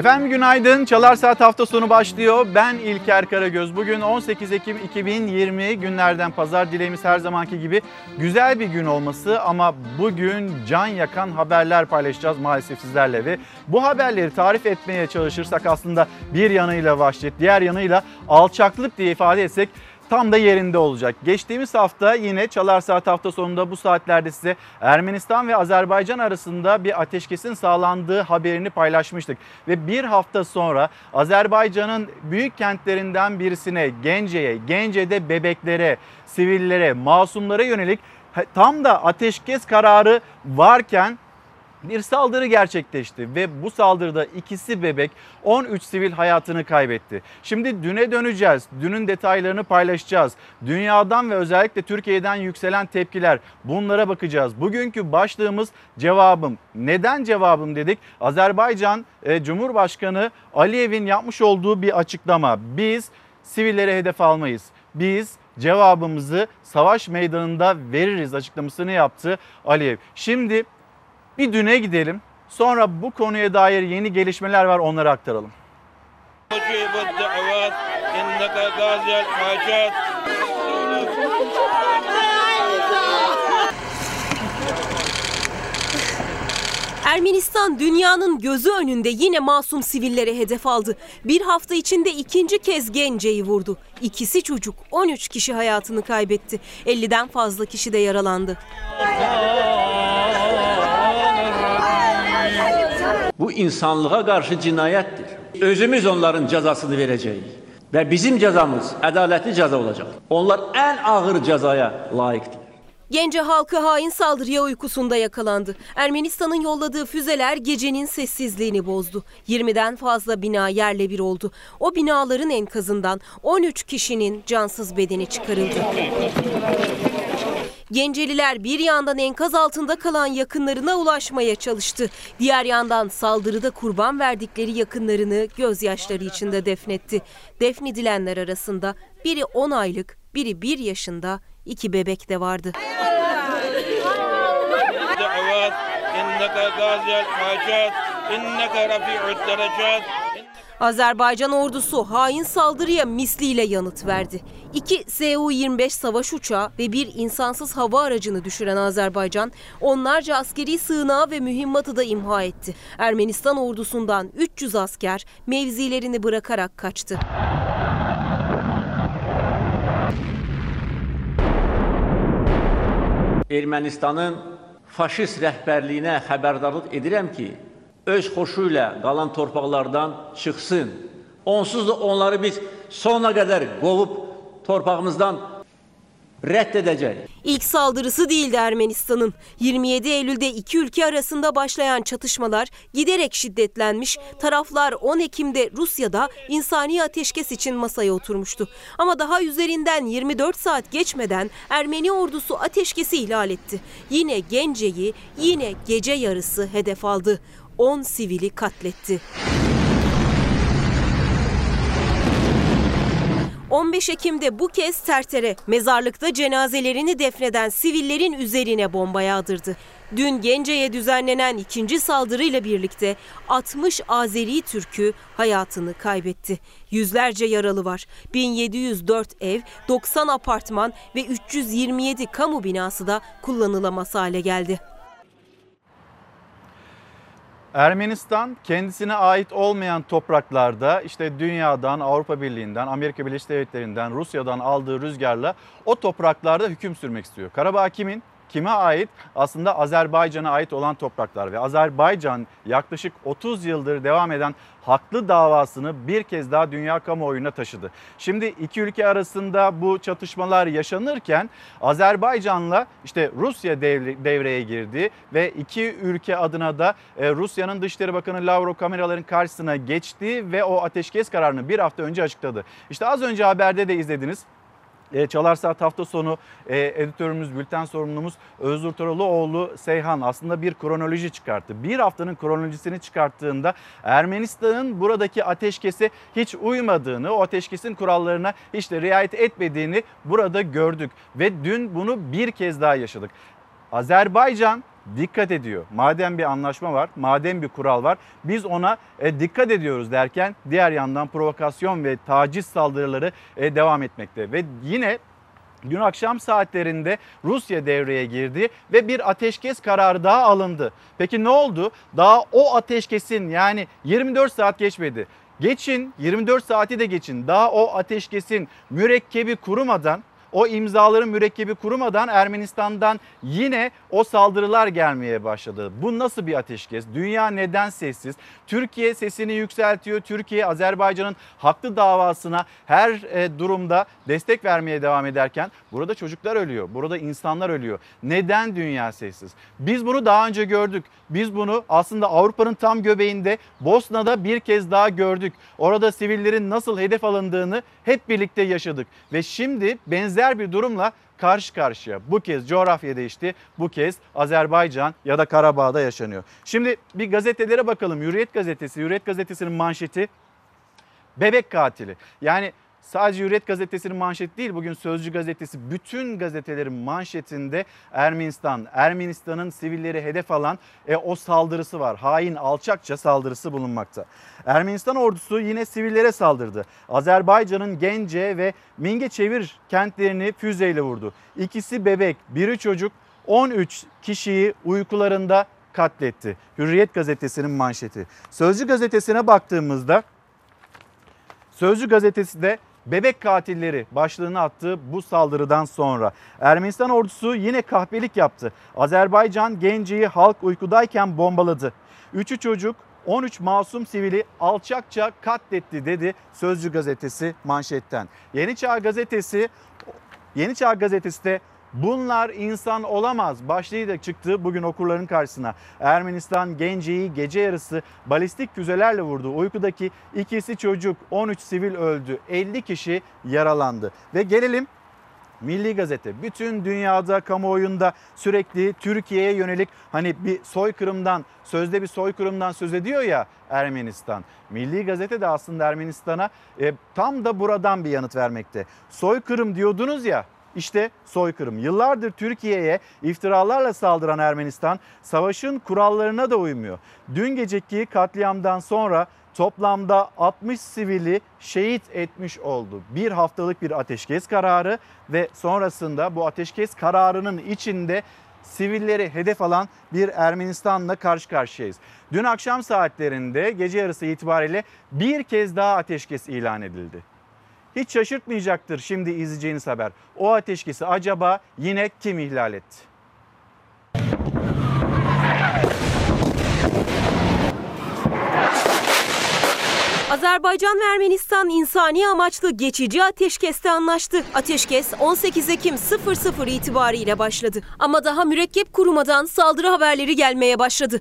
Efendim günaydın. Çalar Saat hafta sonu başlıyor. Ben İlker Karagöz. Bugün 18 Ekim 2020 günlerden pazar dileğimiz her zamanki gibi güzel bir gün olması ama bugün can yakan haberler paylaşacağız maalesef sizlerle ve bu haberleri tarif etmeye çalışırsak aslında bir yanıyla vahşet, diğer yanıyla alçaklık diye ifade etsek tam da yerinde olacak. Geçtiğimiz hafta yine Çalar Saat hafta sonunda bu saatlerde size Ermenistan ve Azerbaycan arasında bir ateşkesin sağlandığı haberini paylaşmıştık. Ve bir hafta sonra Azerbaycan'ın büyük kentlerinden birisine Gence'ye, Gence'de bebeklere, sivillere, masumlara yönelik tam da ateşkes kararı varken bir saldırı gerçekleşti ve bu saldırıda ikisi bebek 13 sivil hayatını kaybetti. Şimdi düne döneceğiz. Dünün detaylarını paylaşacağız. Dünyadan ve özellikle Türkiye'den yükselen tepkiler bunlara bakacağız. Bugünkü başlığımız cevabım. Neden cevabım dedik? Azerbaycan e, Cumhurbaşkanı Aliyev'in yapmış olduğu bir açıklama. Biz sivillere hedef almayız. Biz cevabımızı savaş meydanında veririz açıklamasını yaptı Aliyev. Şimdi bir düne gidelim. Sonra bu konuya dair yeni gelişmeler var onları aktaralım. Ermenistan dünyanın gözü önünde yine masum sivillere hedef aldı. Bir hafta içinde ikinci kez Gence'yi vurdu. İkisi çocuk 13 kişi hayatını kaybetti. 50'den fazla kişi de yaralandı. Bu insanlığa karşı cinayettir. Özümüz onların cezasını vereceğiz. Ve bizim cezamız adaletli ceza olacak. Onlar en ağır cezaya layıktır. Gence halkı hain saldırıya uykusunda yakalandı. Ermenistan'ın yolladığı füzeler gecenin sessizliğini bozdu. 20'den fazla bina yerle bir oldu. O binaların enkazından 13 kişinin cansız bedeni çıkarıldı. Genceliler bir yandan enkaz altında kalan yakınlarına ulaşmaya çalıştı. Diğer yandan saldırıda kurban verdikleri yakınlarını gözyaşları içinde defnetti. Defnedilenler arasında biri 10 aylık, biri 1 yaşında, iki bebek de vardı. Azerbaycan ordusu hain saldırıya misliyle yanıt verdi. İki Su-25 savaş uçağı ve bir insansız hava aracını düşüren Azerbaycan onlarca askeri sığınağı ve mühimmatı da imha etti. Ermenistan ordusundan 300 asker mevzilerini bırakarak kaçtı. Ermənistanın faşist rəhbərliyinə xəbərdarlıq edirəm ki, öz xoşu ilə qalan torpaqlardan çıxsın. Onsuz da onları biz sona kadar qovub torpağımızdan reddedecek. İlk saldırısı değildi Ermenistan'ın. 27 Eylül'de iki ülke arasında başlayan çatışmalar giderek şiddetlenmiş. Taraflar 10 Ekim'de Rusya'da insani ateşkes için masaya oturmuştu. Ama daha üzerinden 24 saat geçmeden Ermeni ordusu ateşkesi ihlal etti. Yine Gence'yi yine gece yarısı hedef aldı. 10 sivili katletti. 15 Ekim'de bu kez Tertere mezarlıkta cenazelerini defneden sivillerin üzerine bomba yağdırdı. Dün Gence'ye düzenlenen ikinci saldırıyla birlikte 60 Azeri Türk'ü hayatını kaybetti. Yüzlerce yaralı var. 1704 ev, 90 apartman ve 327 kamu binası da kullanılamaz hale geldi. Ermenistan kendisine ait olmayan topraklarda işte dünyadan, Avrupa Birliği'nden, Amerika Birleşik Devletleri'nden, Rusya'dan aldığı rüzgarla o topraklarda hüküm sürmek istiyor. Karabağ kimin? Kime ait? Aslında Azerbaycan'a ait olan topraklar ve Azerbaycan yaklaşık 30 yıldır devam eden haklı davasını bir kez daha dünya kamuoyuna taşıdı. Şimdi iki ülke arasında bu çatışmalar yaşanırken Azerbaycan'la işte Rusya devreye girdi ve iki ülke adına da e, Rusya'nın Dışişleri Bakanı Lavrov kameraların karşısına geçti ve o ateşkes kararını bir hafta önce açıkladı. İşte az önce haberde de izlediniz. E, Çalar Saat hafta sonu e, editörümüz, bülten sorumlumuz Özgür Toroğluoğlu Seyhan aslında bir kronoloji çıkarttı. Bir haftanın kronolojisini çıkarttığında Ermenistan'ın buradaki ateşkese hiç uymadığını, o ateşkesin kurallarına hiç de riayet etmediğini burada gördük. Ve dün bunu bir kez daha yaşadık. Azerbaycan dikkat ediyor. Madem bir anlaşma var, madem bir kural var biz ona e, dikkat ediyoruz derken diğer yandan provokasyon ve taciz saldırıları e, devam etmekte. Ve yine Dün akşam saatlerinde Rusya devreye girdi ve bir ateşkes kararı daha alındı. Peki ne oldu? Daha o ateşkesin yani 24 saat geçmedi. Geçin 24 saati de geçin. Daha o ateşkesin mürekkebi kurumadan o imzaların mürekkebi kurumadan Ermenistan'dan yine o saldırılar gelmeye başladı. Bu nasıl bir ateşkes? Dünya neden sessiz? Türkiye sesini yükseltiyor. Türkiye Azerbaycan'ın haklı davasına her e, durumda destek vermeye devam ederken burada çocuklar ölüyor. Burada insanlar ölüyor. Neden dünya sessiz? Biz bunu daha önce gördük. Biz bunu aslında Avrupa'nın tam göbeğinde Bosna'da bir kez daha gördük. Orada sivillerin nasıl hedef alındığını hep birlikte yaşadık ve şimdi benzer bir durumla karşı karşıya. Bu kez coğrafya değişti. Bu kez Azerbaycan ya da Karabağ'da yaşanıyor. Şimdi bir gazetelere bakalım. Hürriyet gazetesi, Hürriyet gazetesinin manşeti bebek katili. Yani Sadece Hürriyet gazetesinin manşeti değil bugün Sözcü gazetesi bütün gazetelerin manşetinde Ermenistan, Ermenistan'ın sivilleri hedef alan e, o saldırısı var. Hain alçakça saldırısı bulunmakta. Ermenistan ordusu yine sivillere saldırdı. Azerbaycan'ın Gence ve Mingeçevir kentlerini füzeyle vurdu. İkisi bebek, biri çocuk 13 kişiyi uykularında katletti. Hürriyet gazetesinin manşeti. Sözcü gazetesine baktığımızda Sözcü gazetesi de bebek katilleri başlığını attığı bu saldırıdan sonra Ermenistan ordusu yine kahpelik yaptı. Azerbaycan Genci'yi halk uykudayken bombaladı. Üçü çocuk 13 masum sivili alçakça katletti dedi Sözcü gazetesi manşetten. Yeni Çağ gazetesi Yeni Çağ gazetesi de Bunlar insan olamaz başlığıyla çıktı bugün okurların karşısına. Ermenistan Gence'yi gece yarısı balistik füzelerle vurdu. Uykudaki ikisi çocuk 13 sivil öldü 50 kişi yaralandı. Ve gelelim Milli Gazete bütün dünyada kamuoyunda sürekli Türkiye'ye yönelik hani bir soykırımdan sözde bir soykırımdan söz ediyor ya Ermenistan. Milli Gazete de aslında Ermenistan'a e, tam da buradan bir yanıt vermekte. Soykırım diyordunuz ya işte soykırım. Yıllardır Türkiye'ye iftiralarla saldıran Ermenistan savaşın kurallarına da uymuyor. Dün geceki katliamdan sonra toplamda 60 sivili şehit etmiş oldu. Bir haftalık bir ateşkes kararı ve sonrasında bu ateşkes kararının içinde sivilleri hedef alan bir Ermenistan'la karşı karşıyayız. Dün akşam saatlerinde gece yarısı itibariyle bir kez daha ateşkes ilan edildi. Hiç şaşırtmayacaktır şimdi izleyeceğiniz haber. O ateşkesi acaba yine kim ihlal etti? Azerbaycan ve Ermenistan insani amaçlı geçici ateşkeste anlaştı. Ateşkes 18 Ekim 00 itibariyle başladı. Ama daha mürekkep kurumadan saldırı haberleri gelmeye başladı.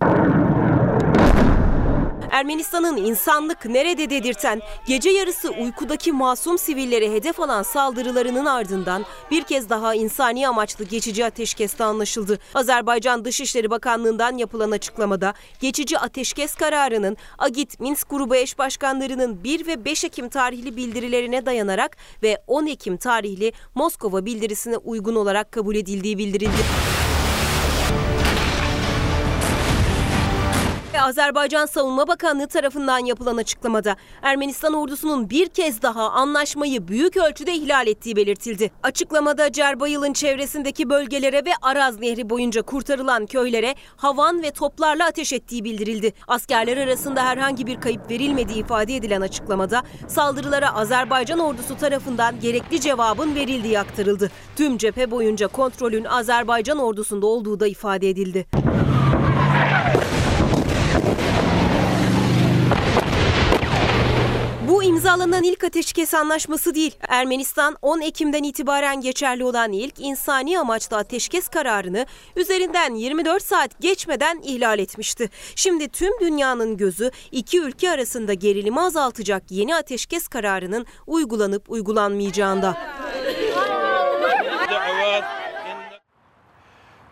Ermenistan'ın insanlık nerede dedirten gece yarısı uykudaki masum sivillere hedef alan saldırılarının ardından bir kez daha insani amaçlı geçici ateşkeste anlaşıldı. Azerbaycan Dışişleri Bakanlığı'ndan yapılan açıklamada geçici ateşkes kararının Agit Minsk grubu eş başkanlarının 1 ve 5 Ekim tarihli bildirilerine dayanarak ve 10 Ekim tarihli Moskova bildirisine uygun olarak kabul edildiği bildirildi. Azerbaycan Savunma Bakanlığı tarafından yapılan açıklamada Ermenistan ordusunun bir kez daha anlaşmayı büyük ölçüde ihlal ettiği belirtildi. Açıklamada Cerbayıl'ın çevresindeki bölgelere ve Araz Nehri boyunca kurtarılan köylere havan ve toplarla ateş ettiği bildirildi. Askerler arasında herhangi bir kayıp verilmediği ifade edilen açıklamada saldırılara Azerbaycan ordusu tarafından gerekli cevabın verildiği aktarıldı. Tüm cephe boyunca kontrolün Azerbaycan ordusunda olduğu da ifade edildi. Bu imzalanan ilk ateşkes anlaşması değil. Ermenistan 10 Ekim'den itibaren geçerli olan ilk insani amaçlı ateşkes kararını üzerinden 24 saat geçmeden ihlal etmişti. Şimdi tüm dünyanın gözü iki ülke arasında gerilimi azaltacak yeni ateşkes kararının uygulanıp uygulanmayacağında.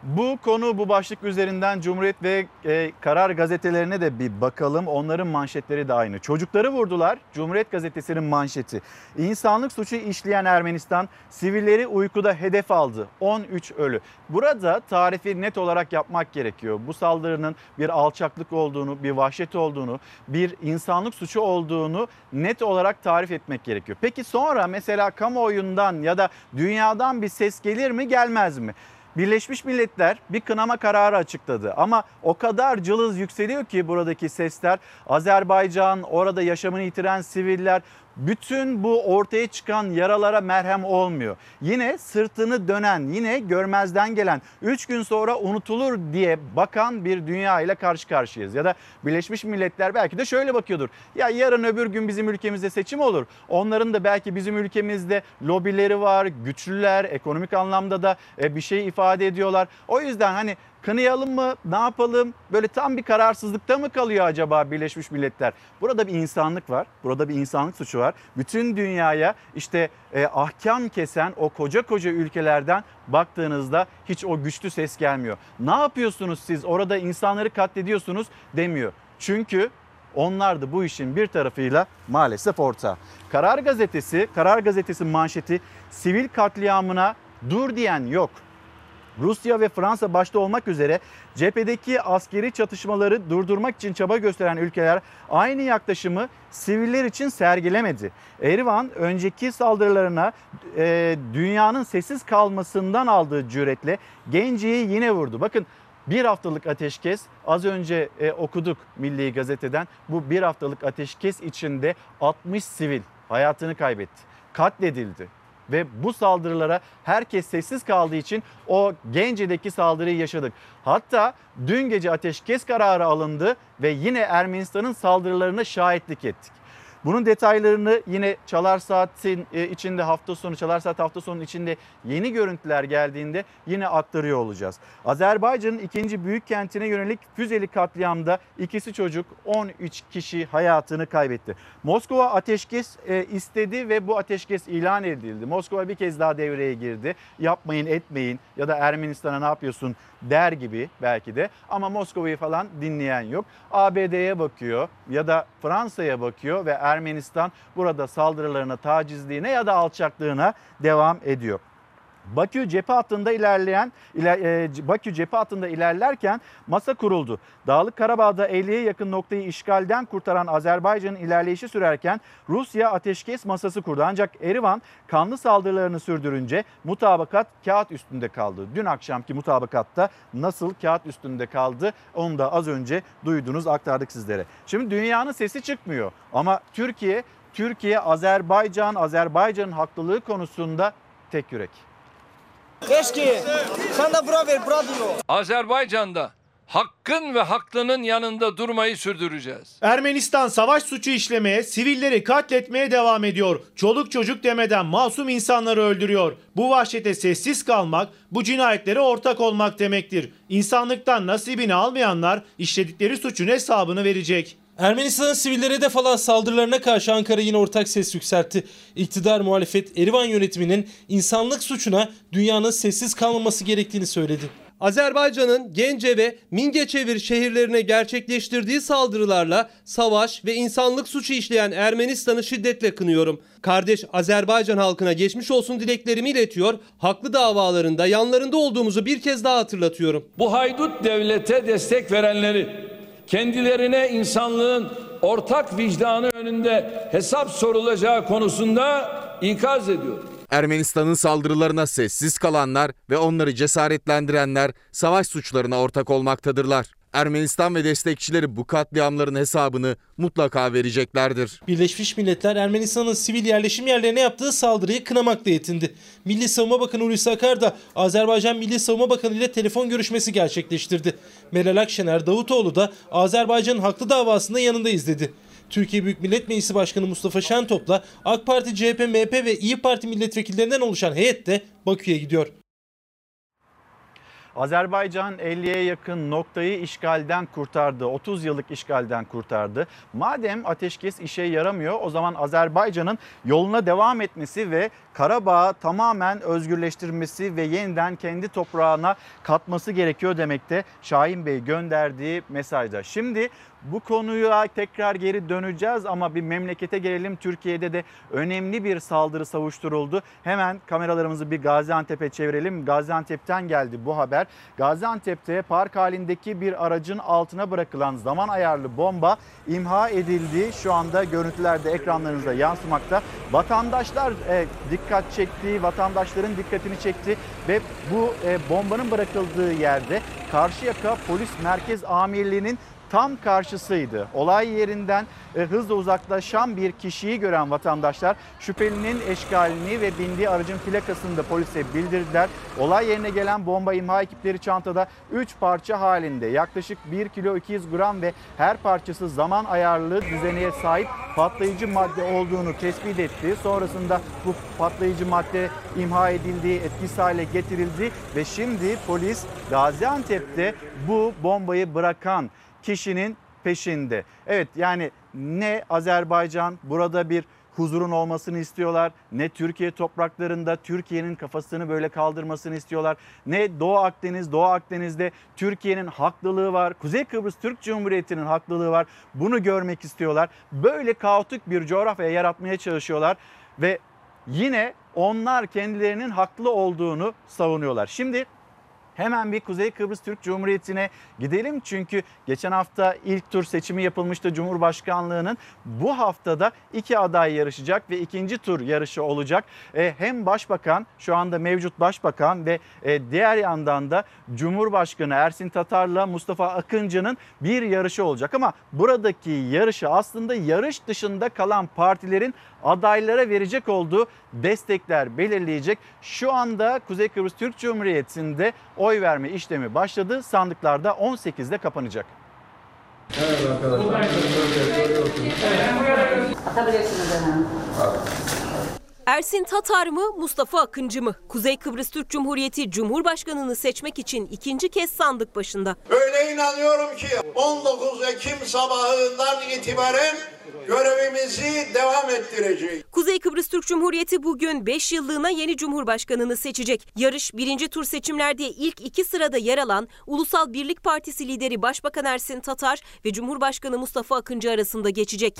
Bu konu bu başlık üzerinden Cumhuriyet ve e, Karar gazetelerine de bir bakalım. Onların manşetleri de aynı. Çocukları vurdular. Cumhuriyet gazetesinin manşeti. İnsanlık suçu işleyen Ermenistan sivilleri uykuda hedef aldı. 13 ölü. Burada tarifi net olarak yapmak gerekiyor. Bu saldırının bir alçaklık olduğunu, bir vahşet olduğunu, bir insanlık suçu olduğunu net olarak tarif etmek gerekiyor. Peki sonra mesela kamuoyundan ya da dünyadan bir ses gelir mi gelmez mi? Birleşmiş Milletler bir kınama kararı açıkladı. Ama o kadar cılız yükseliyor ki buradaki sesler. Azerbaycan, orada yaşamını yitiren siviller bütün bu ortaya çıkan yaralara merhem olmuyor. Yine sırtını dönen, yine görmezden gelen, 3 gün sonra unutulur diye bakan bir dünya ile karşı karşıyayız. Ya da Birleşmiş Milletler belki de şöyle bakıyordur. Ya yarın öbür gün bizim ülkemizde seçim olur. Onların da belki bizim ülkemizde lobileri var, güçlüler, ekonomik anlamda da e, bir şey ifade ediyorlar. O yüzden hani Kınayalım mı? Ne yapalım? Böyle tam bir kararsızlıkta mı kalıyor acaba Birleşmiş Milletler? Burada bir insanlık var. Burada bir insanlık suçu var. Bütün dünyaya işte e, ahkam kesen o koca koca ülkelerden baktığınızda hiç o güçlü ses gelmiyor. Ne yapıyorsunuz siz? Orada insanları katlediyorsunuz demiyor. Çünkü onlar da bu işin bir tarafıyla maalesef ortağı. Karar Gazetesi, Karar Gazetesi manşeti sivil katliamına dur diyen yok. Rusya ve Fransa başta olmak üzere cephedeki askeri çatışmaları durdurmak için çaba gösteren ülkeler aynı yaklaşımı siviller için sergilemedi. Erivan önceki saldırılarına e, dünyanın sessiz kalmasından aldığı cüretle Genci'yi yine vurdu. Bakın bir haftalık ateşkes az önce e, okuduk Milli Gazete'den bu bir haftalık ateşkes içinde 60 sivil hayatını kaybetti, katledildi ve bu saldırılara herkes sessiz kaldığı için o Gence'deki saldırıyı yaşadık. Hatta dün gece ateşkes kararı alındı ve yine Ermenistan'ın saldırılarına şahitlik ettik. Bunun detaylarını yine Çalar Saat'in e, içinde hafta sonu Çalar Saat hafta sonu içinde yeni görüntüler geldiğinde yine aktarıyor olacağız. Azerbaycan'ın ikinci büyük kentine yönelik füzeli katliamda ikisi çocuk 13 kişi hayatını kaybetti. Moskova ateşkes e, istedi ve bu ateşkes ilan edildi. Moskova bir kez daha devreye girdi. Yapmayın etmeyin ya da Ermenistan'a ne yapıyorsun der gibi belki de ama Moskova'yı falan dinleyen yok. ABD'ye bakıyor ya da Fransa'ya bakıyor ve Ermenistan burada saldırılarına, tacizliğine ya da alçaklığına devam ediyor. Bakü cephe hattında ilerleyen e, Bakü cephe hattında ilerlerken masa kuruldu. Dağlık Karabağ'da 50'ye yakın noktayı işgalden kurtaran Azerbaycan'ın ilerleyişi sürerken Rusya ateşkes masası kurdu. Ancak Erivan kanlı saldırılarını sürdürünce mutabakat kağıt üstünde kaldı. Dün akşamki mutabakatta nasıl kağıt üstünde kaldı onu da az önce duydunuz aktardık sizlere. Şimdi dünyanın sesi çıkmıyor ama Türkiye Türkiye Azerbaycan Azerbaycan'ın haklılığı konusunda tek yürek. Eşki, sen de bura ver, bura diyor. Azerbaycan'da hakkın ve haklının yanında durmayı sürdüreceğiz. Ermenistan savaş suçu işlemeye, sivilleri katletmeye devam ediyor. Çoluk çocuk demeden masum insanları öldürüyor. Bu vahşete sessiz kalmak, bu cinayetlere ortak olmak demektir. İnsanlıktan nasibini almayanlar işledikleri suçun hesabını verecek. Ermenistan'ın sivillere de falan saldırılarına karşı Ankara yine ortak ses yükseltti. İktidar muhalefet Erivan yönetiminin insanlık suçuna dünyanın sessiz kalmaması gerektiğini söyledi. Azerbaycan'ın Gence ve Mingeçevir şehirlerine gerçekleştirdiği saldırılarla savaş ve insanlık suçu işleyen Ermenistan'ı şiddetle kınıyorum. Kardeş Azerbaycan halkına geçmiş olsun dileklerimi iletiyor. Haklı davalarında yanlarında olduğumuzu bir kez daha hatırlatıyorum. Bu haydut devlete destek verenleri kendilerine insanlığın ortak vicdanı önünde hesap sorulacağı konusunda ikaz ediyor. Ermenistan'ın saldırılarına sessiz kalanlar ve onları cesaretlendirenler savaş suçlarına ortak olmaktadırlar. Ermenistan ve destekçileri bu katliamların hesabını mutlaka vereceklerdir. Birleşmiş Milletler Ermenistan'ın sivil yerleşim yerlerine yaptığı saldırıyı kınamakla yetindi. Milli Savunma Bakanı Hulusi Akar da Azerbaycan Milli Savunma Bakanı ile telefon görüşmesi gerçekleştirdi. Meral Akşener Davutoğlu da Azerbaycan'ın haklı davasında yanındayız dedi. Türkiye Büyük Millet Meclisi Başkanı Mustafa Şentop'la AK Parti, CHP, MHP ve İyi Parti milletvekillerinden oluşan heyet de Bakü'ye gidiyor. Azerbaycan 50'ye yakın noktayı işgalden kurtardı. 30 yıllık işgalden kurtardı. Madem ateşkes işe yaramıyor o zaman Azerbaycan'ın yoluna devam etmesi ve Karabağ'ı tamamen özgürleştirmesi ve yeniden kendi toprağına katması gerekiyor demekte Şahin Bey gönderdiği mesajda. Şimdi bu konuya tekrar geri döneceğiz ama bir memlekete gelelim. Türkiye'de de önemli bir saldırı savuşturuldu. Hemen kameralarımızı bir Gaziantep'e çevirelim. Gaziantep'ten geldi bu haber. Gaziantep'te park halindeki bir aracın altına bırakılan zaman ayarlı bomba imha edildi. Şu anda görüntülerde ekranlarınıza yansımakta. Vatandaşlar e, dikkat çekti, vatandaşların dikkatini çekti ve bu e, bombanın bırakıldığı yerde Karşıyaka Polis Merkez Amirliği'nin tam karşısıydı. Olay yerinden e, hızla uzaklaşan bir kişiyi gören vatandaşlar şüphelinin eşkalini ve bindiği aracın plakasını da polise bildirdiler. Olay yerine gelen bomba imha ekipleri çantada 3 parça halinde yaklaşık 1 kilo 200 gram ve her parçası zaman ayarlı düzeneye sahip patlayıcı madde olduğunu tespit etti. Sonrasında bu patlayıcı madde imha edildi, etkisiz hale getirildi ve şimdi polis Gaziantep'te bu bombayı bırakan kişinin peşinde. Evet yani ne Azerbaycan burada bir huzurun olmasını istiyorlar. Ne Türkiye topraklarında Türkiye'nin kafasını böyle kaldırmasını istiyorlar. Ne Doğu Akdeniz, Doğu Akdeniz'de Türkiye'nin haklılığı var. Kuzey Kıbrıs Türk Cumhuriyeti'nin haklılığı var. Bunu görmek istiyorlar. Böyle kaotik bir coğrafya yaratmaya çalışıyorlar ve yine onlar kendilerinin haklı olduğunu savunuyorlar. Şimdi Hemen bir Kuzey Kıbrıs Türk Cumhuriyeti'ne gidelim çünkü geçen hafta ilk tur seçimi yapılmıştı Cumhurbaşkanlığının. Bu haftada iki aday yarışacak ve ikinci tur yarışı olacak. E, hem başbakan şu anda mevcut başbakan ve e, diğer yandan da Cumhurbaşkanı Ersin Tatar'la Mustafa Akıncı'nın bir yarışı olacak. Ama buradaki yarışı aslında yarış dışında kalan partilerin adaylara verecek olduğu destekler belirleyecek. Şu anda Kuzey Kıbrıs Türk Cumhuriyeti'nde oy verme işlemi başladı. Sandıklarda 18'de kapanacak. Evet arkadaşlar. Atabilirsiniz efendim. Ersin Tatar mı, Mustafa Akıncı mı? Kuzey Kıbrıs Türk Cumhuriyeti Cumhurbaşkanını seçmek için ikinci kez sandık başında. Öyle inanıyorum ki 19 Ekim sabahından itibaren görevimizi devam ettireceğiz. Kuzey Kıbrıs Türk Cumhuriyeti bugün 5 yıllığına yeni cumhurbaşkanını seçecek. Yarış birinci tur seçimlerde ilk iki sırada yer alan Ulusal Birlik Partisi lideri Başbakan Ersin Tatar ve Cumhurbaşkanı Mustafa Akıncı arasında geçecek.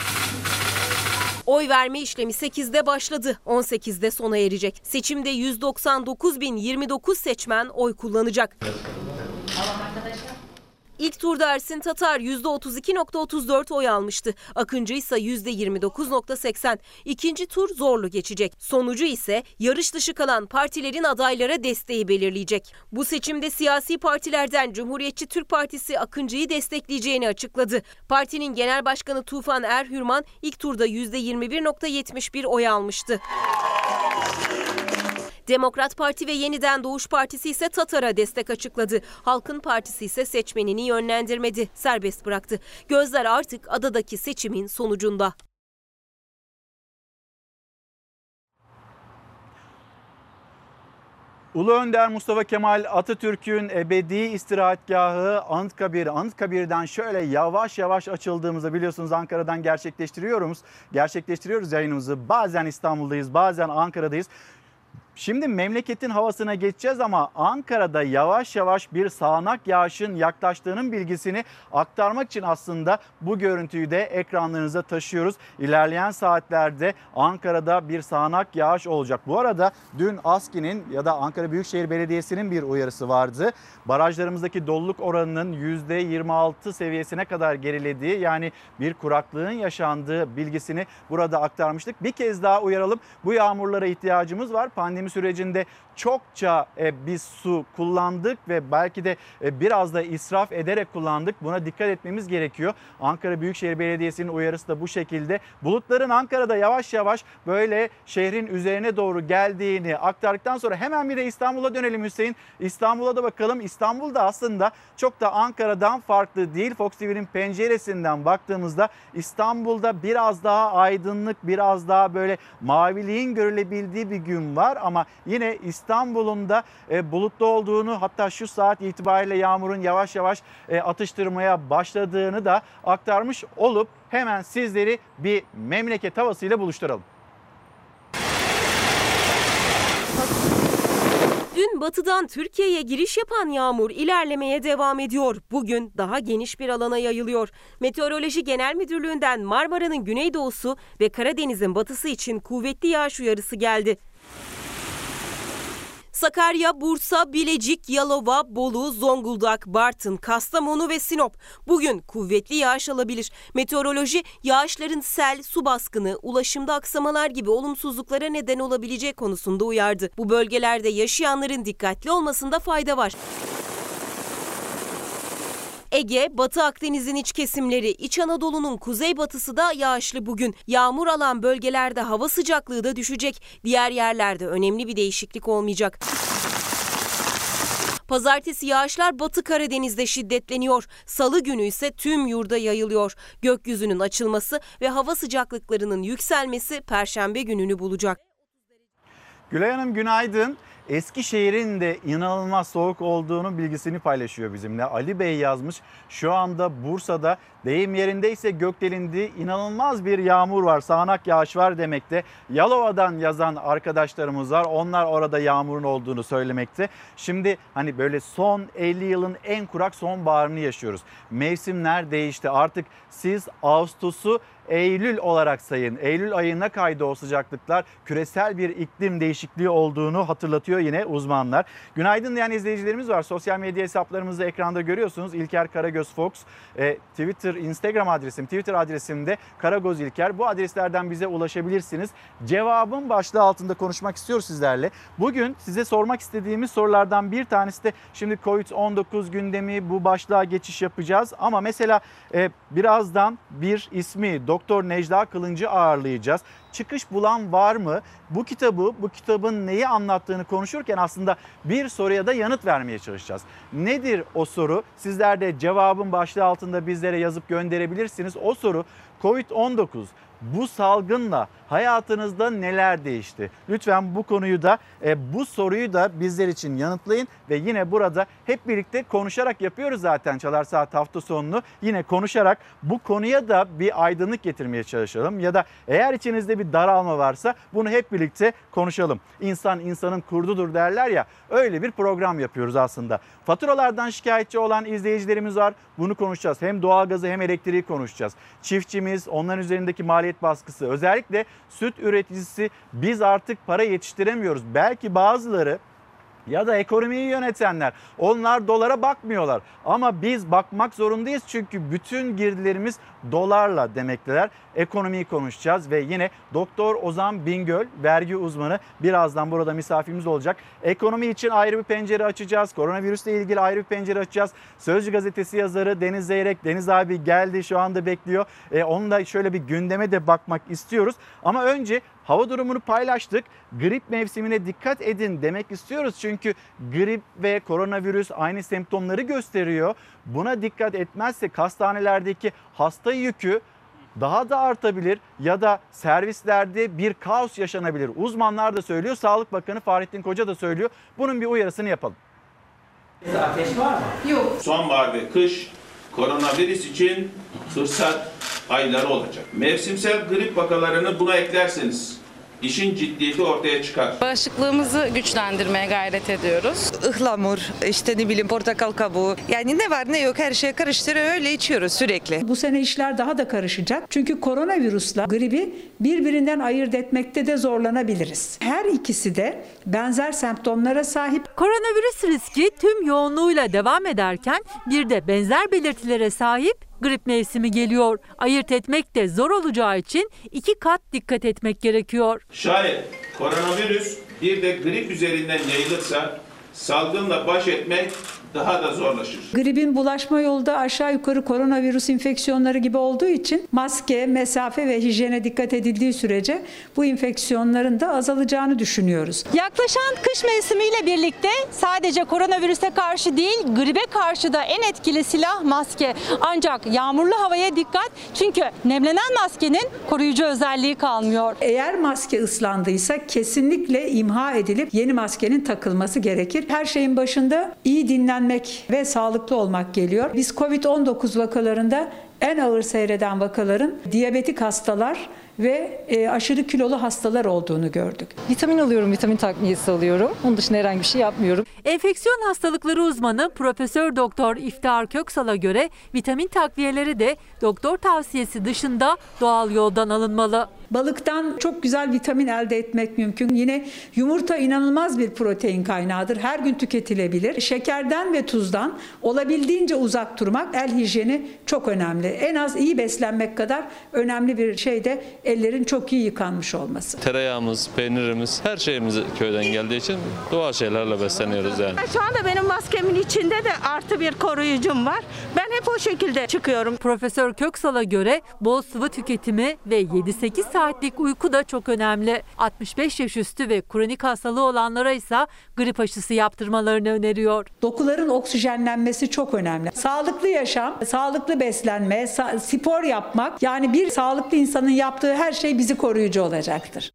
Oy verme işlemi 8'de başladı, 18'de sona erecek. Seçimde 199.029 seçmen oy kullanacak. İlk turda Ersin Tatar %32.34 oy almıştı. Akıncı ise %29.80. İkinci tur zorlu geçecek. Sonucu ise yarış dışı kalan partilerin adaylara desteği belirleyecek. Bu seçimde siyasi partilerden Cumhuriyetçi Türk Partisi Akıncı'yı destekleyeceğini açıkladı. Partinin genel başkanı Tufan Erhürman ilk turda %21.71 oy almıştı. Demokrat Parti ve Yeniden Doğuş Partisi ise Tatar'a destek açıkladı. Halkın Partisi ise seçmenini yönlendirmedi, serbest bıraktı. Gözler artık adadaki seçimin sonucunda. Ulu Önder Mustafa Kemal Atatürk'ün ebedi istirahatgahı Anıtkabir. Anıtkabir'den şöyle yavaş yavaş açıldığımızda biliyorsunuz Ankara'dan gerçekleştiriyoruz. Gerçekleştiriyoruz yayınımızı. Bazen İstanbul'dayız, bazen Ankara'dayız. Şimdi memleketin havasına geçeceğiz ama Ankara'da yavaş yavaş bir sağanak yağışın yaklaştığının bilgisini aktarmak için aslında bu görüntüyü de ekranlarınıza taşıyoruz. İlerleyen saatlerde Ankara'da bir sağanak yağış olacak. Bu arada dün ASKİ'nin ya da Ankara Büyükşehir Belediyesi'nin bir uyarısı vardı. Barajlarımızdaki doluluk oranının %26 seviyesine kadar gerilediği yani bir kuraklığın yaşandığı bilgisini burada aktarmıştık. Bir kez daha uyaralım. Bu yağmurlara ihtiyacımız var. Pandemi sürecinde çokça e, biz su kullandık ve belki de e, biraz da israf ederek kullandık. Buna dikkat etmemiz gerekiyor. Ankara Büyükşehir Belediyesi'nin uyarısı da bu şekilde. Bulutların Ankara'da yavaş yavaş böyle şehrin üzerine doğru geldiğini aktardıktan sonra hemen bir de İstanbul'a dönelim Hüseyin. İstanbul'a da bakalım. İstanbul'da aslında çok da Ankara'dan farklı değil. Fox TV'nin penceresinden baktığımızda İstanbul'da biraz daha aydınlık, biraz daha böyle maviliğin görülebildiği bir gün var ama yine İstanbul'un da e, bulutlu olduğunu hatta şu saat itibariyle yağmurun yavaş yavaş e, atıştırmaya başladığını da aktarmış olup hemen sizleri bir memleket havasıyla buluşturalım. Dün batıdan Türkiye'ye giriş yapan yağmur ilerlemeye devam ediyor. Bugün daha geniş bir alana yayılıyor. Meteoroloji Genel Müdürlüğü'nden Marmara'nın güneydoğusu ve Karadeniz'in batısı için kuvvetli yağış uyarısı geldi. Sakarya, Bursa, Bilecik, Yalova, Bolu, Zonguldak, Bartın, Kastamonu ve Sinop bugün kuvvetli yağış alabilir. Meteoroloji yağışların sel, su baskını, ulaşımda aksamalar gibi olumsuzluklara neden olabilecek konusunda uyardı. Bu bölgelerde yaşayanların dikkatli olmasında fayda var. Ege, Batı Akdeniz'in iç kesimleri, İç Anadolu'nun kuzeybatısı da yağışlı bugün. Yağmur alan bölgelerde hava sıcaklığı da düşecek. Diğer yerlerde önemli bir değişiklik olmayacak. Pazartesi yağışlar Batı Karadeniz'de şiddetleniyor. Salı günü ise tüm yurda yayılıyor. Gökyüzünün açılması ve hava sıcaklıklarının yükselmesi Perşembe gününü bulacak. Gülay Hanım günaydın. Eskişehir'in de inanılmaz soğuk olduğunu bilgisini paylaşıyor bizimle. Ali Bey yazmış. Şu anda Bursa'da deyim yerindeyse gökdelindi. inanılmaz bir yağmur var. Sağanak yağış var demekte. Yalova'dan yazan arkadaşlarımız var. Onlar orada yağmurun olduğunu söylemekte. Şimdi hani böyle son 50 yılın en kurak sonbaharını yaşıyoruz. Mevsimler değişti. Artık siz Ağustos'u Eylül olarak sayın. Eylül ayına kaydı o sıcaklıklar küresel bir iklim değişikliği olduğunu hatırlatıyor yine uzmanlar. Günaydın diyen izleyicilerimiz var. Sosyal medya hesaplarımızı ekranda görüyorsunuz. İlker Karagöz Fox, e, Twitter, Instagram adresim, Twitter adresimde Karagöz İlker. Bu adreslerden bize ulaşabilirsiniz. Cevabın başlığı altında konuşmak istiyoruz sizlerle. Bugün size sormak istediğimiz sorulardan bir tanesi de şimdi Covid-19 gündemi bu başlığa geçiş yapacağız. Ama mesela e, birazdan bir ismi Doktor Necla Kılıncı ağırlayacağız. Çıkış bulan var mı? Bu kitabı, bu kitabın neyi anlattığını konuşurken aslında bir soruya da yanıt vermeye çalışacağız. Nedir o soru? Sizler de cevabın başlığı altında bizlere yazıp gönderebilirsiniz. O soru Covid-19 bu salgınla hayatınızda neler değişti? Lütfen bu konuyu da e, bu soruyu da bizler için yanıtlayın ve yine burada hep birlikte konuşarak yapıyoruz zaten Çalar Saat hafta sonunu. Yine konuşarak bu konuya da bir aydınlık getirmeye çalışalım ya da eğer içinizde bir daralma varsa bunu hep birlikte konuşalım. İnsan insanın kurdudur derler ya öyle bir program yapıyoruz aslında. Faturalardan şikayetçi olan izleyicilerimiz var. Bunu konuşacağız. Hem doğalgazı hem elektriği konuşacağız. Çiftçimiz, onların üzerindeki maliyet baskısı, özellikle süt üreticisi biz artık para yetiştiremiyoruz. Belki bazıları ya da ekonomiyi yönetenler onlar dolara bakmıyorlar. Ama biz bakmak zorundayız çünkü bütün girdilerimiz dolarla demekteler. Ekonomiyi konuşacağız ve yine Doktor Ozan Bingöl vergi uzmanı birazdan burada misafirimiz olacak. Ekonomi için ayrı bir pencere açacağız. Koronavirüsle ilgili ayrı bir pencere açacağız. Sözcü gazetesi yazarı Deniz Zeyrek, Deniz abi geldi şu anda bekliyor. E, onunla şöyle bir gündeme de bakmak istiyoruz. Ama önce hava durumunu paylaştık. Grip mevsimine dikkat edin demek istiyoruz. Çünkü grip ve koronavirüs aynı semptomları gösteriyor. Buna dikkat etmezsek hastanelerdeki hasta yükü daha da artabilir ya da servislerde bir kaos yaşanabilir. Uzmanlar da söylüyor. Sağlık Bakanı Fahrettin Koca da söylüyor. Bunun bir uyarısını yapalım. Ateş var mı? Yok. Sonbahar ve kış koronavirüs için fırsat ayları olacak. Mevsimsel grip vakalarını buna eklerseniz işin ciddiyeti ortaya çıkar. Bağışıklığımızı güçlendirmeye gayret ediyoruz. Ihlamur, işte ne bileyim portakal kabuğu. Yani ne var ne yok her şeye karıştırıp öyle içiyoruz sürekli. Bu sene işler daha da karışacak. Çünkü koronavirüsle gribi birbirinden ayırt etmekte de zorlanabiliriz. Her ikisi de benzer semptomlara sahip. Koronavirüs riski tüm yoğunluğuyla devam ederken bir de benzer belirtilere sahip grip mevsimi geliyor. Ayırt etmek de zor olacağı için iki kat dikkat etmek gerekiyor. Şayet koronavirüs bir de grip üzerinden yayılırsa salgınla baş etmek daha da zorlaşır. Gripin bulaşma yolu da aşağı yukarı koronavirüs enfeksiyonları gibi olduğu için maske, mesafe ve hijyene dikkat edildiği sürece bu enfeksiyonların da azalacağını düşünüyoruz. Yaklaşan kış mevsimiyle birlikte sadece koronavirüse karşı değil gribe karşı da en etkili silah maske. Ancak yağmurlu havaya dikkat çünkü nemlenen maskenin koruyucu özelliği kalmıyor. Eğer maske ıslandıysa kesinlikle imha edilip yeni maskenin takılması gerekir. Her şeyin başında iyi dinlenmek ve sağlıklı olmak geliyor. Biz Covid-19 vakalarında en ağır seyreden vakaların diyabetik hastalar ve e, aşırı kilolu hastalar olduğunu gördük. Vitamin alıyorum, vitamin takviyesi alıyorum. Onun dışında herhangi bir şey yapmıyorum. Enfeksiyon hastalıkları uzmanı Profesör Doktor İftihar Köksal'a göre vitamin takviyeleri de doktor tavsiyesi dışında doğal yoldan alınmalı. Balıktan çok güzel vitamin elde etmek mümkün. Yine yumurta inanılmaz bir protein kaynağıdır. Her gün tüketilebilir. Şekerden ve tuzdan olabildiğince uzak durmak el hijyeni çok önemli. En az iyi beslenmek kadar önemli bir şey de ellerin çok iyi yıkanmış olması. Tereyağımız, peynirimiz, her şeyimiz köyden geldiği için doğal şeylerle besleniyoruz yani. Şu anda benim maskemin içinde de artı bir koruyucum var. Ben hep o şekilde çıkıyorum. Profesör Köksal'a göre bol sıvı tüketimi ve 7-8 saatlik uyku da çok önemli. 65 yaş üstü ve kronik hastalığı olanlara ise grip aşısı yaptırmalarını öneriyor. Dokuların oksijenlenmesi çok önemli. Sağlıklı yaşam, sağlıklı beslenme, spor yapmak yani bir sağlıklı insanın yaptığı her şey bizi koruyucu olacaktır.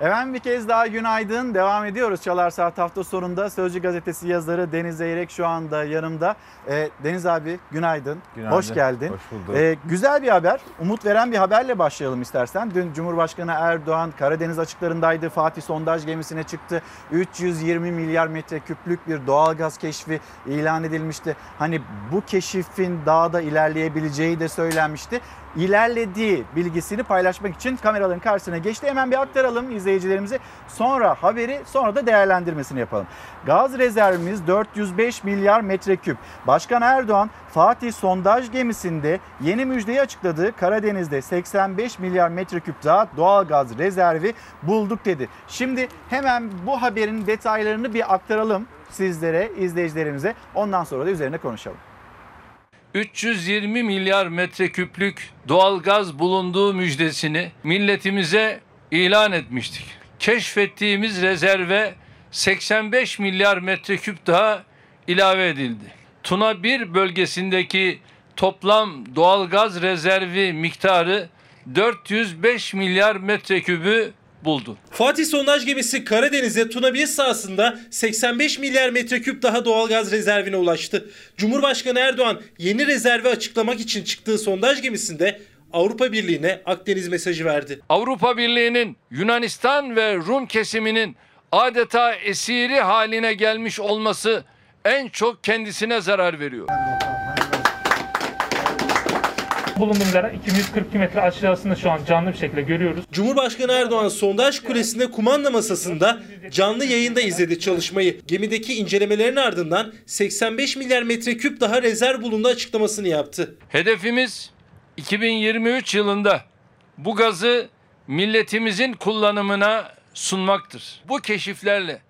Efendim bir kez daha günaydın. Devam ediyoruz Çalar Saat hafta sonunda. Sözcü gazetesi yazarı Deniz Zeyrek şu anda yanımda. Ee, Deniz abi günaydın. Günaydın. Hoş geldin. Hoş bulduk. Ee, güzel bir haber. Umut veren bir haberle başlayalım istersen. Dün Cumhurbaşkanı Erdoğan Karadeniz açıklarındaydı. Fatih sondaj gemisine çıktı. 320 milyar metreküplük bir doğalgaz keşfi ilan edilmişti. Hani bu keşifin daha da ilerleyebileceği de söylenmişti. İlerlediği bilgisini paylaşmak için kameraların karşısına geçti. Hemen bir aktaralım izleyicilerimize. Sonra haberi sonra da değerlendirmesini yapalım. Gaz rezervimiz 405 milyar metreküp. Başkan Erdoğan Fatih sondaj gemisinde yeni müjdeyi açıkladı. Karadeniz'de 85 milyar metreküp daha doğalgaz rezervi bulduk dedi. Şimdi hemen bu haberin detaylarını bir aktaralım sizlere, izleyicilerimize. Ondan sonra da üzerine konuşalım. 320 milyar metreküplük doğalgaz bulunduğu müjdesini milletimize ilan etmiştik. Keşfettiğimiz rezerve 85 milyar metreküp daha ilave edildi. Tuna 1 bölgesindeki toplam doğalgaz rezervi miktarı 405 milyar metrekübü buldu. Fatih sondaj gemisi Karadeniz'e Tuna 1 sahasında 85 milyar metreküp daha doğalgaz rezervine ulaştı. Cumhurbaşkanı Erdoğan yeni rezervi açıklamak için çıktığı sondaj gemisinde Avrupa Birliği'ne Akdeniz mesajı verdi. Avrupa Birliği'nin Yunanistan ve Rum kesiminin adeta esiri haline gelmiş olması en çok kendisine zarar veriyor. Bulunduğum yere 242 metre aşağısında şu an canlı bir şekilde görüyoruz. Cumhurbaşkanı Erdoğan sondaj kulesinde kumanda masasında canlı yayında izledi çalışmayı. Gemideki incelemelerin ardından 85 milyar metreküp daha rezerv bulundu açıklamasını yaptı. Hedefimiz 2023 yılında bu gazı milletimizin kullanımına sunmaktır. Bu keşiflerle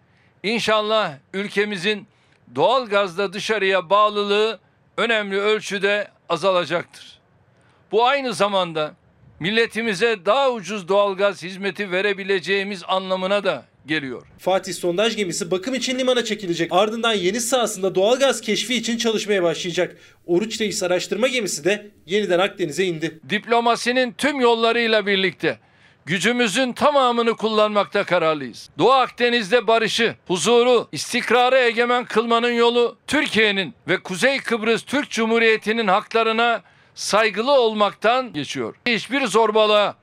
inşallah ülkemizin doğal gazda dışarıya bağlılığı önemli ölçüde azalacaktır. Bu aynı zamanda milletimize daha ucuz doğalgaz hizmeti verebileceğimiz anlamına da geliyor. Fatih sondaj gemisi bakım için limana çekilecek. Ardından yeni sahasında doğalgaz keşfi için çalışmaya başlayacak. Oruç Reis araştırma gemisi de yeniden Akdeniz'e indi. Diplomasinin tüm yollarıyla birlikte gücümüzün tamamını kullanmakta kararlıyız. Doğu Akdeniz'de barışı, huzuru, istikrarı egemen kılmanın yolu Türkiye'nin ve Kuzey Kıbrıs Türk Cumhuriyeti'nin haklarına saygılı olmaktan geçiyor. Hiçbir zorbalığa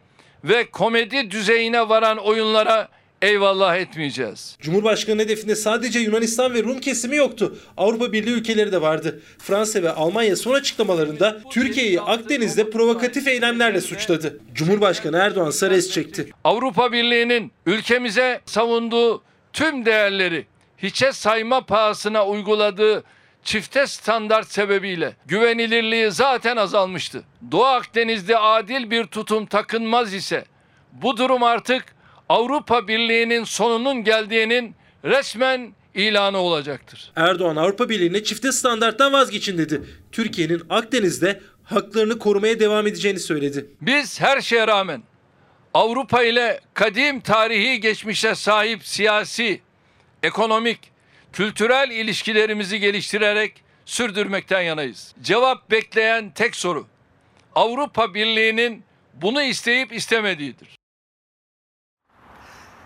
ve komedi düzeyine varan oyunlara eyvallah etmeyeceğiz. Cumhurbaşkanı hedefinde sadece Yunanistan ve Rum kesimi yoktu. Avrupa Birliği ülkeleri de vardı. Fransa ve Almanya son açıklamalarında Türkiye'yi Akdeniz'de provokatif eylemlerle suçladı. Cumhurbaşkanı Erdoğan sarı çekti. Avrupa Birliği'nin ülkemize savunduğu tüm değerleri hiçe sayma pahasına uyguladığı çifte standart sebebiyle güvenilirliği zaten azalmıştı. Doğu Akdeniz'de adil bir tutum takınmaz ise bu durum artık Avrupa Birliği'nin sonunun geldiğinin resmen ilanı olacaktır. Erdoğan Avrupa Birliği'ne çifte standarttan vazgeçin dedi. Türkiye'nin Akdeniz'de haklarını korumaya devam edeceğini söyledi. Biz her şeye rağmen Avrupa ile kadim tarihi geçmişe sahip siyasi, ekonomik, kültürel ilişkilerimizi geliştirerek sürdürmekten yanayız. Cevap bekleyen tek soru Avrupa Birliği'nin bunu isteyip istemediğidir.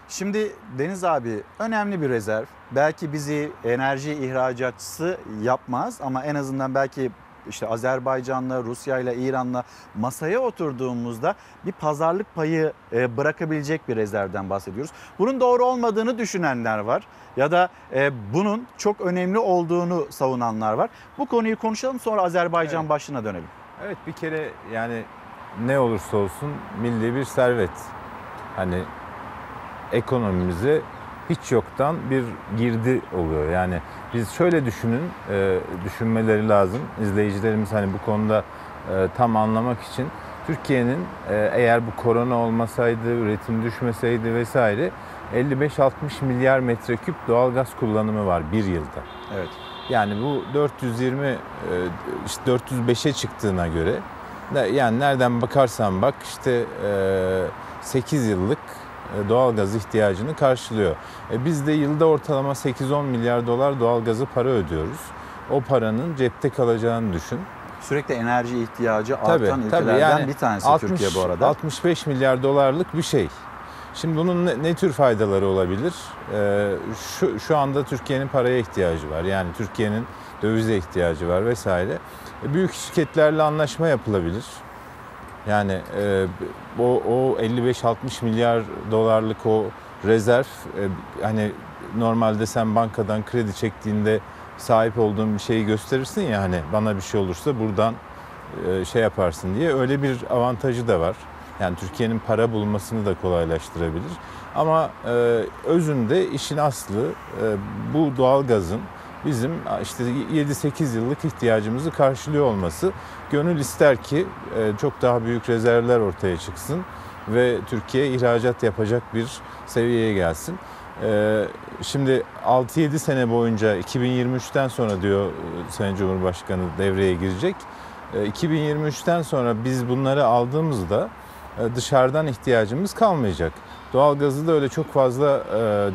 Şimdi Deniz abi önemli bir rezerv. Belki bizi enerji ihracatçısı yapmaz ama en azından belki işte Azerbaycan'la, Rusya'yla, İran'la masaya oturduğumuzda bir pazarlık payı e, bırakabilecek bir rezervden bahsediyoruz. Bunun doğru olmadığını düşünenler var ya da e, bunun çok önemli olduğunu savunanlar var. Bu konuyu konuşalım sonra Azerbaycan Evet. başlığına dönelim. Evet bir kere yani ne olursa olsun milli bir servet. Hani ekonomimize hiç yoktan bir girdi oluyor. Yani biz şöyle düşünün, e, düşünmeleri lazım. İzleyicilerimiz hani bu konuda e, tam anlamak için Türkiye'nin e, eğer bu korona olmasaydı, üretim düşmeseydi vesaire 55-60 milyar metreküp doğalgaz kullanımı var bir yılda. Evet. Yani bu 420 e, işte 405'e çıktığına göre yani nereden bakarsan bak işte e, 8 yıllık doğalgaz ihtiyacını karşılıyor. E, Biz de yılda ortalama 8-10 milyar dolar doğalgazı para ödüyoruz. O paranın cepte kalacağını düşün. Sürekli enerji ihtiyacı Tabii, artan tabii. ülkelerden Yani bir tanesi 60 Türkiye bu arada. 65 milyar dolarlık bir şey. Şimdi bunun ne, ne tür faydaları olabilir? Ee, şu, şu anda Türkiye'nin paraya ihtiyacı var. Yani Türkiye'nin dövize ihtiyacı var vesaire. E, büyük şirketlerle anlaşma yapılabilir. Yani e, o, o 55-60 milyar dolarlık o rezerv e, hani normalde sen bankadan kredi çektiğinde sahip olduğun bir şeyi gösterirsin ya hani bana bir şey olursa buradan e, şey yaparsın diye öyle bir avantajı da var. Yani Türkiye'nin para bulmasını da kolaylaştırabilir. Ama e, özünde işin aslı e, bu doğalgazın bizim işte 7-8 yıllık ihtiyacımızı karşılıyor olması. Gönül ister ki e, çok daha büyük rezervler ortaya çıksın ve Türkiye ihracat yapacak bir seviyeye gelsin. E, Şimdi 6-7 sene boyunca 2023'ten sonra diyor e, Sayın Cumhurbaşkanı devreye girecek. E, 2023'ten sonra biz bunları aldığımızda dışarıdan ihtiyacımız kalmayacak. Doğalgazı da öyle çok fazla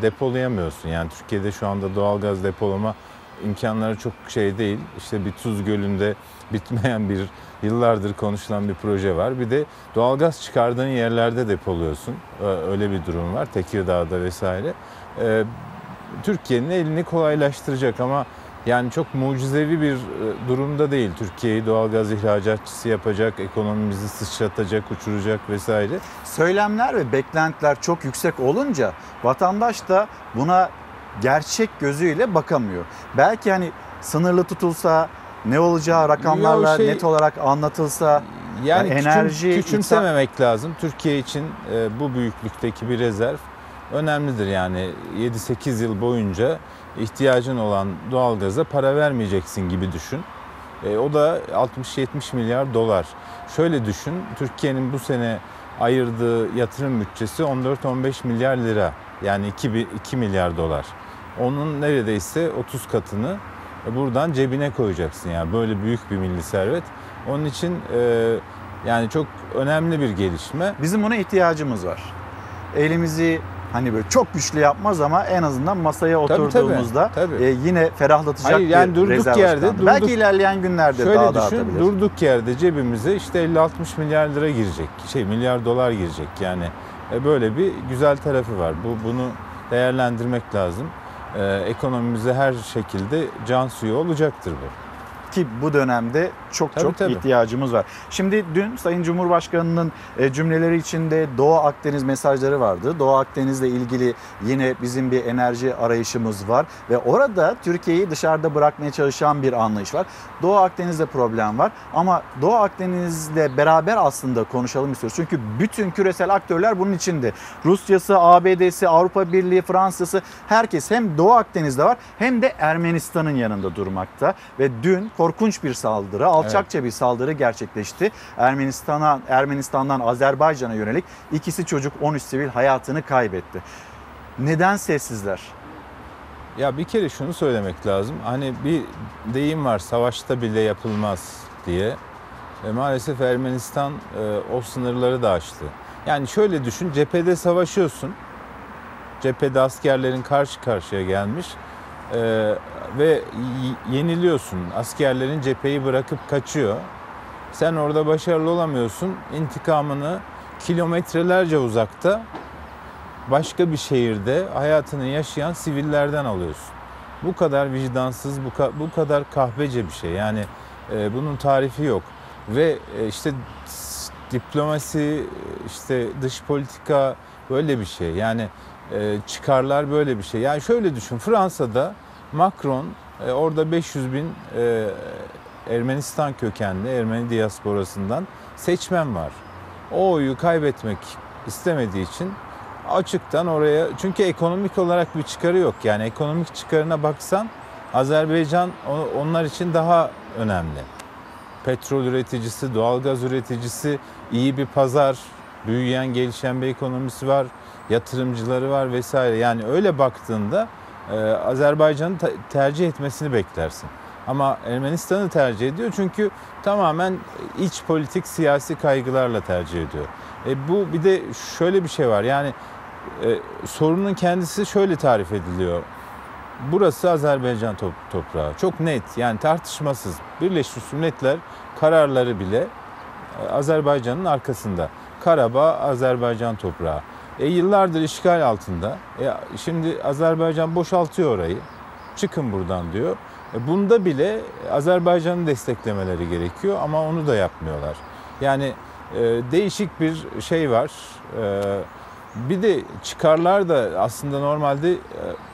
depolayamıyorsun. Yani Türkiye'de şu anda doğalgaz depolama imkanları çok şey değil. İşte bir Tuz Gölü'nde bitmeyen bir yıllardır konuşulan bir proje var. Bir de doğalgaz çıkardığın yerlerde depoluyorsun. Öyle bir durum var Tekirdağ'da vesaire. E, Türkiye'nin elini kolaylaştıracak ama yani çok mucizevi bir e, durumda değil. Türkiye'yi doğalgaz ihracatçısı yapacak, ekonomimizi sıçratacak, uçuracak vesaire. Söylemler ve beklentiler çok yüksek olunca vatandaş da buna gerçek gözüyle bakamıyor. Belki hani sınırlı tutulsa ne olacağı rakamlarla şey- net olarak anlatılsa Yani yani küçüm- enerji küçümsememek lazım. Türkiye için e, bu büyüklükteki bir rezerv önemlidir. Yani 7-8 yıl boyunca ihtiyacın olan doğalgaza para vermeyeceksin gibi düşün. E, o da 60-70 milyar dolar. Şöyle düşün, Türkiye'nin bu sene ayırdığı yatırım bütçesi 14-15 milyar lira. Yani 2, bi- 2 milyar dolar. Onun neredeyse 30 katını e, buradan cebine koyacaksın. Yani böyle büyük bir milli servet. Onun için e, yani çok önemli bir gelişme. Bizim buna ihtiyacımız var. Elimizi hani böyle çok güçlü yapmaz ama en azından masaya Tabii, oturduğumuzda tabii, tabii. e, yine ferahlatacak Hayır, yani bir durduk yerde, durduk- Belki ilerleyen günlerde Şöyle daha da düşün, artabilir. durduk yerde cebimize işte 50-60 milyar lira girecek. Şey milyar dolar girecek yani. E, böyle bir güzel tarafı var. Bu bunu değerlendirmek lazım. E, ekonomimize her şekilde can suyu olacaktır bu. ki bu dönemde çok Tabii, çok tabii. ihtiyacımız var. Şimdi dün Sayın Cumhurbaşkanı'nın e, cümleleri içinde Doğu Akdeniz mesajları vardı. Doğu Akdeniz'le ilgili yine bizim bir enerji arayışımız var ve orada Türkiye'yi dışarıda bırakmaya çalışan bir anlayış var. Doğu Akdeniz'de problem var ama Doğu Akdeniz'le beraber aslında konuşalım istiyoruz. Çünkü bütün küresel aktörler bunun içinde. Rusya'sı, ABD'si, Avrupa Birliği, Fransa'sı herkes hem Doğu Akdeniz'de var hem de Ermenistan'ın yanında durmakta ve dün korkunç bir saldırı, alçakça bir saldırı gerçekleşti. Ermenistan'a Ermenistan'dan Azerbaycan'a yönelik ikisi çocuk 13 sivil hayatını kaybetti. Neden sessizler? Ya bir kere şunu söylemek lazım. Hani bir deyim var savaşta bile yapılmaz diye. E, maalesef Ermenistan e, o sınırları da aştı. Yani şöyle düşün cephede savaşıyorsun. Cephede askerlerin karşı karşıya gelmiş. E, ve yeniliyorsun. Askerlerin cepheyi bırakıp kaçıyor. Sen orada başarılı olamıyorsun. İntikamını kilometrelerce uzakta başka bir şehirde hayatını yaşayan sivillerden alıyorsun. Bu kadar vicdansız, bu, ka- bu kadar kahpece bir şey. Yani e, bunun tarifi yok. Ve e, işte diplomasi, işte dış politika böyle bir şey. Yani e, çıkarlar böyle bir şey. Yani şöyle düşün Fransa'da Macron e, orada 500 bin e, Ermenistan kökenli Ermeni diasporasından seçmen var. O oyu kaybetmek istemediği için açıktan oraya çünkü ekonomik olarak bir çıkarı yok. Yani ekonomik çıkarına baksan Azerbaycan onlar için daha önemli. Petrol üreticisi, doğalgaz üreticisi, iyi bir pazar, büyüyen, gelişen bir ekonomisi var, yatırımcıları var vesaire. Yani öyle baktığında e, Azerbaycan'ı tercih etmesini beklersin. Ama Ermenistan'ı tercih ediyor çünkü tamamen iç politik siyasi kaygılarla tercih ediyor. E bu bir de şöyle bir şey var yani e, sorunun kendisi şöyle tarif ediliyor. Burası Azerbaycan top- toprağı. Çok net yani tartışmasız. Birleşmiş Milletler kararları bile e, Azerbaycan'ın arkasında. Karabağ Azerbaycan toprağı. E yıllardır işgal altında. E, şimdi Azerbaycan boşaltıyor orayı. Çıkın buradan diyor. E, bunda bile Azerbaycan'ın desteklemeleri gerekiyor ama onu da yapmıyorlar. Yani e, değişik bir şey var. E, bir de çıkarlar da aslında normalde e,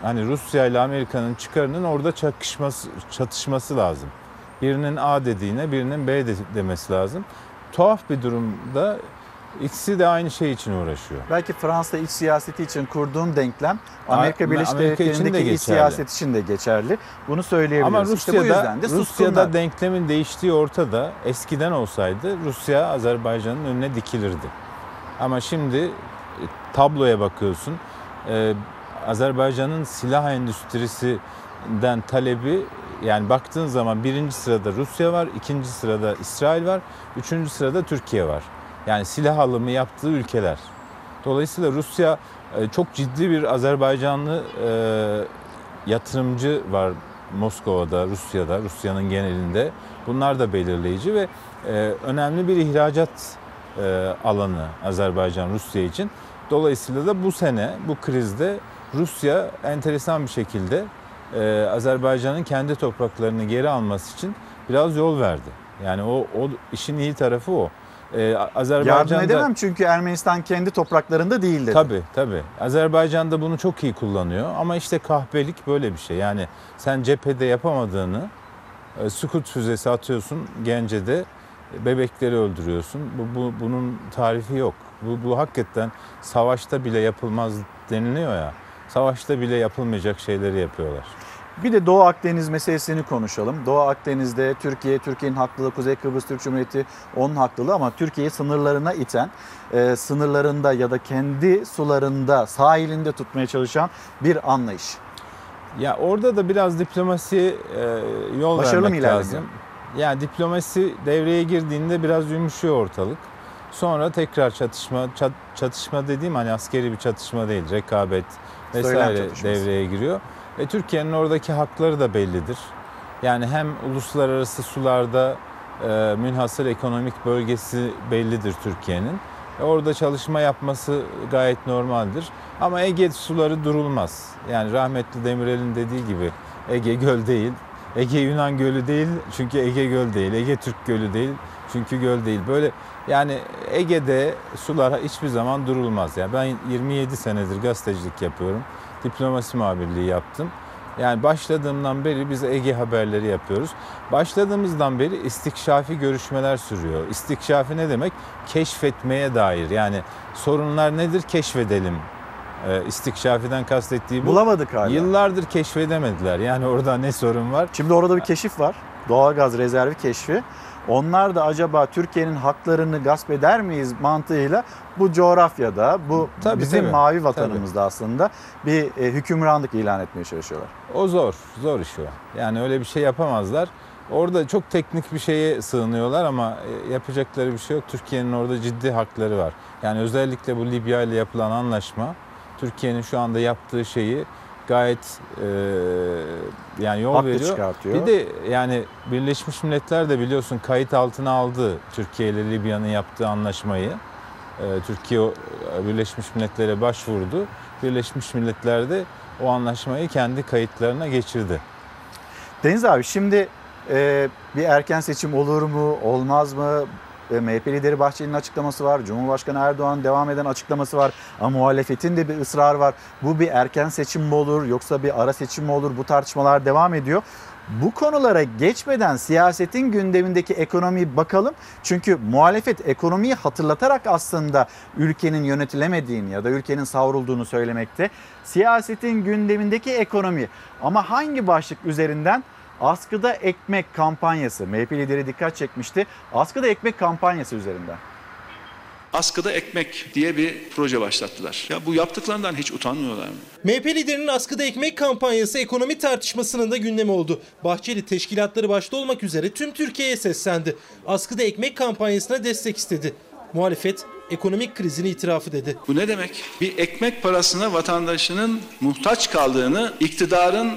hani Rusya ile Amerika'nın çıkarının orada çakışması, çatışması lazım. Birinin A dediğine birinin B de- demesi lazım. Tuhaf bir durumda ikisi de aynı şey için uğraşıyor. Belki Fransa iç siyaseti için kurduğum denklem Amerika Birleşik Devletleri'ndeki iç siyaset için de geçerli. Bunu söyleyebiliriz. Ama İşte bu Rusya'da, yüzden de Rusya'da suskunlar. denklemin değiştiği ortada. Eskiden olsaydı Rusya Azerbaycan'ın önüne dikilirdi. Ama şimdi e, tabloya bakıyorsun. e, Azerbaycan'ın silah endüstrisinden talebi yani baktığın zaman birinci sırada Rusya var, ikinci sırada İsrail var, üçüncü sırada Türkiye var. Yani silah alımı yaptığı ülkeler. Dolayısıyla Rusya e, çok ciddi bir Azerbaycanlı e, yatırımcı var Moskova'da, Rusya'da, Rusya'nın genelinde. Bunlar da belirleyici ve e, önemli bir ihracat alanı Azerbaycan Rusya için. Dolayısıyla da bu sene bu krizde Rusya enteresan bir şekilde Azerbaycan'ın kendi topraklarını geri alması için biraz yol verdi. Yani o, o işin iyi tarafı o. E, Yardım Azerbaycan'da edemem çünkü Ermenistan kendi topraklarında değil dedi. Tabii tabii. Azerbaycan da bunu çok iyi kullanıyor ama işte kahpelik böyle bir şey. Yani sen cephede yapamadığını e, sukut füzesi atıyorsun Gence'de bebekleri öldürüyorsun. Bu, bu bunun tarifi yok. Bu, bu hakikaten savaşta bile yapılmaz deniliyor ya. Savaşta bile yapılmayacak şeyleri yapıyorlar. Bir de Doğu Akdeniz meselesini konuşalım. Doğu Akdeniz'de Türkiye, Türkiye'nin haklılığı, Kuzey Kıbrıs Türk Cumhuriyeti onun haklılığı ama Türkiye'yi sınırlarına iten, e, sınırlarında ya da kendi sularında, sahilinde tutmaya çalışan bir anlayış. Ya orada da biraz diplomasiye e, yol Başarılı mı vermek ilerleniyor? lazım. Yani diplomasi devreye girdiğinde biraz yumuşuyor ortalık. Sonra tekrar çatışma, çat- çatışma dediğim hani askeri bir çatışma değil, rekabet vesaire devreye giriyor. E, Türkiye'nin oradaki hakları da bellidir. Yani hem uluslararası sularda e, münhasır ekonomik bölgesi bellidir Türkiye'nin. E, orada çalışma yapması gayet normaldir. Ama Ege suları durulmaz. Yani rahmetli Demirel'in dediği gibi Ege göl değil. Ege Yunan gölü değil çünkü Ege göl değil. Ege Türk gölü değil çünkü göl değil. Böyle yani Ege'de sular hiçbir zaman durulmaz. Yani ben 27 senedir gazetecilik yapıyorum. Diplomasi muhabirliği yaptım. Yani başladığımdan beri biz Ege haberleri yapıyoruz. Başladığımızdan beri istikşafi görüşmeler sürüyor. İstikşafi ne demek? Keşfetmeye dair. Yani sorunlar nedir? Keşfedelim. Ee, istikşafiden kastettiği bu. Bulamadık hala. Yıllardır keşfedemediler. Yani orada ne sorun var? Şimdi orada bir keşif var. Doğalgaz rezervi keşfi. Onlar da acaba Türkiye'nin haklarını gasp eder miyiz mantığıyla bu coğrafyada, bu Tabii, bizim tabii. mavi vatanımızda aslında bir e, hükümranlık ilan etmeye çalışıyorlar. O zor, zor iş o. Yani öyle bir şey yapamazlar. Orada çok teknik bir şeye sığınıyorlar ama e, yapacakları bir şey yok. Türkiye'nin orada ciddi hakları var. Yani özellikle bu Libya ile yapılan anlaşma Türkiye'nin şu anda yaptığı şeyi gayet e, yani yol Haklı veriyor. çıkartıyor. Bir de yani Birleşmiş Milletler de biliyorsun kayıt altına aldı Türkiye ile Libya'nın yaptığı anlaşmayı. E, Türkiye Birleşmiş Milletler'e başvurdu. Birleşmiş Milletler de o anlaşmayı kendi kayıtlarına geçirdi. Deniz abi şimdi e, bir erken seçim olur mu, olmaz mı? E, MHP lideri Bahçeli'nin açıklaması var. Cumhurbaşkanı Erdoğan'ın devam eden açıklaması var. Ama muhalefetin de bir ısrar var. Bu bir erken seçim mi olur yoksa bir ara seçim mi olur? Bu tartışmalar devam ediyor. Bu konulara geçmeden siyasetin gündemindeki ekonomiyi bakalım. Çünkü muhalefet ekonomiyi hatırlatarak aslında ülkenin yönetilemediğini ya da ülkenin savrulduğunu söylemekte. Siyasetin gündemindeki ekonomi ama hangi başlık üzerinden? Askıda ekmek kampanyası. MHP lideri dikkat çekmişti. Askıda ekmek kampanyası üzerinden. Askıda ekmek diye bir proje başlattılar. Ya bu yaptıklarından hiç utanmıyorlar mı? MHP liderinin askıda ekmek kampanyası ekonomi tartışmasının da gündemi oldu. Bahçeli teşkilatları başta olmak üzere tüm Türkiye'ye seslendi. Askıda ekmek kampanyasına destek istedi. Muhalefet ekonomik krizin itirafı dedi. Bu ne demek? Bir ekmek parasına vatandaşının muhtaç kaldığını iktidarın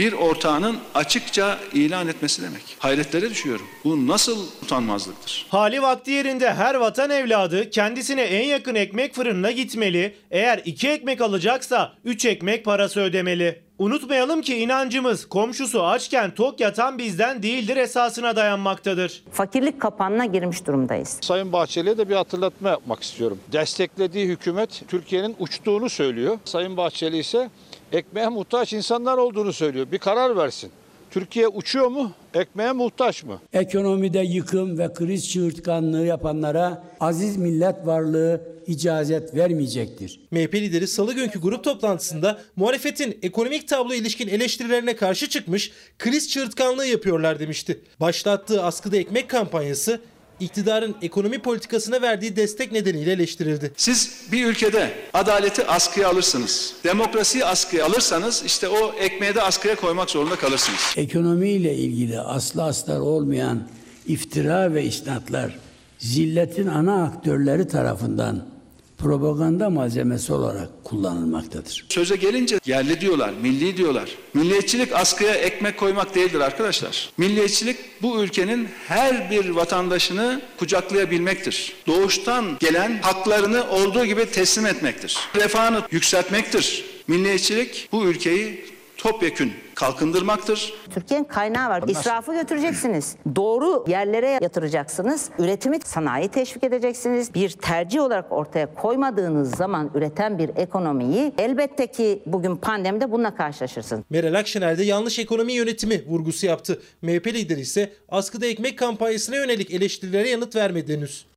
bir ortağının açıkça ilan etmesi demek. Hayretlere düşüyorum. Bu nasıl utanmazlıktır? Hali vakti yerinde her vatan evladı kendisine en yakın ekmek fırınına gitmeli. Eğer iki ekmek alacaksa üç ekmek parası ödemeli. Unutmayalım ki inancımız komşusu açken tok yatan bizden değildir esasına dayanmaktadır. Fakirlik kapağına girmiş durumdayız. Sayın Bahçeli'ye de bir hatırlatma yapmak istiyorum. Desteklediği hükümet Türkiye'nin uçtuğunu söylüyor. Sayın Bahçeli ise ekmeğe muhtaç insanlar olduğunu söylüyor. Bir karar versin. Türkiye uçuyor mu? Ekmeğe muhtaç mı? Ekonomide yıkım ve kriz çığırtkanlığı yapanlara aziz millet varlığı icazet vermeyecektir. MHP lideri salı günkü grup toplantısında muhalefetin ekonomik tablo ilişkin eleştirilerine karşı çıkmış, kriz çığırtkanlığı yapıyorlar demişti. Başlattığı askıda ekmek kampanyası iktidarın ekonomi politikasına verdiği destek nedeniyle eleştirildi. Siz bir ülkede adaleti askıya alırsınız. Demokrasiyi askıya alırsanız işte o ekmeği de askıya koymak zorunda kalırsınız. Ekonomiyle ilgili aslı astar olmayan iftira ve isnatlar zilletin ana aktörleri tarafından propaganda malzemesi olarak kullanılmaktadır. Söze gelince yerli diyorlar, milli diyorlar. Milliyetçilik askıya ekmek koymak değildir arkadaşlar. Milliyetçilik bu ülkenin her bir vatandaşını kucaklayabilmektir. Doğuştan gelen haklarını olduğu gibi teslim etmektir. Refahını yükseltmektir. Milliyetçilik bu ülkeyi topyekün kalkındırmaktır. Türkiye'nin kaynağı var. İsrafı götüreceksiniz. Doğru yerlere yatıracaksınız. Üretimi, sanayi teşvik edeceksiniz. Bir tercih olarak ortaya koymadığınız zaman üreten bir ekonomiyi elbette ki bugün pandemide bununla karşılaşırsınız. Meral Akşener de yanlış ekonomi yönetimi vurgusu yaptı. MHP lideri ise askıda ekmek kampanyasına yönelik eleştirilere yanıt vermedi henüz.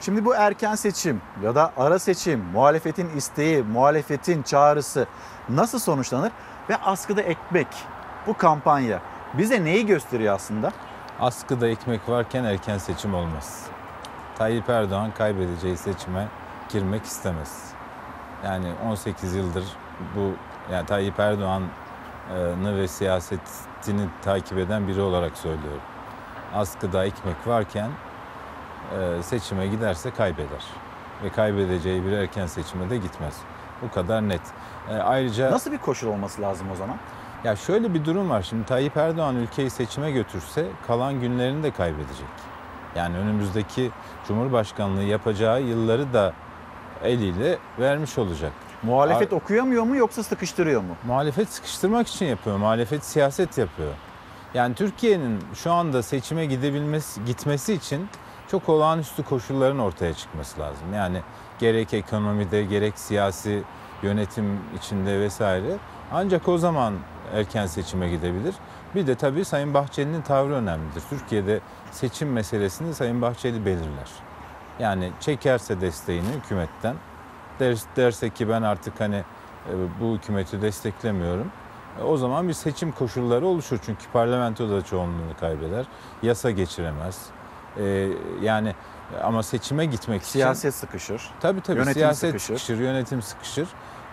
Şimdi bu erken seçim ya da ara seçim, muhalefetin isteği, muhalefetin çağrısı nasıl sonuçlanır? Ve askıda ekmek bu kampanya bize neyi gösteriyor aslında? Askıda ekmek varken erken seçim olmaz. Tayyip Erdoğan kaybedeceği seçime girmek istemez. Yani 18 yıldır bu yani Tayyip Erdoğan'ı ve siyasetini takip eden biri olarak söylüyorum. Askıda ekmek varken seçime giderse kaybeder. Ve kaybedeceği bir erken seçime de gitmez. Bu kadar net. E, Ayrıca Nasıl bir koşul olması lazım o zaman? ya şöyle bir durum var. Şimdi Tayyip Erdoğan ülkeyi seçime götürse kalan günlerini de kaybedecek. Yani önümüzdeki Cumhurbaşkanlığı yapacağı yılları da eliyle vermiş olacak. Muhalefet Ar- okuyamıyor mu yoksa sıkıştırıyor mu? Muhalefet sıkıştırmak için yapıyor. Muhalefet siyaset yapıyor. Yani Türkiye'nin şu anda seçime gidebilmesi, gitmesi için çok olağanüstü koşulların ortaya çıkması lazım. Yani gerek ekonomide gerek siyasi yönetim içinde vesaire. Ancak o zaman erken seçime gidebilir. Bir de tabii Sayın Bahçeli'nin tavrı önemlidir. Türkiye'de seçim meselesini Sayın Bahçeli belirler. Yani çekerse desteğini hükümetten der- derse ki ben artık hani e, bu hükümeti desteklemiyorum. E, O zaman bir seçim koşulları oluşur. Çünkü parlamento da çoğunluğunu kaybeder. Yasa geçiremez. E, yani ama seçime gitmek için... Siyaset sıkışır. Tabii tabii Yönetim siyaset sıkışır. sıkışır. yönetim sıkışır.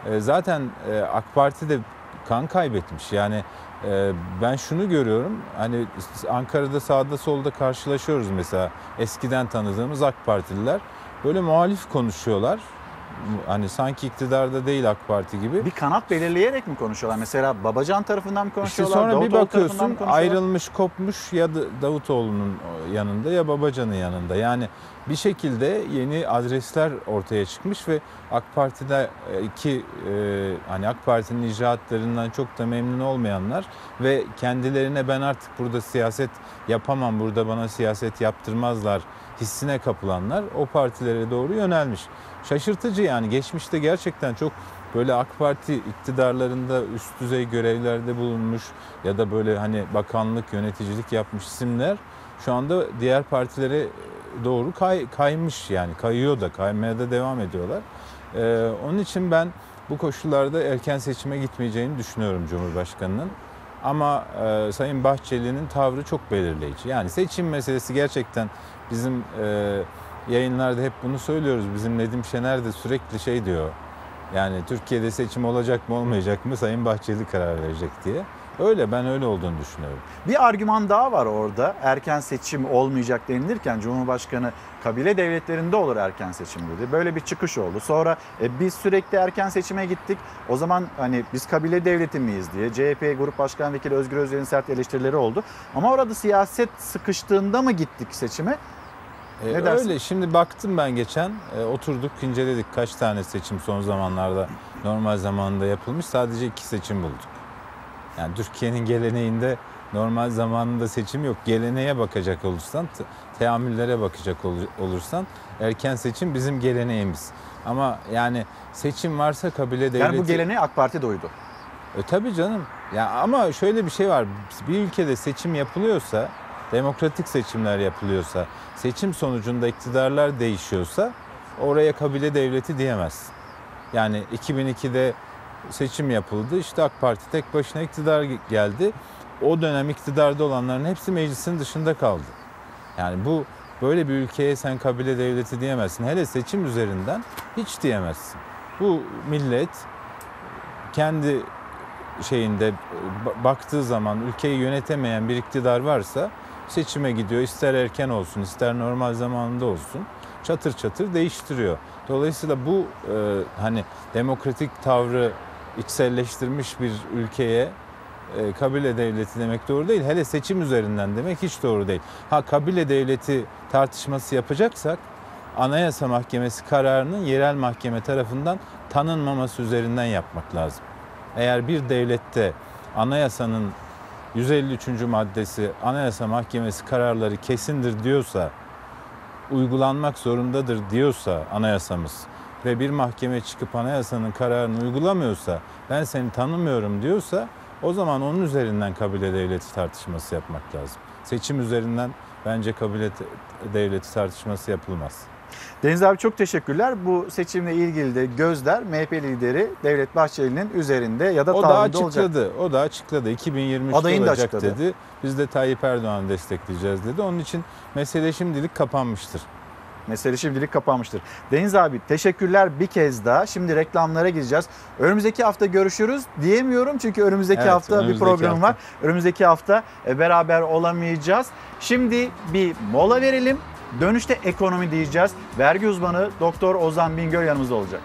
E, zaten e, AK Parti de kan kaybetmiş. Yani e, ben şunu görüyorum. Hani Ankara'da sağda solda karşılaşıyoruz mesela. Eskiden tanıdığımız AK Partililer böyle muhalif konuşuyorlar. Hani sanki iktidarda değil AK Parti gibi. Bir kanat belirleyerek mi konuşuyorlar? Mesela Babacan tarafından mı İşte konuşuyorlar? sonra bir Davutoğlu mı bakıyorsun ayrılmış kopmuş ya da Davutoğlu'nun yanında ya Babacan'ın yanında. Yani bir şekilde yeni adresler ortaya çıkmış ve AK Parti'de e, ki e, hani AK Parti'nin icraatlarından çok da memnun olmayanlar ve kendilerine ben artık burada siyaset yapamam, burada bana siyaset yaptırmazlar hissine kapılanlar o partilere doğru yönelmiş. Şaşırtıcı yani geçmişte gerçekten çok böyle AK Parti iktidarlarında üst düzey görevlerde bulunmuş ya da böyle hani bakanlık, yöneticilik yapmış isimler şu anda diğer partilere doğru kay, kaymış yani kayıyor da kaymaya da devam ediyorlar. Ee, onun için ben bu koşullarda erken seçime gitmeyeceğini düşünüyorum Cumhurbaşkanı'nın. Ama e, Sayın Bahçeli'nin tavrı çok belirleyici. Yani seçim meselesi gerçekten bizim e, yayınlarda hep bunu söylüyoruz. Bizim Nedim Şener de sürekli şey diyor. Yani Türkiye'de seçim olacak mı olmayacak mı Sayın Bahçeli karar verecek diye. Öyle ben öyle olduğunu düşünüyorum. Bir argüman daha var orada. Erken seçim olmayacak denilirken Cumhurbaşkanı kabile devletlerinde olur erken seçim dedi. Böyle bir çıkış oldu. Sonra e, biz sürekli erken seçime gittik. O zaman hani biz kabile devleti miyiz diye CHP Grup Başkan Vekili Özgür Özel'in sert eleştirileri oldu. Ama orada siyaset sıkıştığında mı gittik seçime? Ee, Ne dersin? öyle şimdi baktım ben geçen e, oturduk inceledik kaç tane seçim son zamanlarda normal zamanında yapılmış sadece iki seçim bulduk. Yani Türkiye'nin geleneğinde normal zamanında seçim yok. Geleneğe bakacak olursan, te- teamüllere bakacak ol- olursan erken seçim bizim geleneğimiz. Ama yani seçim varsa kabile devleti... Yani bu geleneği AK Parti de uydu. E tabii canım. Ya ama şöyle bir şey var. Bir ülkede seçim yapılıyorsa, demokratik seçimler yapılıyorsa, seçim sonucunda iktidarlar değişiyorsa oraya kabile devleti diyemezsin. Yani 2002'de seçim yapıldı. İşte AK Parti tek başına iktidar geldi. O dönem iktidarda olanların hepsi meclisin dışında kaldı. Yani bu böyle bir ülkeye sen kabile devleti diyemezsin. Hele seçim üzerinden hiç diyemezsin. Bu millet kendi şeyinde ba- baktığı zaman ülkeyi yönetemeyen bir iktidar varsa seçime gidiyor. İster erken olsun, ister normal zamanında olsun. Çatır çatır değiştiriyor. Dolayısıyla bu e, hani demokratik tavrı içselleştirmiş bir ülkeye e, kabile devleti demek doğru değil. Hele seçim üzerinden demek hiç doğru değil. Ha kabile devleti tartışması yapacaksak Anayasa Mahkemesi kararının yerel mahkeme tarafından tanınmaması üzerinden yapmak lazım. Eğer bir devlette anayasanın 153. maddesi Anayasa Mahkemesi kararları kesindir diyorsa, uygulanmak zorundadır diyorsa anayasamız ve bir mahkeme çıkıp anayasanın kararını uygulamıyorsa, ben seni tanımıyorum diyorsa o zaman onun üzerinden kabile devleti tartışması yapmak lazım. Seçim üzerinden bence kabile devleti tartışması yapılmaz. Deniz abi çok teşekkürler. Bu seçimle ilgili de gözler MHP lideri Devlet Bahçeli'nin üzerinde ya da O da tavrında olacak. açıkladı. O da açıkladı. 2023'te Adayını da olacak açıkladı. dedi. Biz de Tayyip Erdoğan'ı destekleyeceğiz dedi. Onun için mesele şimdilik kapanmıştır. Mesele şimdilik kapanmıştır. Deniz abi teşekkürler bir kez daha. Şimdi reklamlara gideceğiz. Önümüzdeki hafta görüşürüz diyemiyorum çünkü önümüzdeki Evet, hafta bir önümüzdeki programım hafta. var. Önümüzdeki hafta e, beraber olamayacağız. Şimdi bir mola verelim. Dönüşte ekonomi diyeceğiz. Vergi uzmanı Doktor Ozan Bingöl yanımızda olacak.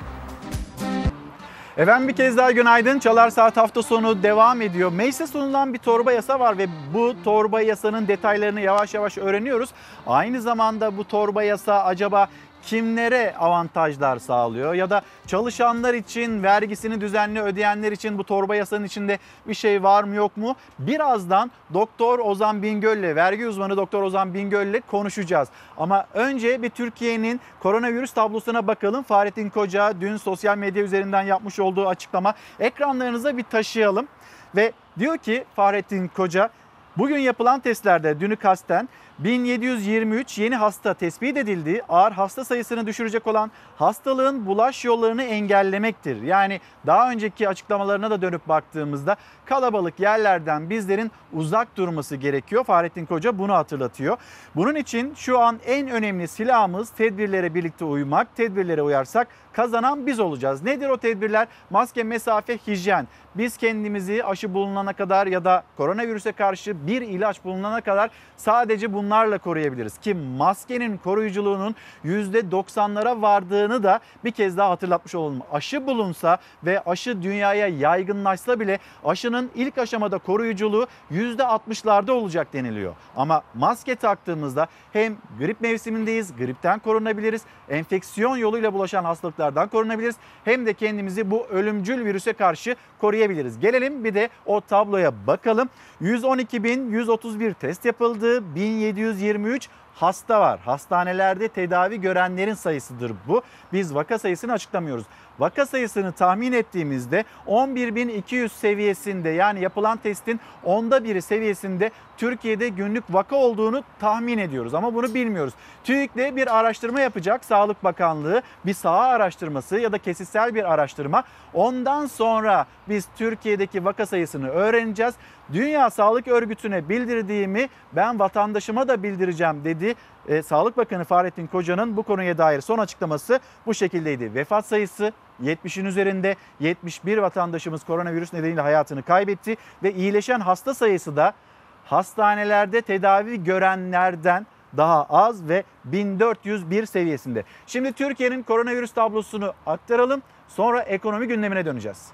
Efendim bir kez daha günaydın. Çalar Saat hafta sonu devam ediyor. Meclise sunulan bir torba yasa var ve bu torba yasanın detaylarını yavaş yavaş öğreniyoruz. Aynı zamanda bu torba yasa acaba kimlere avantajlar sağlıyor ya da çalışanlar için vergisini düzenli ödeyenler için bu torba yasanın içinde bir şey var mı yok mu? Birazdan Doktor Ozan Bingöl ile vergi uzmanı Doktor Ozan Bingöl ile konuşacağız. Ama önce bir Türkiye'nin koronavirüs tablosuna bakalım. Fahrettin Koca dün sosyal medya üzerinden yapmış olduğu açıklama ekranlarınıza bir taşıyalım ve diyor ki Fahrettin Koca Bugün yapılan testlerde dünü kasten 1723 yeni hasta tespit edildi. Ağır hasta sayısını düşürecek olan hastalığın bulaş yollarını engellemektir. Yani daha önceki açıklamalarına da dönüp baktığımızda kalabalık yerlerden bizlerin uzak durması gerekiyor. Fahrettin Koca bunu hatırlatıyor. Bunun için şu an en önemli silahımız tedbirlere birlikte uymak. Tedbirlere uyarsak kazanan biz olacağız. Nedir o tedbirler? Maske, mesafe, hijyen. Biz kendimizi aşı bulunana kadar ya da koronavirüse karşı bir ilaç bulunana kadar sadece bunlarla koruyabiliriz. Ki maskenin koruyuculuğunun %90'lara vardığını da bir kez daha hatırlatmış olalım. Aşı bulunsa ve aşı dünyaya yaygınlaşsa bile aşının ilk aşamada koruyuculuğu %60'larda olacak deniliyor. Ama maske taktığımızda hem grip mevsimindeyiz, gripten korunabiliriz, enfeksiyon yoluyla bulaşan hastalıklardan korunabiliriz hem de kendimizi bu ölümcül virüse karşı koruyabiliriz. Gelelim bir de o tabloya bakalım. 112.131 test yapıldı, 1723 hasta var. Hastanelerde tedavi görenlerin sayısıdır bu. Biz vaka sayısını açıklamıyoruz. Vaka sayısını tahmin ettiğimizde 11.200 seviyesinde yani yapılan testin onda biri seviyesinde Türkiye'de günlük vaka olduğunu tahmin ediyoruz ama bunu bilmiyoruz. TÜİK'le bir araştırma yapacak Sağlık Bakanlığı bir saha araştırması ya da kesitsel bir araştırma. Ondan sonra biz Türkiye'deki vaka sayısını öğreneceğiz. Dünya Sağlık Örgütü'ne bildirdiğimi ben vatandaşıma da bildireceğim dedi. E, Sağlık Bakanı Fahrettin Koca'nın bu konuya dair son açıklaması bu şekildeydi. Vefat sayısı 70'in üzerinde 71 vatandaşımız koronavirüs nedeniyle hayatını kaybetti ve iyileşen hasta sayısı da hastanelerde tedavi görenlerden daha az ve 1401 seviyesinde. Şimdi Türkiye'nin koronavirüs tablosunu aktaralım. Sonra ekonomi gündemine döneceğiz.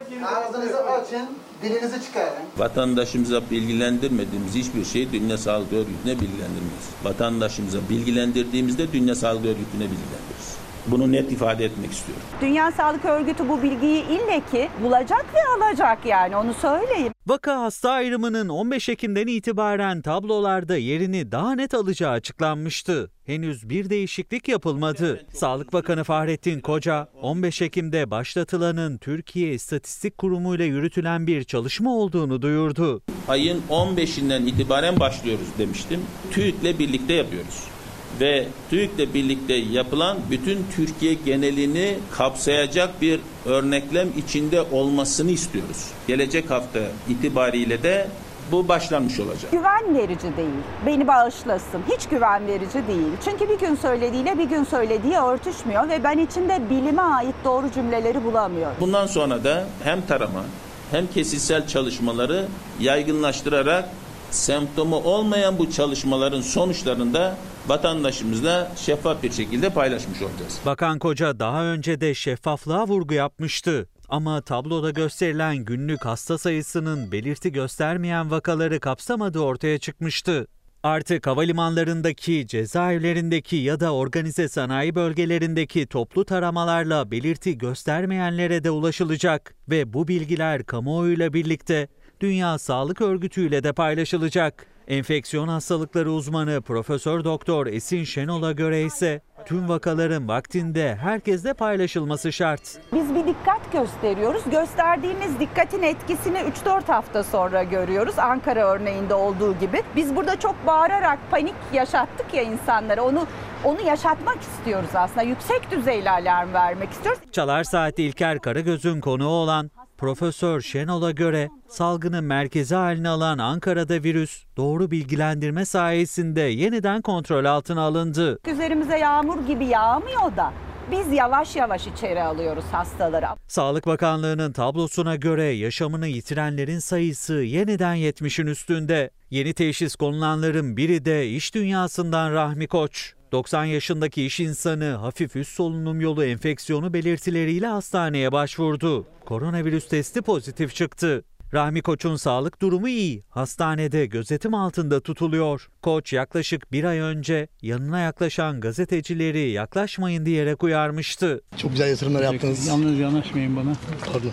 Ağzınızı açın, dilinizi çıkarın. Vatandaşımıza bilgilendirmediğimiz hiçbir şeyi Dünya Sağlık Örgütü'ne bilgilendirmeyiz. Vatandaşımıza bilgilendirdiğimizde Dünya Sağlık Örgütü'ne bilgilendiririz. Bunu net ifade etmek istiyorum. Dünya Sağlık Örgütü bu bilgiyi ille ki bulacak ve alacak yani onu söyleyeyim. Vaka hasta ayrımının 15 Ekim'den itibaren tablolarda yerini daha net alacağı açıklanmıştı. Henüz bir değişiklik yapılmadı. Sağlık Bakanı Fahrettin Koca, 15 Ekim'de başlatılanın Türkiye İstatistik Kurumu ile yürütülen bir çalışma olduğunu duyurdu. Ayın 15'inden itibaren başlıyoruz demiştim. TÜİK'le birlikte yapıyoruz ve TÜİK'le birlikte yapılan bütün Türkiye genelini kapsayacak bir örneklem içinde olmasını istiyoruz. Gelecek hafta itibariyle de bu başlanmış olacak. Güven verici değil. Beni bağışlasın. Hiç güven verici değil. Çünkü bir gün söylediğiyle bir gün söylediği örtüşmüyor ve ben içinde bilime ait doğru cümleleri bulamıyorum. Bundan sonra da hem tarama hem kesitsel çalışmaları yaygınlaştırarak semptomu olmayan bu çalışmaların sonuçlarında vatandaşımızla şeffaf bir şekilde paylaşmış olacağız. Bakan Koca daha önce de şeffaflığa vurgu yapmıştı. Ama tabloda gösterilen günlük hasta sayısının belirti göstermeyen vakaları kapsamadığı ortaya çıkmıştı. Artık havalimanlarındaki, cezaevlerindeki ya da organize sanayi bölgelerindeki toplu taramalarla belirti göstermeyenlere de ulaşılacak ve bu bilgiler kamuoyuyla birlikte Dünya Sağlık Örgütü ile de paylaşılacak. Enfeksiyon hastalıkları uzmanı Profesör Doktor Esin Şenol'a göre ise tüm vakaların vaktinde herkesle paylaşılması şart. Biz bir dikkat gösteriyoruz. Gösterdiğimiz dikkatin etkisini 3-4 hafta sonra görüyoruz. Ankara örneğinde olduğu gibi. Biz burada çok bağırarak panik yaşattık ya insanlara. Onu onu yaşatmak istiyoruz aslında. Yüksek düzeyli alarm vermek istiyoruz. Çalar Saat İlker Karagöz'ün konuğu olan Profesör Şenol'a göre salgını merkezi haline alan Ankara'da virüs doğru bilgilendirme sayesinde yeniden kontrol altına alındı. Üzerimize yağmur gibi yağmıyor da biz yavaş yavaş içeri alıyoruz hastaları. Sağlık Bakanlığı'nın tablosuna göre yaşamını yitirenlerin sayısı yeniden 70'in üstünde. Yeni teşhis konulanların biri de iş dünyasından Rahmi Koç. 90 yaşındaki iş insanı hafif üst solunum yolu enfeksiyonu belirtileriyle hastaneye başvurdu. Koronavirüs testi pozitif çıktı. Rahmi Koç'un sağlık durumu iyi. Hastanede gözetim altında tutuluyor. Koç yaklaşık bir ay önce yanına yaklaşan gazetecileri yaklaşmayın diyerek uyarmıştı. Çok güzel yatırımlar yaptınız. Yalnız yanaşmayın bana. Pardon.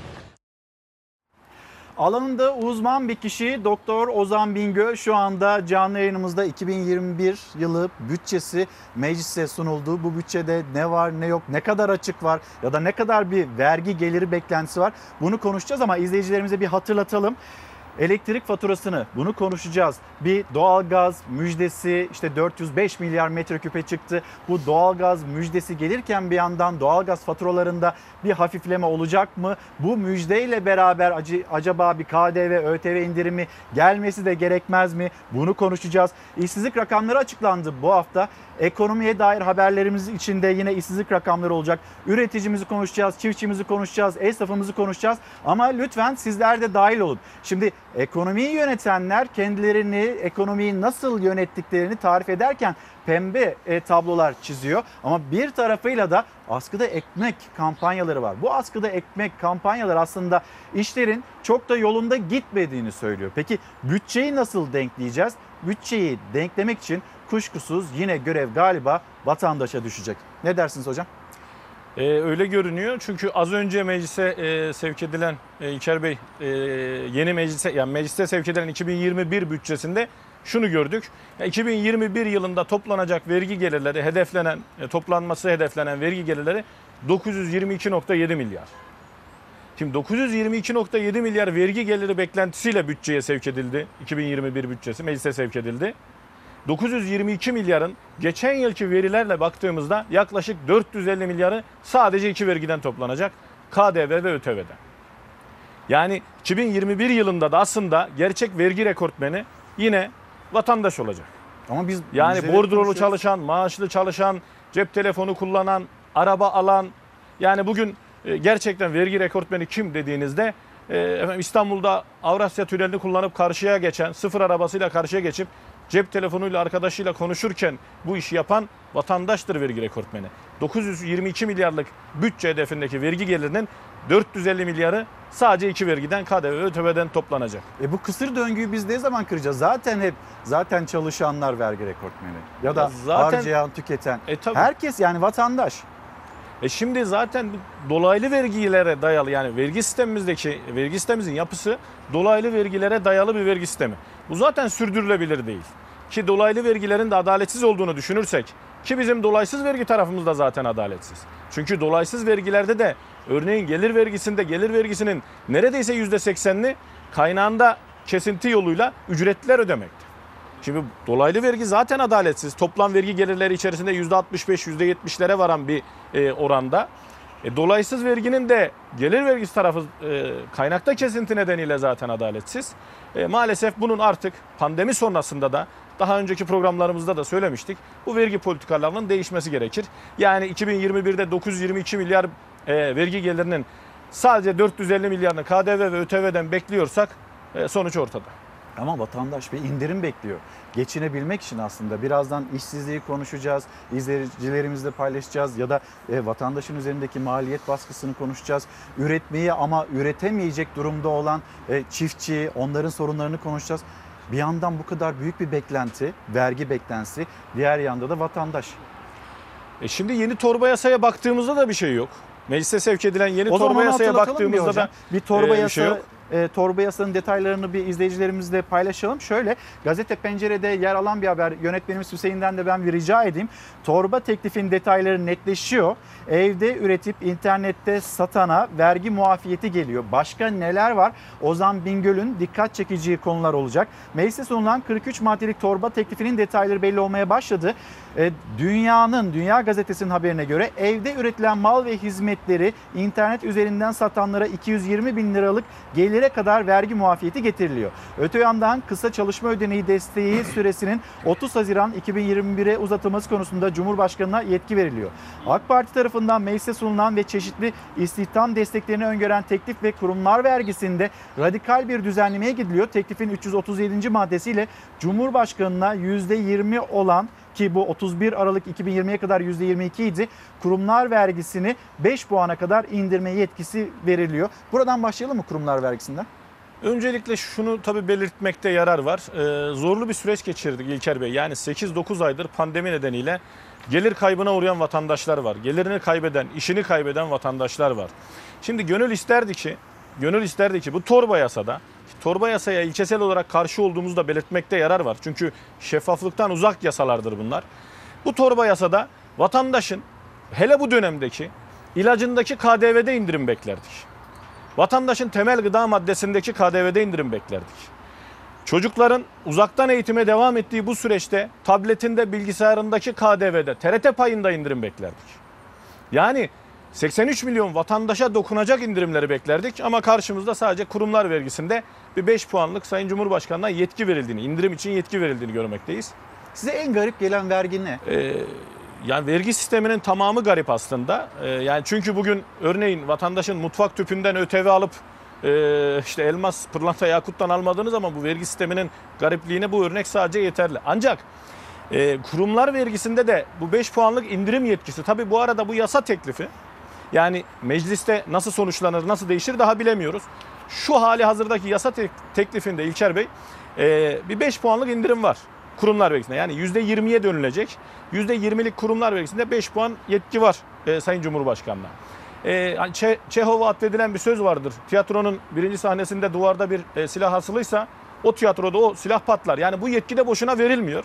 Alanında uzman bir kişi Doktor Ozan Bingöl şu anda canlı yayınımızda 2021 yılı bütçesi meclise sunuldu. Bu bütçede ne var ne yok, ne kadar açık var ya da ne kadar bir vergi geliri beklentisi var bunu konuşacağız ama izleyicilerimize bir hatırlatalım. Elektrik faturasını bunu konuşacağız. Bir doğalgaz müjdesi işte 405 milyar metreküpe çıktı. Bu doğalgaz müjdesi gelirken bir yandan doğalgaz faturalarında bir hafifleme olacak mı? Bu müjdeyle beraber acaba bir KDV, ÖTV indirimi gelmesi de gerekmez mi? Bunu konuşacağız. İşsizlik rakamları açıklandı bu hafta. Ekonomiye dair haberlerimiz içinde yine işsizlik rakamları olacak. Üreticimizi konuşacağız, çiftçimizi konuşacağız, esnafımızı konuşacağız. Ama lütfen sizler de dahil olun. Şimdi ekonomiyi yönetenler kendilerini, ekonomiyi nasıl yönettiklerini tarif ederken pembe e, tablolar çiziyor. Ama bir tarafıyla da askıda ekmek kampanyaları var. Bu askıda ekmek kampanyaları aslında işlerin çok da yolunda gitmediğini söylüyor. Peki bütçeyi nasıl denkleyeceğiz? Bütçeyi denklemek için kuşkusuz yine görev galiba vatandaşa düşecek. Ne dersiniz hocam? Ee, öyle görünüyor çünkü az önce meclise e, sevk edilen e, İlker Bey e, yeni meclise yani mecliste sevk edilen 2021 bütçesinde şunu gördük. Ya 2021 yılında toplanacak vergi gelirleri hedeflenen e, toplanması hedeflenen vergi gelirleri 922.7 milyar. Şimdi 922.7 milyar vergi geliri beklentisiyle bütçeye sevk edildi. 2021 bütçesi meclise sevk edildi. 922 milyarın geçen yılki verilerle baktığımızda yaklaşık 450 milyarı sadece iki vergiden toplanacak. KDV ve ÖTV'den. Yani 2021 yılında da aslında gerçek vergi rekortmeni yine vatandaş olacak. Ama biz yani bordrolu çalışan, maaşlı çalışan, cep telefonu kullanan, araba alan yani bugün e, gerçekten vergi rekortmeni kim dediğinizde e, efendim İstanbul'da Avrasya Tüneli'ni kullanıp karşıya geçen, sıfır arabasıyla karşıya geçip cep telefonuyla arkadaşıyla konuşurken bu işi yapan vatandaştır vergi rekortmeni. 922 milyarlık bütçe hedefindeki vergi gelirinin 450 milyarı sadece iki vergiden KDV ve ÖTV'den toplanacak. E bu kısır döngüyü biz ne zaman kıracağız? Zaten hep zaten çalışanlar vergi rekortmeni ya da Ya zaten- harcayan, tüketen. E tabii. Herkes yani vatandaş. E şimdi zaten dolaylı vergilere dayalı yani vergi sistemimizdeki vergi sistemimizin yapısı dolaylı vergilere dayalı bir vergi sistemi. Bu zaten sürdürülebilir değil. Ki dolaylı vergilerin de adaletsiz olduğunu düşünürsek ki bizim dolaysız vergi tarafımız da zaten adaletsiz. Çünkü dolaysız vergilerde de örneğin gelir vergisinde gelir vergisinin neredeyse %80'ini kaynağında kesinti yoluyla ücretler ödemekte. Şimdi dolaylı vergi zaten adaletsiz. Toplam vergi gelirleri içerisinde %65, %70'lere varan bir e, oranda. E, dolaysız verginin de gelir vergisi tarafı e, kaynakta kesinti nedeniyle zaten adaletsiz. E, maalesef bunun artık pandemi sonrasında da daha önceki programlarımızda da söylemiştik. Bu vergi politikalarının değişmesi gerekir. Yani 2021'de 922 milyar e, vergi gelirinin sadece 450 milyarını KDV ve ÖTV'den bekliyorsak e, sonuç ortada. Ama vatandaş bir indirim bekliyor. Geçinebilmek için aslında birazdan işsizliği konuşacağız, izleyicilerimizle paylaşacağız ya da e, vatandaşın üzerindeki maliyet baskısını konuşacağız. Üretmeyi ama üretemeyecek durumda olan e, çiftçi, onların sorunlarını konuşacağız. Bir yandan bu kadar büyük bir beklenti, vergi beklentisi, diğer yanda da vatandaş. E şimdi yeni torba yasaya baktığımızda da bir şey yok. Meclise sevk edilen yeni O torba yasaya hatırlatalım bir baktığımızda hocam. da bir torba e, yasa şey yok. E, torba yasanın detaylarını bir izleyicilerimizle paylaşalım. Şöyle gazete pencerede yer alan bir haber yönetmenimiz Hüseyin'den de ben bir rica edeyim. Torba teklifin detayları netleşiyor. Evde üretip internette satana vergi muafiyeti geliyor. Başka neler var? Ozan Bingöl'ün dikkat çekici konular olacak. Meclise sunulan 43 maddelik torba teklifinin detayları belli olmaya başladı. E, dünyanın, Dünya Gazetesi'nin haberine göre evde üretilen mal ve hizmetleri internet üzerinden satanlara 220 bin liralık gelire kadar vergi muafiyeti getiriliyor. Öte yandan kısa çalışma ödeneği desteği süresinin 30 Haziran 2021'e uzatılması konusunda Cumhurbaşkanı'na yetki veriliyor. AK Parti tarafından meclise sunulan ve çeşitli istihdam desteklerini öngören teklif ve kurumlar vergisinde radikal bir düzenlemeye gidiliyor. Teklifin 337. maddesiyle Cumhurbaşkanı'na %20 olan ki bu 31 Aralık 2020'ye kadar %22 idi. Kurumlar vergisini 5 puana kadar indirme yetkisi veriliyor. Buradan başlayalım mı kurumlar vergisinden? Öncelikle şunu tabii belirtmekte yarar var. Ee, zorlu bir süreç geçirdik İlker Bey. Yani 8-9 aydır pandemi nedeniyle gelir kaybına uğrayan vatandaşlar var. Gelirini kaybeden, işini kaybeden vatandaşlar var. Şimdi gönül isterdi ki, gönül isterdi ki bu torba yasada torba yasaya ilkesel olarak karşı olduğumuzu da belirtmekte yarar var. Çünkü şeffaflıktan uzak yasalardır bunlar. Bu torba yasada vatandaşın hele bu dönemdeki ilacındaki KDV'de indirim beklerdik. Vatandaşın temel gıda maddesindeki KDV'de indirim beklerdik. Çocukların uzaktan eğitime devam ettiği bu süreçte tabletinde, bilgisayarındaki KDV'de, TRT payında indirim beklerdik. Yani 83 milyon vatandaşa dokunacak indirimleri beklerdik ama karşımızda sadece kurumlar vergisinde bir 5 puanlık Sayın Cumhurbaşkanı'na yetki verildiğini, indirim için yetki verildiğini görmekteyiz. Size en garip gelen vergi ne? Ee, yani vergi sisteminin tamamı garip aslında. Ee, yani çünkü bugün örneğin vatandaşın mutfak tüpünden ÖTV alıp e, işte elmas, pırlanta, yakuttan almadığınız zaman bu vergi sisteminin garipliğine bu örnek sadece yeterli. Ancak e, kurumlar vergisinde de bu 5 puanlık indirim yetkisi tabii bu arada bu yasa teklifi yani mecliste nasıl sonuçlanır, nasıl değişir daha bilemiyoruz. Şu hali hazırdaki yasa tek- teklifinde İlker Bey e, bir 5 puanlık indirim var kurumlar vergisinde. Yani %20'ye dönülecek. %20'lik kurumlar vergisinde 5 puan yetki var e, Sayın Cumhurbaşkanı'na. E, hani Çe- Çehov'a atfedilen bir söz vardır. Tiyatronun birinci sahnesinde duvarda bir e, silah asılıysa o tiyatroda o silah patlar. Yani bu yetki de boşuna verilmiyor.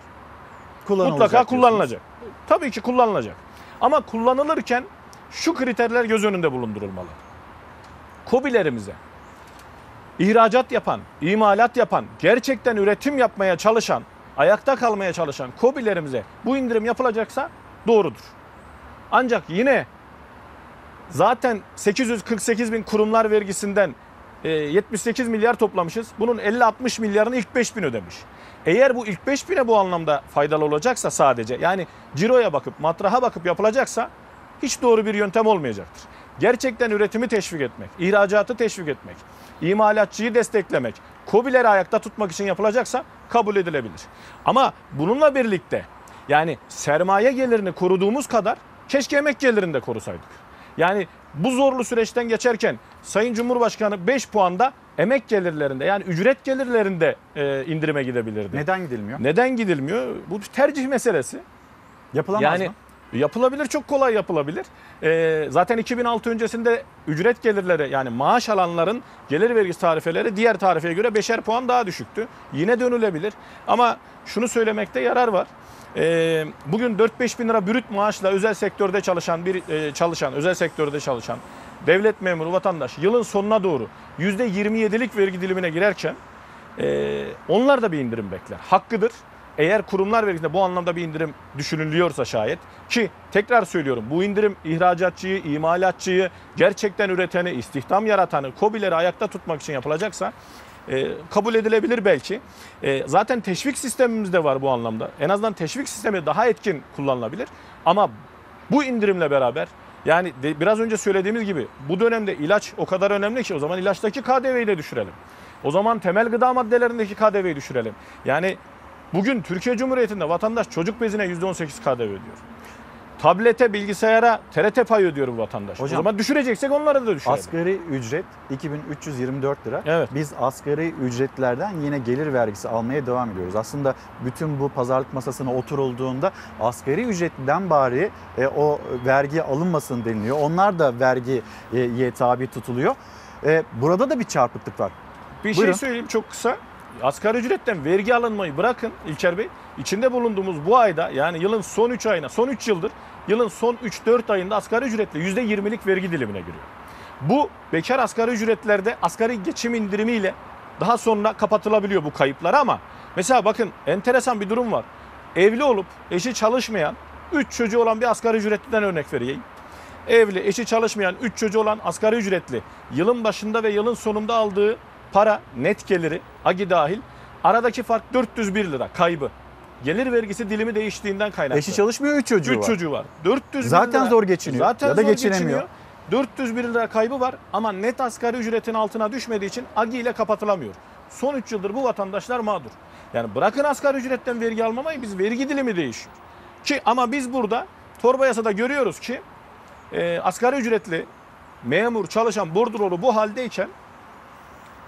Mutlaka diyorsunuz. kullanılacak. Tabii ki kullanılacak. Ama kullanılırken şu kriterler göz önünde bulundurulmalı. KOBİ'lerimize ihracat yapan, imalat yapan, gerçekten üretim yapmaya çalışan, ayakta kalmaya çalışan KOBİ'lerimize bu indirim yapılacaksa doğrudur. Ancak yine zaten 848 bin kurumlar vergisinden e, 78 milyar toplamışız. Bunun 50-60 milyarını ilk 5 bin ödemiş. Eğer bu ilk 5 bine bu anlamda faydalı olacaksa sadece yani ciroya bakıp matraha bakıp yapılacaksa hiç doğru bir yöntem olmayacaktır. Gerçekten üretimi teşvik etmek, ihracatı teşvik etmek, imalatçıyı desteklemek, KOBİ'leri ayakta tutmak için yapılacaksa kabul edilebilir. Ama bununla birlikte yani sermaye gelirini koruduğumuz kadar keşke emek gelirini de korusaydık. Yani bu zorlu süreçten geçerken Sayın Cumhurbaşkanı 5 puanda emek gelirlerinde yani ücret gelirlerinde e, indirime gidebilirdi. Neden gidilmiyor? Neden gidilmiyor? Bu bir tercih meselesi. Yapılamaz yani, mı? Yapılabilir, çok kolay yapılabilir. Ee, zaten 2006 öncesinde ücret gelirleri yani maaş alanların gelir vergisi tarifeleri diğer tarifeye göre beşer puan daha düşüktü. Yine dönülebilir ama şunu söylemekte yarar var. Ee, bugün 4-5 bin lira brüt maaşla özel sektörde çalışan bir e, çalışan, özel sektörde çalışan devlet memuru vatandaş yılın sonuna doğru %27'lik vergi dilimine girerken ee, onlar da bir indirim bekler. Hakkıdır. Eğer kurumlar vergisinde bu anlamda bir indirim düşünülüyorsa şayet ki tekrar söylüyorum bu indirim ihracatçıyı, imalatçıyı, gerçekten üreteni, istihdam yaratanı, KOBİ'leri ayakta tutmak için yapılacaksa e, kabul edilebilir belki. E, zaten teşvik sistemimiz de var bu anlamda. En azından teşvik sistemi daha etkin kullanılabilir. Ama bu indirimle beraber yani de- biraz önce söylediğimiz gibi bu dönemde ilaç o kadar önemli ki o zaman ilaçtaki KDV'yi de düşürelim. O zaman temel gıda maddelerindeki KDV'yi düşürelim. Yani bugün Türkiye Cumhuriyeti'nde vatandaş çocuk bezine %18 KDV ödüyor. Tablete, bilgisayara TRT payı ödüyor bu vatandaş. Hocam, o zaman düşüreceksek onları da düşürelim. Asgari ücret 2324 lira. Evet. Biz asgari ücretlerden yine gelir vergisi almaya devam ediyoruz. Aslında bütün bu pazarlık masasına oturulduğunda asgari ücretten bari e, o vergi alınmasın deniliyor. Onlar da vergiye tabi tutuluyor. E, burada da bir çarpıklık var. Bir Buyurun. şey söyleyeyim çok kısa. Asgari ücretten vergi alınmayı bırakın İlker Bey. İçinde bulunduğumuz bu ayda yani yılın son 3 ayına, son 3 yıldır yılın son 3-4 ayında asgari ücretle %20'lik vergi dilimine giriyor. Bu bekar asgari ücretlerde asgari geçim indirimiyle daha sonra kapatılabiliyor bu kayıplar ama mesela bakın enteresan bir durum var. Evli olup eşi çalışmayan 3 çocuğu olan bir asgari ücretliden örnek vereyim. Evli, eşi çalışmayan 3 çocuğu olan asgari ücretli yılın başında ve yılın sonunda aldığı para net geliri AGİ dahil aradaki fark 401 lira kaybı. Gelir vergisi dilimi değiştiğinden kaynaklı. Eşi çalışmıyor 3 çocuğu Üç var. çocuğu var. 400 bin Zaten lira- zor geçiniyor Zaten ya da geçinemiyor. geçiniyor. 401 lira kaybı var ama net asgari ücretin altına düşmediği için AGİ ile kapatılamıyor. Son 3 yıldır bu vatandaşlar mağdur. Yani bırakın asgari ücretten vergi almamayı biz vergi dilimi değişiyor. Ki ama biz burada torba yasada görüyoruz ki e, asgari ücretli memur çalışan bordrolu bu haldeyken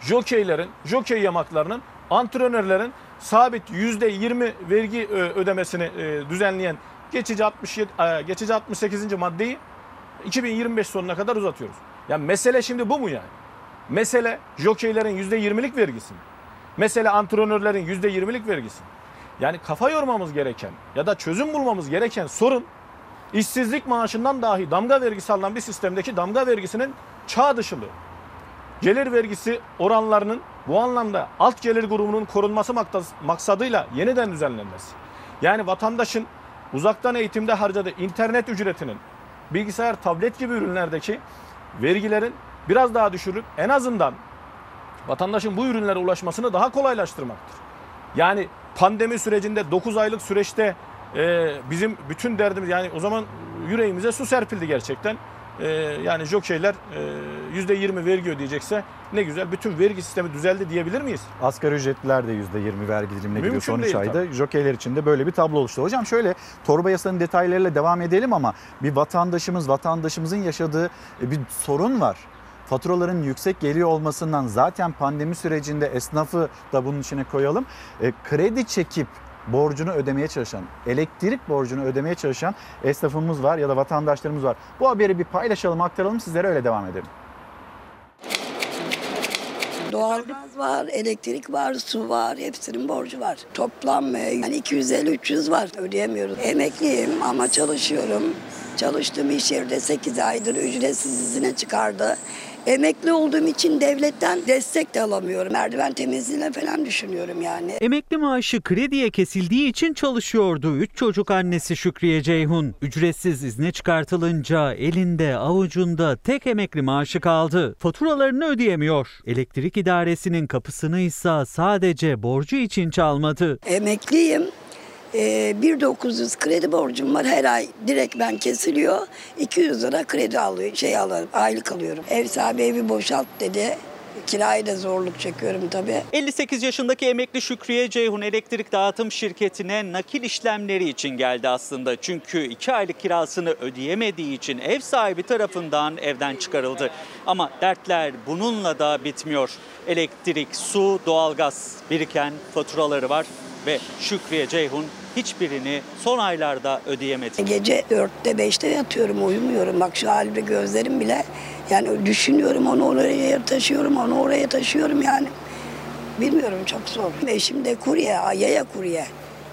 jokeylerin, jokey yamaklarının, antrenörlerin sabit %20 vergi ö, ödemesini e, düzenleyen geçici 67 e, geçici 68. maddeyi 2025 sonuna kadar uzatıyoruz. Yani mesele şimdi bu mu yani? Mesele jokeylerin %20'lik vergisi mi? Mesele antrenörlerin %20'lik vergisi mi? Yani kafa yormamız gereken ya da çözüm bulmamız gereken sorun işsizlik maaşından dahi damga vergisi alınan bir sistemdeki damga vergisinin çağ dışılığı. Gelir vergisi oranlarının bu anlamda alt gelir grubunun korunması maksadıyla yeniden düzenlenmesi. Yani vatandaşın uzaktan eğitimde harcadığı internet ücretinin bilgisayar, tablet gibi ürünlerdeki vergilerin biraz daha düşürülüp en azından vatandaşın bu ürünlere ulaşmasını daha kolaylaştırmaktır. Yani pandemi sürecinde 9 aylık süreçte e, bizim bütün derdimiz yani o zaman yüreğimize su serpildi gerçekten. E, yani jokeyler e, %20 vergi ödeyecekse ne güzel bütün vergi sistemi düzeldi diyebilir miyiz? Asgari ücretliler de %20 vergi dilimine gidiyor Mümkün son 3 değil ayda. Jokeyler için de böyle bir tablo oluştu. Hocam şöyle torba yasanın detaylarıyla devam edelim ama bir vatandaşımız, vatandaşımızın yaşadığı e, bir sorun var. Faturaların yüksek geliyor olmasından zaten pandemi sürecinde esnafı da bunun içine koyalım. E, kredi çekip borcunu ödemeye çalışan, elektrik borcunu ödemeye çalışan esnafımız var ya da vatandaşlarımız var. Bu haberi bir paylaşalım, aktaralım sizlere öyle devam edelim. Doğalgaz var, elektrik var, su var, hepsinin borcu var. Toplam e, yani 250-300 var. Ödeyemiyoruz. Emekliyim ama çalışıyorum. Çalıştığım iş yerde 8 aydır ücretsiz izine çıkardı. Emekli olduğum için devletten destek de alamıyorum. Merdiven temizliğine falan düşünüyorum yani. Emekli maaşı krediye kesildiği için çalışıyordu. Üç çocuk annesi Şükriye Ceyhun. Ücretsiz izne çıkartılınca elinde avucunda tek emekli maaşı kaldı. Faturalarını ödeyemiyor. Elektrik idaresinin kapısını ise sadece borcu için çalmadı. Emekliyim. Ee, 1900 kredi borcum var her ay direkt ben kesiliyor 200 lira kredi alıyor şey alıyorum aylık alıyorum ev sahibi evi boşalt dedi kirayı da zorluk çekiyorum tabii 58 yaşındaki emekli Şükriye Ceyhun elektrik dağıtım şirketine nakil işlemleri için geldi aslında. Çünkü 2 aylık kirasını ödeyemediği için ev sahibi tarafından evden çıkarıldı. Ama dertler bununla da bitmiyor. Elektrik, su, doğalgaz biriken faturaları var ve Şükriye Ceyhun hiçbirini son aylarda ödeyemedi. Gece 4'te 5'te yatıyorum uyumuyorum. Bak şu halimde gözlerim bile yani düşünüyorum onu oraya taşıyorum onu oraya taşıyorum yani. Bilmiyorum çok zor. Eşim de kurye, yaya kurye.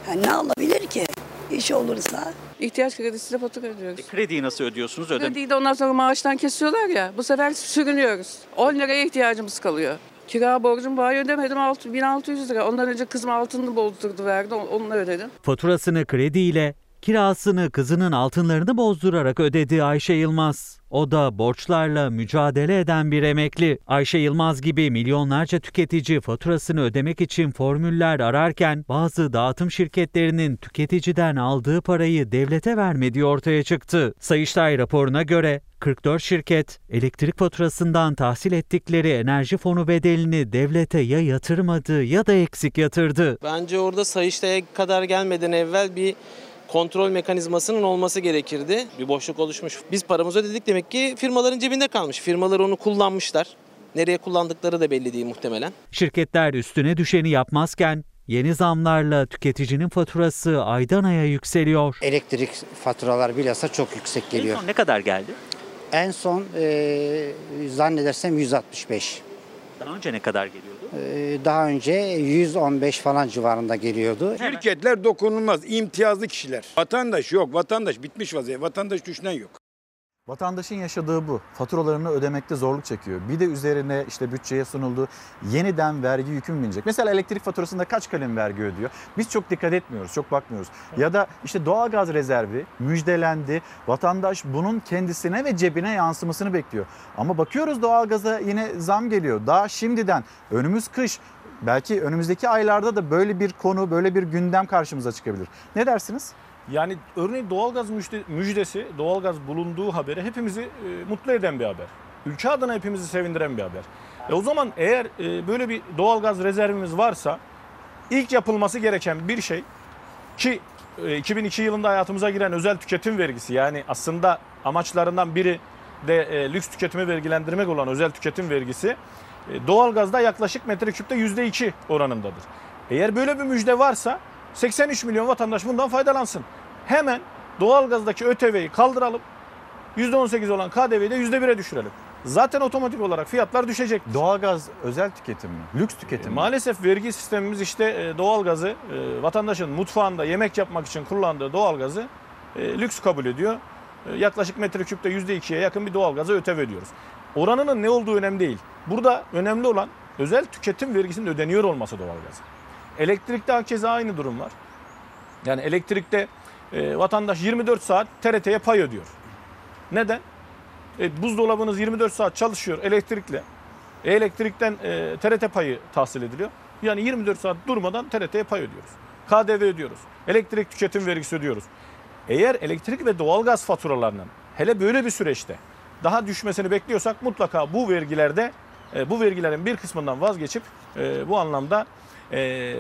Yani ne alabilir ki iş olursa? İhtiyaç kredisiyle fatura ödüyoruz. Krediyi nasıl ödüyorsunuz? Ödem Krediyi de ondan sonra maaştan kesiyorlar ya. Bu sefer sürünüyoruz. 10 liraya ihtiyacımız kalıyor. Kira borcum var ödemedim 6 1600 lira. Ondan önce kızım altını bozdurdu verdi. Onunla ödedim. Faturasını krediyle, kirasını kızının altınlarını bozdurarak ödedi Ayşe Yılmaz. O da borçlarla mücadele eden bir emekli. Ayşe Yılmaz gibi milyonlarca tüketici faturasını ödemek için formüller ararken bazı dağıtım şirketlerinin tüketiciden aldığı parayı devlete vermediği ortaya çıktı. Sayıştay raporuna göre 44 şirket elektrik faturasından tahsil ettikleri enerji fonu bedelini devlete ya yatırmadı ya da eksik yatırdı. Bence orada Sayıştay'a kadar gelmeden evvel bir kontrol mekanizmasının olması gerekirdi. Bir boşluk oluşmuş. Biz paramızı ödedik demek ki firmaların cebinde kalmış. Firmalar onu kullanmışlar. Nereye kullandıkları da belli değil muhtemelen. Şirketler üstüne düşeni yapmazken yeni zamlarla tüketicinin faturası aydan aya yükseliyor. Elektrik faturalar bilhassa çok yüksek geliyor. En son ne kadar geldi? En son e, zannedersem 165. Daha önce ne kadar geliyordu? E, daha önce 115 falan civarında geliyordu. Şirketler dokunulmaz, imtiyazlı kişiler. Vatandaş yok, vatandaş bitmiş vaziyette. Vatandaş düşünen yok. Vatandaşın yaşadığı bu. Faturalarını ödemekte zorluk çekiyor. Bir de üzerine işte bütçeye sunuldu. Yeniden vergi yükü mü binecek? Mesela elektrik faturasında kaç kalem vergi ödüyor? Biz çok dikkat etmiyoruz, çok bakmıyoruz. Ya da işte doğalgaz rezervi müjdelendi. Vatandaş bunun kendisine ve cebine yansımasını bekliyor. Ama bakıyoruz doğalgaza yine zam geliyor. Daha şimdiden önümüz kış. Belki önümüzdeki aylarda da böyle bir konu, böyle bir gündem karşımıza çıkabilir. Ne dersiniz? Yani örneğin doğalgaz müjde, müjdesi, doğalgaz bulunduğu haberi hepimizi e, mutlu eden bir haber. Ülke adına hepimizi sevindiren bir haber. E o zaman eğer e, böyle bir doğalgaz rezervimiz varsa ilk yapılması gereken bir şey ki e, 2002 yılında hayatımıza giren özel tüketim vergisi yani aslında amaçlarından biri de e, lüks tüketimi vergilendirmek olan özel tüketim vergisi e, doğalgazda yaklaşık metreküpte %2 oranındadır. Eğer böyle bir müjde varsa 83 milyon vatandaş bundan faydalansın. Hemen doğalgazdaki ÖTV'yi kaldıralım. %18 olan KDV'yi de %1'e düşürelim. Zaten otomatik olarak fiyatlar düşecek. Doğalgaz özel tüketim mi? Lüks tüketim mi? Maalesef vergi sistemimiz işte e, doğalgazı e, vatandaşın mutfağında yemek yapmak için kullandığı doğalgazı e, lüks kabul ediyor. E, Yaklaşık metreküpte %2'ye yakın bir doğalgaza ÖTV ödüyoruz. Oranının ne olduğu önemli değil. Burada önemli olan özel tüketim vergisinin ödeniyor olması doğalgazı. Elektrikte hakeza aynı durum var. Yani elektrikte e, vatandaş 24 saat TRT'ye pay ödüyor. Neden? E, buzdolabınız 24 saat çalışıyor elektrikle. E, elektrikten e, TRT payı tahsil ediliyor. Yani 24 saat durmadan TRT'ye pay ödüyoruz. KDV ödüyoruz. Elektrik tüketim vergisi ödüyoruz. Eğer elektrik ve doğalgaz faturalarının hele böyle bir süreçte daha düşmesini bekliyorsak mutlaka bu vergilerde e, bu vergilerin bir kısmından vazgeçip e, bu anlamda e,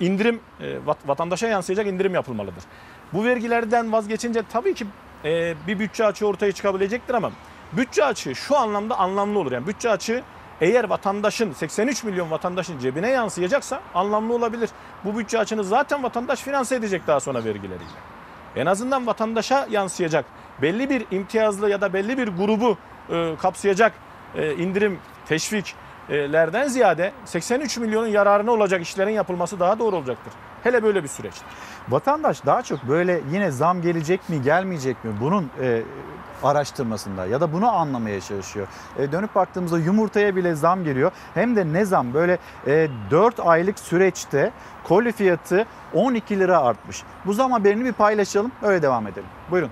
indirim e, vat- vatandaşa yansıyacak indirim yapılmalıdır. Bu vergilerden vazgeçince tabii ki e, bir bütçe açığı ortaya çıkabilecektir ama bütçe açığı şu anlamda anlamlı olur. Yani bütçe açığı eğer vatandaşın 83 milyon vatandaşın cebine yansıyacaksa anlamlı olabilir. Bu bütçe açığını zaten vatandaş finanse edecek daha sonra vergileriyle. En azından vatandaşa yansıyacak belli bir imtiyazlı ya da belli bir grubu e, kapsayacak e, indirim, teşviklerden ziyade 83 milyonun yararına olacak işlerin yapılması daha doğru olacaktır. Hele böyle bir süreçte. Vatandaş daha çok böyle yine zam gelecek mi gelmeyecek mi bunun e, araştırmasında ya da bunu anlamaya çalışıyor. E, dönüp baktığımızda yumurtaya bile zam geliyor. Hem de ne zam böyle e, 4 aylık süreçte koli fiyatı 12 lira artmış. Bu zam haberini bir paylaşalım öyle devam edelim. Buyurun.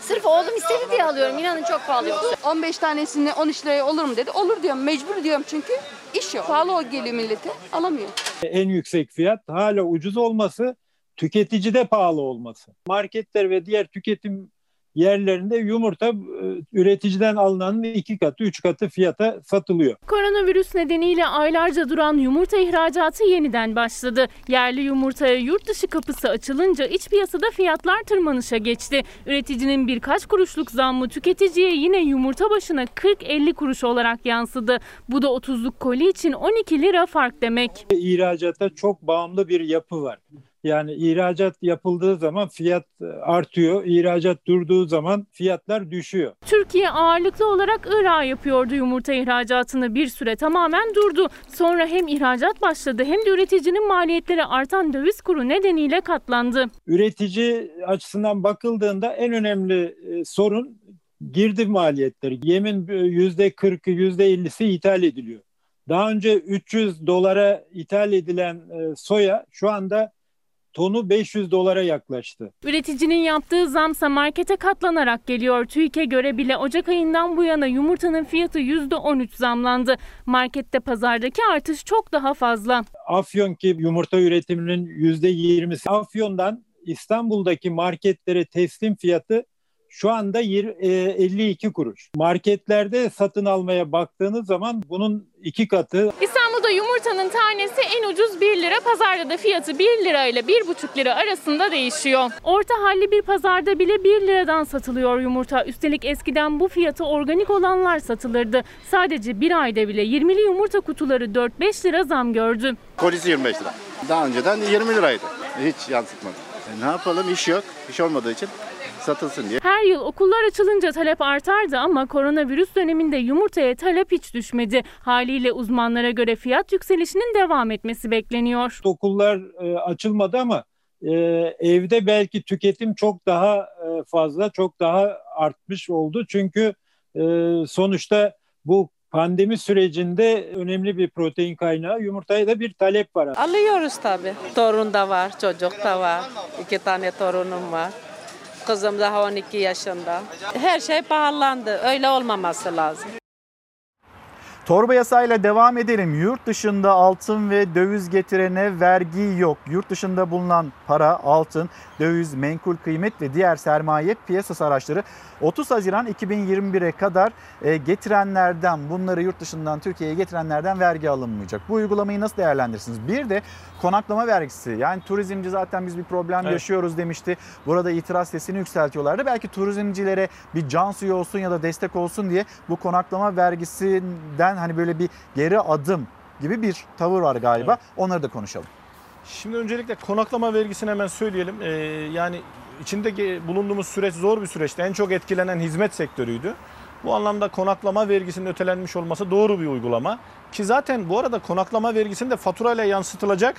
Sırf oğlum istedi diye alıyorum. İnanın çok pahalı yoksa. 15 tanesini 13 liraya olur mu dedi. Olur diyorum. Mecbur diyorum çünkü iş yok. Pahalı o geliyor millete. Alamıyor. En yüksek fiyat hala ucuz olması, tüketicide pahalı olması. Marketler ve diğer tüketim yerlerinde yumurta e, üreticiden alınanın iki katı, üç katı fiyata satılıyor. Koronavirüs nedeniyle aylarca duran yumurta ihracatı yeniden başladı. Yerli yumurtaya yurt dışı kapısı açılınca iç piyasada fiyatlar tırmanışa geçti. Üreticinin birkaç kuruşluk zammı tüketiciye yine yumurta başına 40-50 kuruş olarak yansıdı. Bu da 30'luk koli için 12 lira fark demek. İhracata çok bağımlı bir yapı var. Yani ihracat yapıldığı zaman fiyat e, artıyor, ihracat durduğu zaman fiyatlar düşüyor. Türkiye ağırlıklı olarak Irak'a yapıyordu yumurta ihracatını bir süre tamamen durdu. Sonra hem ihracat başladı hem de üreticinin maliyetleri artan döviz kuru nedeniyle katlandı. Üretici açısından bakıldığında en önemli e, sorun girdi maliyetleri. Yemin e, yüzde 40'ı yüzde 50'si ithal ediliyor. Daha önce 300 dolara ithal edilen e, soya şu anda tonu 500 dolara yaklaştı. Üreticinin yaptığı zamsa markete katlanarak geliyor. TÜİK'e göre bile Ocak ayından bu yana yumurtanın fiyatı %13 zamlandı. Markette pazardaki artış çok daha fazla. Afyon ki yumurta üretiminin %20'si. Afyon'dan İstanbul'daki marketlere teslim fiyatı şu anda yir- e, 52 kuruş. Marketlerde satın almaya baktığınız zaman bunun iki katı. İstanbul'da yumurtanın tanesi en ucuz 1 lira, pazarda da fiyatı 1 lira ile 1,5 lira arasında değişiyor. Orta halli bir pazarda bile 1 liradan satılıyor yumurta. Üstelik eskiden bu fiyatı organik olanlar satılırdı. Sadece bir ayda bile 20'li yumurta kutuları 4-5 lira zam gördü. Kolisi 25 lira. Daha önceden 20 liraydı. Hiç yansıtmadı. E ne yapalım iş yok. İş olmadığı için satılsın diye. Her yıl okullar açılınca talep artardı ama koronavirüs döneminde yumurtaya talep hiç düşmedi. Haliyle uzmanlara göre fiyat yükselişinin devam etmesi bekleniyor. Okullar e, açılmadı ama e, evde belki tüketim çok daha e, fazla, çok daha artmış oldu. Çünkü e, sonuçta bu pandemi sürecinde önemli bir protein kaynağı yumurtaya da bir talep var. Alıyoruz tabii. Torun da var, çocuk da var. İki tane torunum var. Kızım daha 12 yaşında. Her şey pahalandı. Öyle olmaması lazım. Torba yasayla devam edelim. Yurt dışında altın ve döviz getirene vergi yok. Yurt dışında bulunan para, altın, döviz, menkul kıymet ve diğer sermaye piyasası araçları 30 Haziran 2021'e kadar e, getirenlerden, bunları yurt dışından Türkiye'ye getirenlerden vergi alınmayacak. Bu uygulamayı nasıl değerlendirirsiniz? Bir de konaklama vergisi. Yani turizmci zaten biz bir problem Evet. yaşıyoruz demişti. Burada itiraz sesini yükseltiyorlardı. Belki turizmcilere bir can suyu olsun ya da destek olsun diye bu konaklama vergisinden hani böyle bir geri adım gibi bir tavır var galiba. Onları da konuşalım. Şimdi öncelikle konaklama vergisini hemen söyleyelim. Ee, yani içinde bulunduğumuz süreç zor bir süreçti. En çok etkilenen hizmet sektörüydü. Bu anlamda konaklama vergisinin ötelenmiş olması doğru bir uygulama. Ki zaten bu arada konaklama vergisinin de faturayla yansıtılacak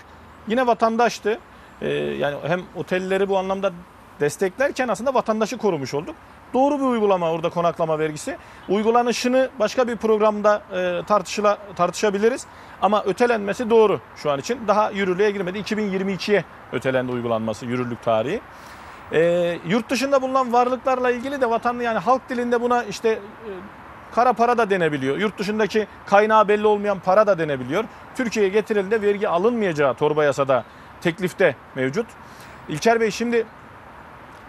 yine vatandaştı. Ee, yani hem otelleri bu anlamda desteklerken aslında vatandaşı korumuş olduk. Doğru bir uygulama orada konaklama vergisi. Uygulanışını başka bir programda e, tartışıla, tartışabiliriz. Ama ötelenmesi doğru şu an için. Daha yürürlüğe girmedi. 2022'ye ötelendi uygulanması yürürlük tarihi. E, yurt dışında bulunan varlıklarla ilgili de vatanlı yani halk dilinde buna işte e, kara para da denebiliyor. Yurt dışındaki kaynağı belli olmayan para da denebiliyor. Türkiye'ye getirildiğinde vergi alınmayacağı torba yasada teklifte mevcut. İlker Bey şimdi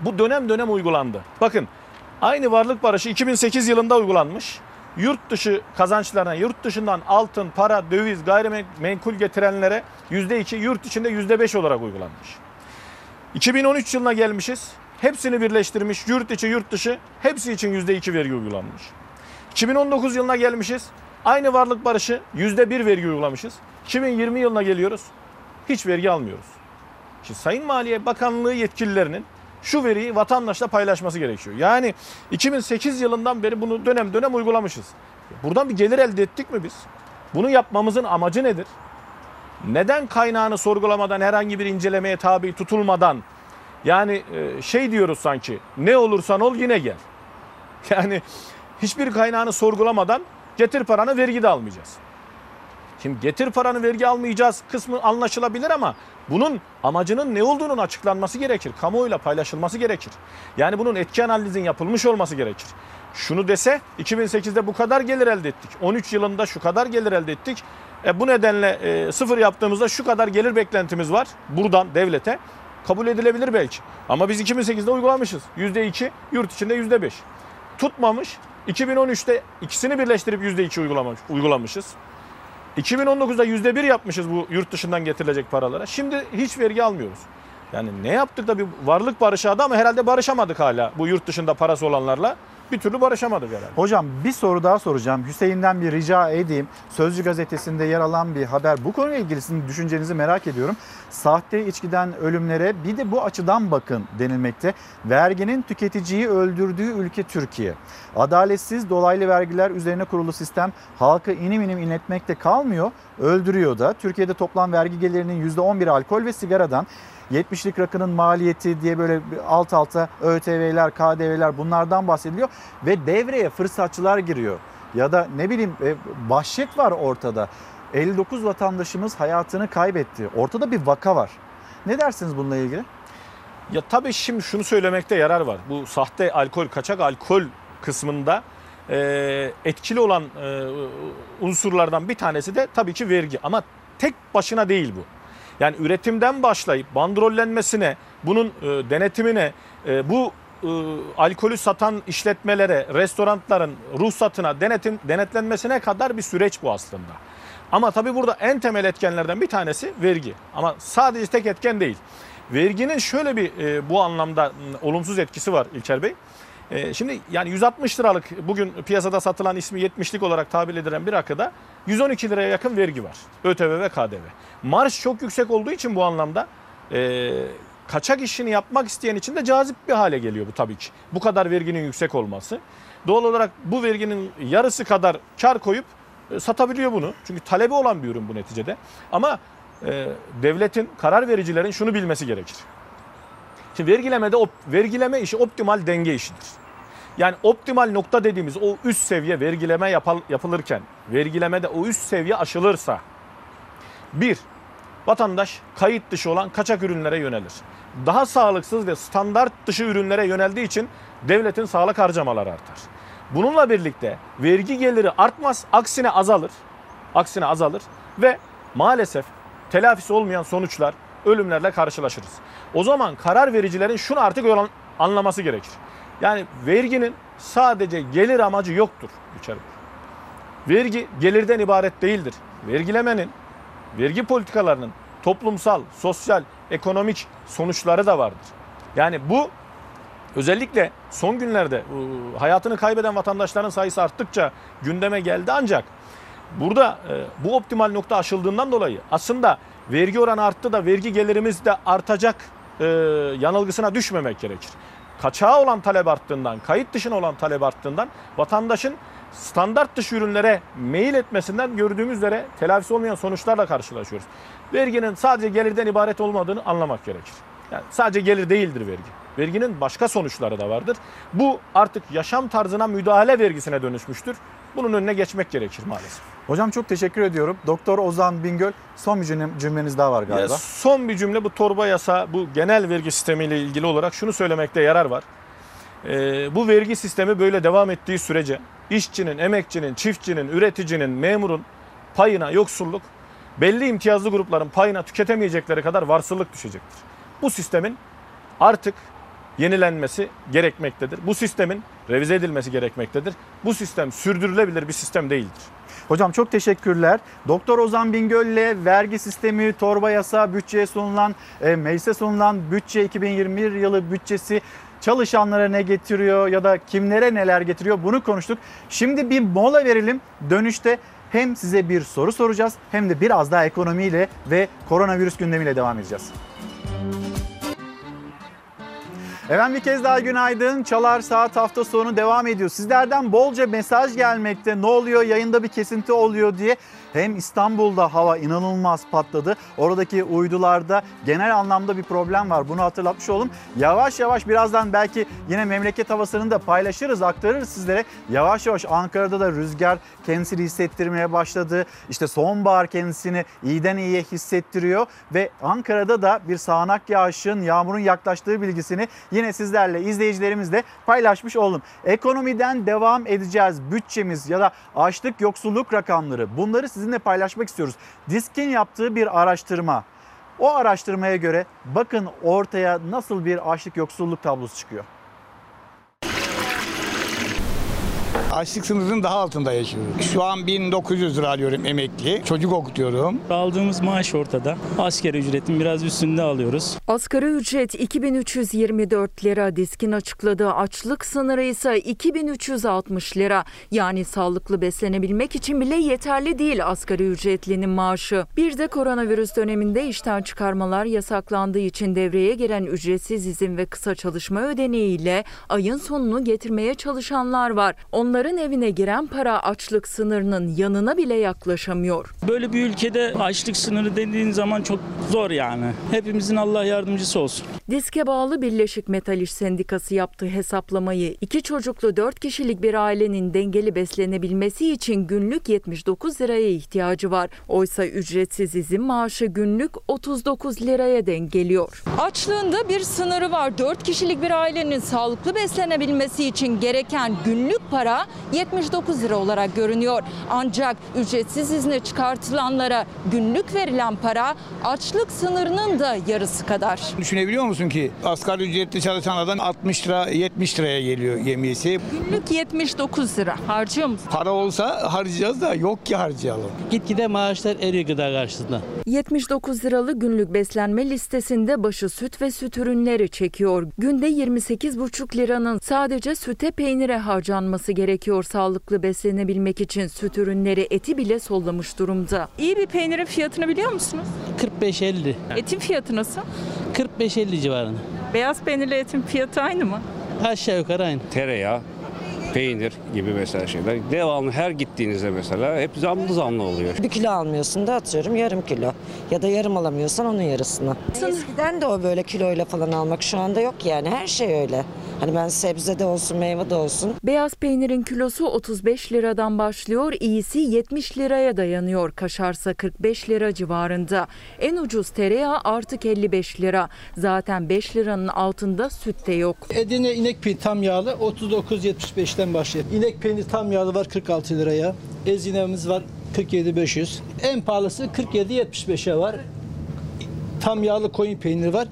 bu dönem dönem uygulandı. Bakın aynı varlık barışı 2008 yılında uygulanmış. Yurt dışı kazançlarına, yurt dışından altın, para, döviz, gayrimenkul getirenlere %2, yurt içinde %5 olarak uygulanmış. 2013 yılına gelmişiz. Hepsini birleştirmiş. Yurt içi, yurt dışı hepsi için %2 vergi uygulanmış. 2019 yılına gelmişiz. Aynı varlık barışı %1 vergi uygulamışız. 2020 yılına geliyoruz. Hiç vergi almıyoruz. Şimdi Sayın Maliye Bakanlığı yetkililerinin şu veriyi vatandaşla paylaşması gerekiyor. Yani 2008 yılından beri bunu dönem dönem uygulamışız. Buradan bir gelir elde ettik mi biz? Bunu yapmamızın amacı nedir? Neden kaynağını sorgulamadan herhangi bir incelemeye tabi tutulmadan yani e, şey diyoruz sanki ne olursan ol yine gel. Yani hiçbir kaynağını sorgulamadan getir paranı vergi de almayacağız. Şimdi getir paranı vergi almayacağız kısmı anlaşılabilir ama bunun amacının ne olduğunun açıklanması gerekir. Kamuoyuyla paylaşılması gerekir. Yani bunun etki analizin yapılmış olması gerekir. Şunu dese 2008'de bu kadar gelir elde ettik. 13 yılında şu kadar gelir elde ettik. E bu nedenle e, sıfır yaptığımızda şu kadar gelir beklentimiz var buradan devlete. Kabul edilebilir belki. Ama biz 2008'de uygulamışız. %2, yurt içinde %5. Tutmamış. 2013'te ikisini birleştirip %2 uygulamış, uygulamışız. 2019'da %1 yapmışız bu yurt dışından getirilecek paralara. Şimdi hiç vergi almıyoruz. Yani ne yaptık da bir varlık barışı adı ama herhalde barışamadık hala bu yurt dışında parası olanlarla. Bir türlü barışamadık herhalde. Hocam bir soru daha soracağım. Hüseyin'den bir rica edeyim. Sözcü gazetesinde yer alan bir haber. Bu konuyla ilgili sizin düşüncenizi merak ediyorum. Sahte içkiden ölümlere bir de bu açıdan bakın denilmekte. Verginin tüketiciyi öldürdüğü ülke Türkiye. Adaletsiz dolaylı vergiler üzerine kurulu sistem halkı inim inim inletmekte kalmıyor, öldürüyor da. Türkiye'de toplam vergi gelirinin %11 alkol ve sigaradan 70'lik rakının maliyeti diye böyle alt alta ÖTV'ler, KDV'ler bunlardan bahsediliyor ve devreye fırsatçılar giriyor. Ya da ne bileyim e, vahşet var ortada. 59 vatandaşımız hayatını kaybetti. Ortada bir vaka var. Ne dersiniz bununla ilgili? Ya tabii şimdi şunu söylemekte yarar var. Bu sahte alkol, kaçak alkol kısmında e, etkili olan e, unsurlardan bir tanesi de tabii ki vergi. Ama tek başına değil bu. Yani üretimden başlayıp bandrollenmesine, bunun e, denetimine, e, bu e, alkolü satan işletmelere, restoranların ruhsatına, denetim denetlenmesine kadar bir süreç bu aslında. Ama tabii burada en temel etkenlerden bir tanesi vergi. Ama sadece tek etken değil. Verginin şöyle bir e, bu anlamda olumsuz etkisi var İlker Bey. E, şimdi yani 160 liralık bugün piyasada satılan ismi 70'lik olarak tabir edilen bir rakıda 112 liraya yakın vergi var. ÖTV ve KDV. Marş çok yüksek olduğu için bu anlamda e, kaçak işini yapmak isteyen için de cazip bir hale geliyor bu tabii ki. Bu kadar verginin yüksek olması. Doğal olarak bu verginin yarısı kadar kar koyup e, satabiliyor bunu. Çünkü talebi olan bir ürün bu neticede. Ama e, devletin, karar vericilerin şunu bilmesi gerekir. Şimdi vergilemede vergileme işi optimal denge işidir. Yani optimal nokta dediğimiz o üst seviye vergileme yapal, yapılırken vergilemede o üst seviye aşılırsa bir, vatandaş kayıt dışı olan kaçak ürünlere yönelir. Daha sağlıksız ve standart dışı ürünlere yöneldiği için devletin sağlık harcamaları artar. Bununla birlikte vergi geliri artmaz, aksine azalır. Aksine azalır ve maalesef telafisi olmayan sonuçlar, ölümlerle karşılaşırız. O zaman karar vericilerin şunu artık anlaması gerekir. Yani verginin sadece gelir amacı yoktur içeri. Vergi gelirden ibaret değildir. Vergilemenin, vergi politikalarının toplumsal, sosyal, ekonomik sonuçları da vardır. Yani bu özellikle son günlerde hayatını kaybeden vatandaşların sayısı arttıkça gündeme geldi ancak burada e, bu optimal nokta aşıldığından dolayı aslında vergi oranı arttı da vergi gelirimiz de artacak e, yanılgısına düşmemek gerekir. Kaçağı olan talep arttığından, kayıt dışına olan talep arttığından vatandaşın standart dışı ürünlere meyil etmesinden gördüğümüz üzere telafisi olmayan sonuçlarla karşılaşıyoruz. Verginin sadece gelirden ibaret olmadığını anlamak gerekir. Yani sadece gelir değildir vergi. Verginin başka sonuçları da vardır. Bu artık yaşam tarzına müdahale vergisine dönüşmüştür. Bunun önüne geçmek gerekir maalesef. Hocam çok teşekkür ediyorum. Doktor Ozan Bingöl son bir cümle- cümleniz daha var galiba. Ya son bir cümle bu torba yasa, bu genel vergi sistemiyle ilgili olarak şunu söylemekte yarar var. Ee, bu vergi sistemi böyle devam ettiği sürece işçinin, emekçinin, çiftçinin, üreticinin, memurun payına yoksulluk, belli imtiyazlı grupların payına tüketemeyecekleri kadar varsılık düşecektir. Bu sistemin artık yenilenmesi gerekmektedir. Bu sistemin revize edilmesi gerekmektedir. Bu sistem sürdürülebilir bir sistem değildir. Hocam çok teşekkürler. Doktor Ozan Bingöl'le vergi sistemi, torba yasa, bütçeye sunulan, e, meclise sunulan bütçe 2021 yılı bütçesi çalışanlara ne getiriyor ya da kimlere neler getiriyor bunu konuştuk. Şimdi bir mola verelim. Dönüşte hem size bir soru soracağız hem de biraz daha ekonomiyle ve koronavirüs gündemiyle devam edeceğiz. Efendim bir kez daha günaydın. Çalar Saat hafta sonu devam ediyor. Sizlerden bolca mesaj gelmekte. Ne oluyor yayında bir kesinti oluyor diye. Hem İstanbul'da hava inanılmaz patladı. Oradaki uydularda genel anlamda bir problem var. Bunu hatırlatmış olalım. Yavaş yavaş birazdan belki yine memleket havasını da paylaşırız, aktarırız sizlere. Yavaş yavaş Ankara'da da rüzgar kendisini hissettirmeye başladı. İşte sonbahar kendisini iyiden iyiye hissettiriyor ve Ankara'da da bir sağanak yağışın, yağmurun yaklaştığı bilgisini yine sizlerle, izleyicilerimizle paylaşmış oldum. Ekonomiden devam edeceğiz. Bütçemiz ya da açlık yoksulluk rakamları bunları sizinle paylaşmak istiyoruz. Disk'in yaptığı bir araştırma. O araştırmaya göre bakın ortaya nasıl bir açlık yoksulluk tablosu çıkıyor. Açlık sınırının daha altında yaşıyoruz. Şu an 1900 lira alıyorum emekli. Çocuk okutuyorum. Aldığımız maaş ortada. Asgari ücretin biraz üstünde alıyoruz. Asgari ücret 2324 lira. Diskin açıkladığı açlık sınırı ise 2360 lira. Yani sağlıklı beslenebilmek için bile yeterli değil asgari ücretlinin maaşı. Bir de koronavirüs döneminde işten çıkarmalar yasaklandığı için devreye giren ücretsiz izin ve kısa çalışma ödeneğiyle ayın sonunu getirmeye çalışanlar var. Onların evine giren para açlık sınırının yanına bile yaklaşamıyor. Böyle bir ülkede açlık sınırı dediğin zaman çok zor yani. Hepimizin Allah yardımcısı olsun. Diske bağlı Birleşik Metal İş Sendikası yaptığı hesaplamayı iki çocuklu 4 kişilik bir ailenin dengeli beslenebilmesi için günlük 79 liraya ihtiyacı var. Oysa ücretsiz izin maaşı günlük 39 liraya denk geliyor. Açlığında bir sınırı var. 4 kişilik bir ailenin sağlıklı beslenebilmesi için gereken günlük para 79 lira olarak görünüyor. Ancak ücretsiz izne çıkartılanlara günlük verilen para açlık sınırının da yarısı kadar. Düşünebiliyor musun ki asgari ücretli çalışan adam 60 lira 70 liraya geliyor yemiyesi. Günlük 79 lira. Harcıyor musun? Para olsa harcayacağız da yok ki harcayalım. Gitgide maaşlar eriyor gıda karşısında. 79 liralık günlük beslenme listesinde başı süt ve süt ürünleri çekiyor. Günde 28,5 liranın sadece süte peynire harcanması gerekiyor sağlıklı beslenebilmek için süt ürünleri eti bile sollamış durumda. İyi bir peynirin fiyatını biliyor musunuz? 45-50. Etin fiyatı nasıl? 45-50 civarında. Beyaz peynirle etin fiyatı aynı mı? Aşağı yukarı aynı. Tereyağı, peynir gibi mesela şeyler. Devamlı her gittiğinizde mesela hep zamlı zamlı oluyor. Bir kilo almıyorsun da atıyorum yarım kilo. Ya da yarım alamıyorsan onun yarısını. Eskiden de o böyle kiloyla falan almak şu anda yok yani her şey öyle. Hani ben sebze de olsun meyve de olsun. Beyaz peynirin kilosu 35 liradan başlıyor, iyisi 70 liraya dayanıyor. Kaşarsa 45 lira civarında. En ucuz tereyağı artık 55 lira. Zaten 5 liranın altında süt de yok. Edirne inek peyniri tam yağlı 39.75'ten başlıyor. İnek peyniri tam yağlı var 46 liraya. Ezinemiz var 47.500. En pahalısı 47.75'e var. Tam yağlı koyun peyniri var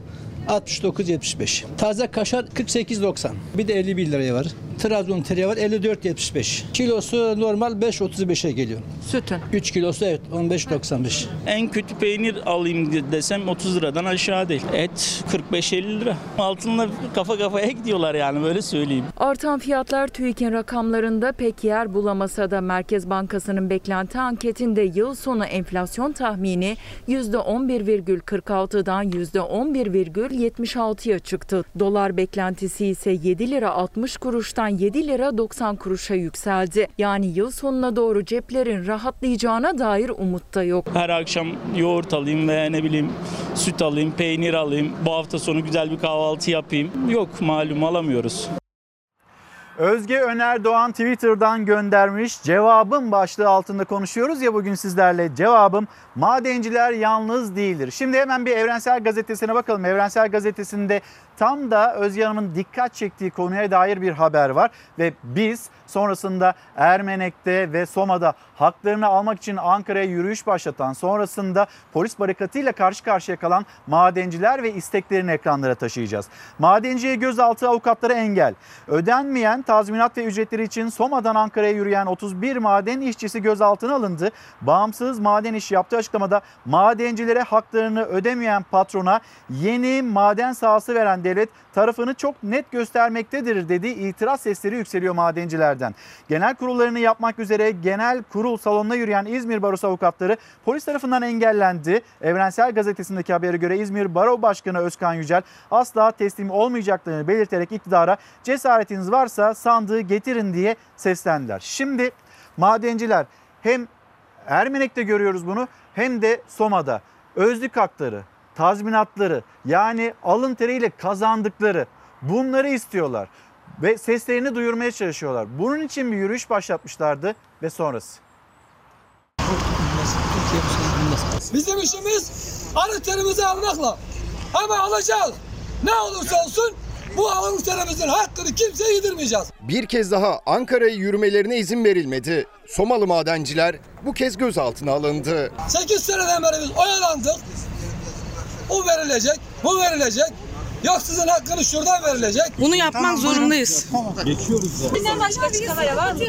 69.75. Taze kaşar 48.90. Bir de 51 liraya var. Trabzon tereyağı var 54.75. Kilosu normal 5.35'e geliyor. Sütün? 3 kilosu evet 15.95. En kötü peynir alayım desem 30 liradan aşağı değil. Et 45-50 lira. Altınla kafa kafaya gidiyorlar yani böyle söyleyeyim. Artan fiyatlar TÜİK'in rakamlarında pek yer bulamasa da Merkez Bankası'nın beklenti anketinde yıl sonu enflasyon tahmini %11,46'dan %11,76'ya çıktı. Dolar beklentisi ise 7 lira 60 kuruştan litradan 7 lira 90 kuruşa yükseldi. Yani yıl sonuna doğru ceplerin rahatlayacağına dair umut da yok. Her akşam yoğurt alayım veya ne bileyim süt alayım, peynir alayım. Bu hafta sonu güzel bir kahvaltı yapayım. Yok malum alamıyoruz. Özge Öner Doğan Twitter'dan göndermiş. Cevabım başlığı altında konuşuyoruz ya bugün sizlerle. Cevabım madenciler yalnız değildir. Şimdi hemen bir Evrensel Gazetesi'ne bakalım. Evrensel Gazetesi'nde tam da Özge Hanım'ın dikkat çektiği konuya dair bir haber var. Ve biz sonrasında Ermenek'te ve Soma'da haklarını almak için Ankara'ya yürüyüş başlatan, sonrasında polis barikatıyla karşı karşıya kalan madenciler ve isteklerini ekranlara taşıyacağız. Madenciye gözaltı avukatları engel. Ödenmeyen tazminat ve ücretleri için Soma'dan Ankara'ya yürüyen 31 maden işçisi gözaltına alındı. Bağımsız maden işi yaptığı açıklamada madencilere haklarını ödemeyen patrona yeni maden sahası veren devlet tarafını çok net göstermektedir dedi. İtiraz sesleri yükseliyor madencilerden. Genel kurullarını yapmak üzere genel kurul salonuna yürüyen İzmir Barosu avukatları polis tarafından engellendi. Evrensel Gazetesi'ndeki habere göre İzmir Baro Başkanı Özkan Yücel asla teslim olmayacaklarını belirterek iktidara cesaretiniz varsa sandığı getirin diye seslendiler. Şimdi madenciler hem Ermenek'te görüyoruz bunu hem de Soma'da özlük hakları, tazminatları yani alın teriyle kazandıkları bunları istiyorlar ve seslerini duyurmaya çalışıyorlar. Bunun için bir yürüyüş başlatmışlardı ve sonrası. Bizim işimiz terimizi almakla. Ama alacağız. Ne olursa olsun bu terimizin hakkını kimseye yedirmeyeceğiz. Bir kez daha Ankara'ya yürümelerine izin verilmedi. Somalı madenciler bu kez gözaltına alındı. 8 seneden beri biz oyalandık. O verilecek, bu verilecek. Yok sizin hakkınız şuradan verilecek. Bunu yapmak zorundayız. Geçiyoruz. Bizden başka bir çıkaya var mı?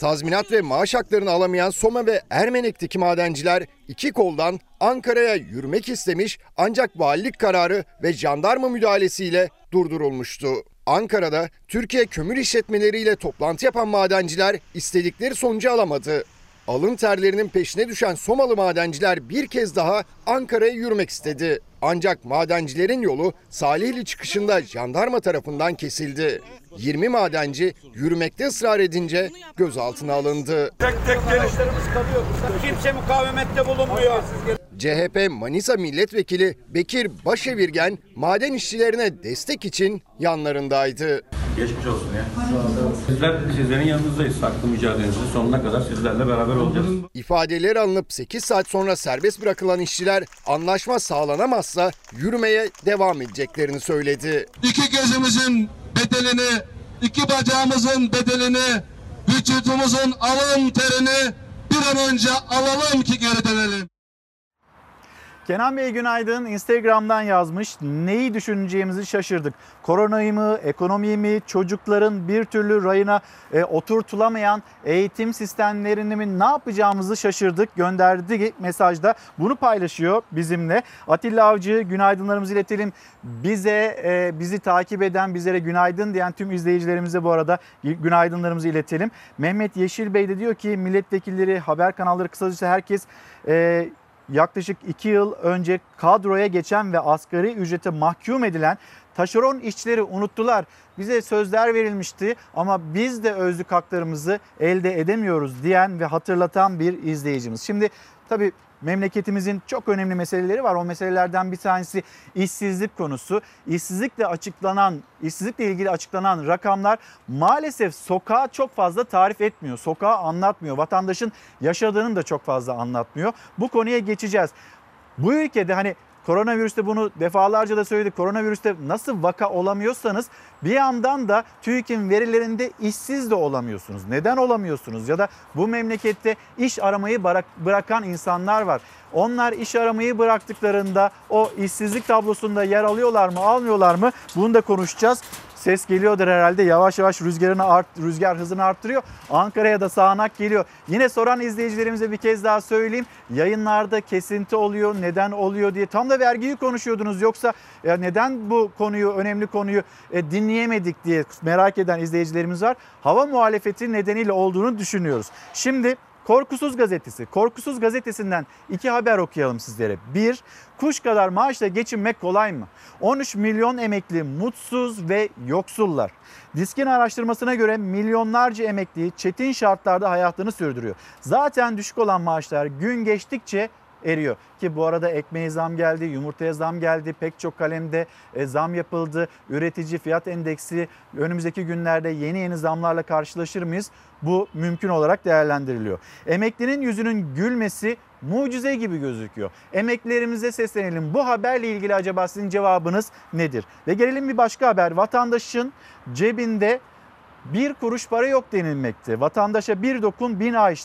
Tazminat ve maaş haklarını alamayan Soma ve Ermenek'teki madenciler iki koldan Ankara'ya yürümek istemiş ancak valilik kararı ve jandarma müdahalesiyle durdurulmuştu. Ankara'da Türkiye Kömür İşletmeleri ile toplantı yapan madenciler istedikleri sonucu alamadı. Alın terlerinin peşine düşen Somalı madenciler bir kez daha Ankara'ya yürümek istedi. Ancak madencilerin yolu Salihli çıkışında jandarma tarafından kesildi. 20 madenci yürümekte ısrar edince gözaltına alındı. Tek tek gelişlerimiz kalıyor. Kimse mukavemette bulunmuyor. CHP Manisa Milletvekili Bekir Başevirgen maden işçilerine destek için yanlarındaydı. Geçmiş olsun ya. Sizler sizlerin yanınızdayız. Haklı mücadelenizin sonuna kadar sizlerle beraber olacağız. İfadeleri alınıp 8 saat sonra serbest bırakılan işçiler anlaşma sağlanamazsa yürümeye devam edeceklerini söyledi. İki gözümüzün bedelini, iki bacağımızın bedelini, vücudumuzun alın terini bir an önce alalım ki geri dönelim. Kenan Bey günaydın. Instagram'dan yazmış. Neyi düşüneceğimizi şaşırdık. Koronayı mı, ekonomiyi mi, çocukların bir türlü rayına e, oturtulamayan eğitim sistemlerini mi ne yapacağımızı şaşırdık. Gönderdi mesajda. Bunu paylaşıyor bizimle. Atilla Avcı günaydınlarımızı iletelim. Bize e, bizi takip eden, bizlere günaydın diyen tüm izleyicilerimize bu arada günaydınlarımızı iletelim. Mehmet Yeşil Bey de diyor ki milletvekilleri, haber kanalları kısacası herkes e, yaklaşık 2 yıl önce kadroya geçen ve asgari ücrete mahkum edilen taşeron işçileri unuttular. Bize sözler verilmişti ama biz de özlük haklarımızı elde edemiyoruz diyen ve hatırlatan bir izleyicimiz. Şimdi tabii memleketimizin çok önemli meseleleri var. O meselelerden bir tanesi işsizlik konusu. İşsizlikle açıklanan, işsizlikle ilgili açıklanan rakamlar maalesef sokağa çok fazla tarif etmiyor. Sokağı anlatmıyor. Vatandaşın yaşadığını da çok fazla anlatmıyor. Bu konuya geçeceğiz. Bu ülkede hani Koronavirüste bunu defalarca da söyledik. Koronavirüste nasıl vaka olamıyorsanız bir yandan da TÜİK'in verilerinde işsiz de olamıyorsunuz. Neden olamıyorsunuz? Ya da bu memlekette iş aramayı bırakan insanlar var. Onlar iş aramayı bıraktıklarında o işsizlik tablosunda yer alıyorlar mı, almıyorlar mı? Bunu da konuşacağız. Ses geliyordur herhalde. Yavaş yavaş rüzgarını art, rüzgar hızını arttırıyor. Ankara'ya da sağanak geliyor. Yine soran izleyicilerimize bir kez daha söyleyeyim. Yayınlarda kesinti oluyor. Neden oluyor diye. Tam da vergiyi konuşuyordunuz. Yoksa ya neden bu konuyu, önemli konuyu e, dinleyemedik diye merak eden izleyicilerimiz var. Hava muhalefeti nedeniyle olduğunu düşünüyoruz. Şimdi Korkusuz Gazetesi. Korkusuz Gazetesi'nden iki haber okuyalım sizlere. Bir, kuş kadar maaşla geçinmek kolay mı? 13 milyon emekli mutsuz ve yoksullar. Diskin araştırmasına göre milyonlarca emekli çetin şartlarda hayatını sürdürüyor. Zaten düşük olan maaşlar gün geçtikçe eriyor. Ki bu arada ekmeğe zam geldi, yumurtaya zam geldi, pek çok kalemde e, zam yapıldı. Üretici fiyat endeksi önümüzdeki günlerde yeni yeni zamlarla karşılaşır mıyız? Bu mümkün olarak değerlendiriliyor. Emeklinin yüzünün gülmesi mucize gibi gözüküyor. Emeklilerimize seslenelim. Bu haberle ilgili acaba sizin cevabınız nedir? Ve gelelim bir başka haber. Vatandaşın cebinde bir kuruş para yok denilmekte. Vatandaşa bir dokun bin ay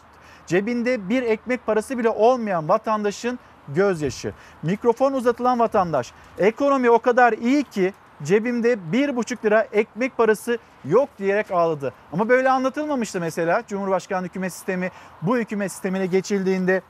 cebinde bir ekmek parası bile olmayan vatandaşın gözyaşı. Mikrofon uzatılan vatandaş. Ekonomi o kadar iyi ki cebimde bir buçuk lira ekmek parası yok diyerek ağladı. Ama böyle anlatılmamıştı mesela Cumhurbaşkanlığı hükümet sistemi bu hükümet sistemine geçildiğinde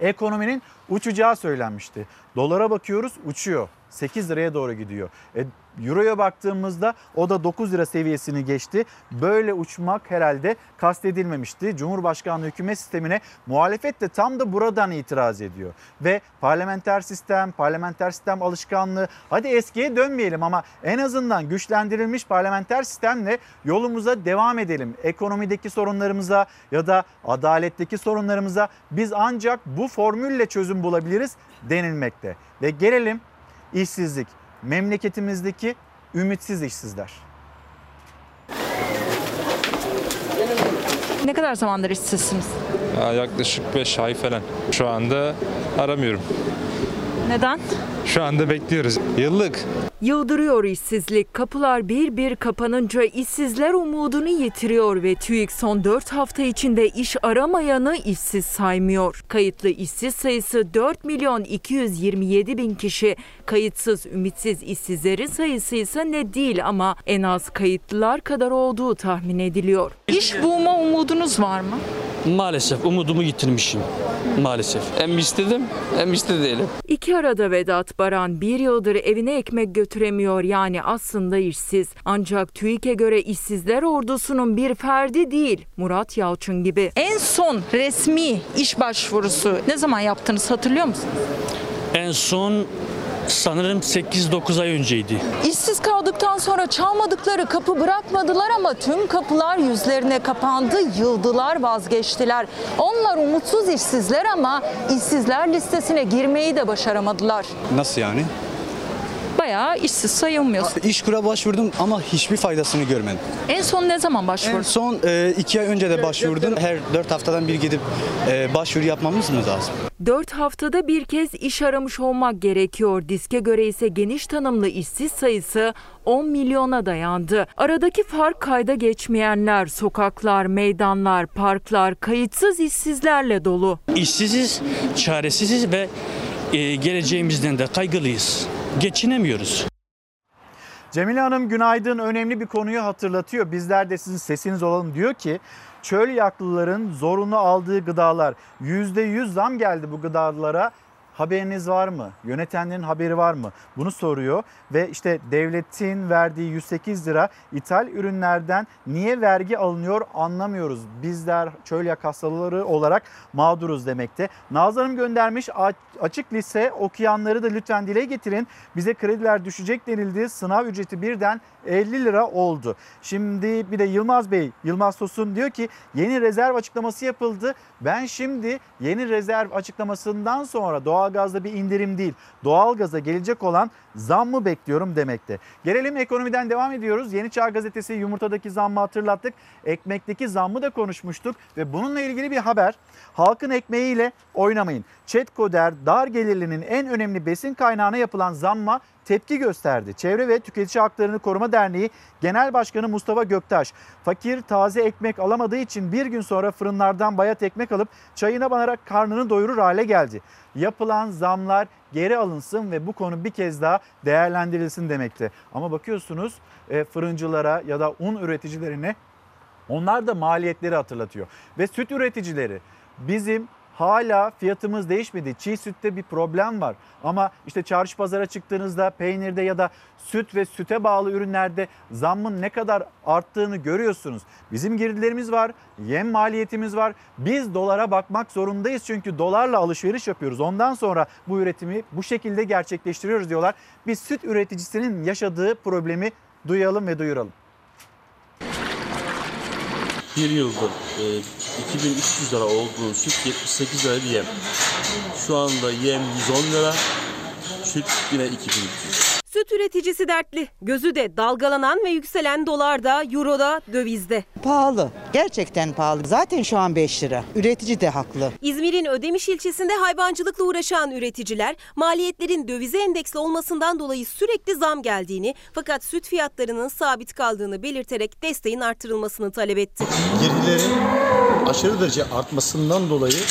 ekonominin uçacağı söylenmişti. Dolara bakıyoruz uçuyor. 8 liraya doğru gidiyor. E, Euro'ya baktığımızda o da 9 lira seviyesini geçti. Böyle uçmak herhalde kastedilmemişti. Cumhurbaşkanlığı hükümet sistemine muhalefet de tam da buradan itiraz ediyor. Ve parlamenter sistem, parlamenter sistem alışkanlığı hadi eskiye dönmeyelim ama en azından güçlendirilmiş parlamenter sistemle yolumuza devam edelim. Ekonomideki sorunlarımıza ya da adaletteki sorunlarımıza biz ancak bu formülle çözüm bulabiliriz denilmekte. Ve gelelim işsizlik memleketimizdeki ümitsiz işsizler. Ne kadar zamandır işsizsiniz? Ya yaklaşık 5 ay falan. Şu anda aramıyorum. Neden? Şu anda bekliyoruz. Yıllık. Yıldırıyor işsizlik. Kapılar bir bir kapanınca işsizler umudunu yitiriyor ve TÜİK son 4 hafta içinde iş aramayanı işsiz saymıyor. Kayıtlı işsiz sayısı 4 milyon 227 bin kişi. Kayıtsız ümitsiz işsizlerin sayısı ise ne değil ama en az kayıtlılar kadar olduğu tahmin ediliyor. İş bulma umudunuz var mı? Maalesef umudumu yitirmişim. Maalesef. Hem istedim hem iste değilim. İki arada Vedat Baran bir yıldır evine ekmek götüremiyor yani aslında işsiz. Ancak TÜİK'e göre işsizler ordusunun bir ferdi değil Murat Yalçın gibi. En son resmi iş başvurusu ne zaman yaptınız hatırlıyor musunuz? En son sanırım 8-9 ay önceydi. İşsiz kaldıktan sonra çalmadıkları kapı bırakmadılar ama tüm kapılar yüzlerine kapandı, yıldılar, vazgeçtiler. Onlar umutsuz işsizler ama işsizler listesine girmeyi de başaramadılar. Nasıl yani? Bayağı işsiz sayılmıyorsun. İşkura başvurdum ama hiçbir faydasını görmedim. En son ne zaman En başvurdun? son e, iki ay önce de başvurdum. Her dört haftadan bir gidip e, başvuru yapmamız mı lazım? 4 haftada bir kez iş aramış olmak gerekiyor. Diske göre ise geniş tanımlı işsiz sayısı 10 milyona dayandı. Aradaki fark kayda geçmeyenler, sokaklar, meydanlar, parklar kayıtsız işsizlerle dolu. İşsiziz, çaresiziz ve e, geleceğimizden de kaygılıyız. Geçinemiyoruz. Cemile Hanım günaydın önemli bir konuyu hatırlatıyor. Bizler de sizin sesiniz olalım diyor ki çöl yaklıların zorunlu aldığı gıdalar %100 zam geldi bu gıdalara. Haberiniz var mı? Yönetenlerin haberi var mı? Bunu soruyor ve işte devletin verdiği 108 lira ithal ürünlerden niye vergi alınıyor anlamıyoruz. Bizler çölyak hastaları olarak mağduruz demekte. Nazlı Hanım göndermiş açık lise okuyanları da lütfen dile getirin. Bize krediler düşecek denildi. Sınav ücreti birden 50 lira oldu. Şimdi bir de Yılmaz Bey, Yılmaz Tosun diyor ki yeni rezerv açıklaması yapıldı. Ben şimdi yeni rezerv açıklamasından sonra doğalgazda bir indirim değil, doğalgaza gelecek olan zammı bekliyorum demekte. Gelelim ekonomiden devam ediyoruz. Yeni Çağ Gazetesi yumurtadaki zammı hatırlattık. Ekmekteki zammı da konuşmuştuk ve bununla ilgili bir haber. Halkın ekmeğiyle oynamayın. Çet Koder dar gelirlinin en önemli besin kaynağına yapılan zamma tepki gösterdi. Çevre ve Tüketici Haklarını Koruma Derneği Genel Başkanı Mustafa Göktaş, fakir taze ekmek alamadığı için bir gün sonra fırınlardan bayat ekmek alıp çayına banarak karnını doyurur hale geldi. Yapılan zamlar geri alınsın ve bu konu bir kez daha değerlendirilsin demekte. Ama bakıyorsunuz e, fırıncılara ya da un üreticilerine onlar da maliyetleri hatırlatıyor. Ve süt üreticileri bizim hala fiyatımız değişmedi. Çiğ sütte bir problem var. Ama işte çarşı pazara çıktığınızda peynirde ya da süt ve süte bağlı ürünlerde zammın ne kadar arttığını görüyorsunuz. Bizim girdilerimiz var, yem maliyetimiz var. Biz dolara bakmak zorundayız çünkü dolarla alışveriş yapıyoruz. Ondan sonra bu üretimi bu şekilde gerçekleştiriyoruz diyorlar. Biz süt üreticisinin yaşadığı problemi duyalım ve duyuralım. Bir yıldır e, 2300 lira olduğu süt 78 lira yem. Şu anda yem 110 lira, süt yine 2300. Süt üreticisi dertli. Gözü de dalgalanan ve yükselen dolarda, euroda, dövizde. Pahalı. Gerçekten pahalı. Zaten şu an 5 lira. Üretici de haklı. İzmir'in Ödemiş ilçesinde hayvancılıkla uğraşan üreticiler maliyetlerin dövize endeksli olmasından dolayı sürekli zam geldiğini fakat süt fiyatlarının sabit kaldığını belirterek desteğin artırılmasını talep etti. Girdilerin aşırı derece artmasından dolayı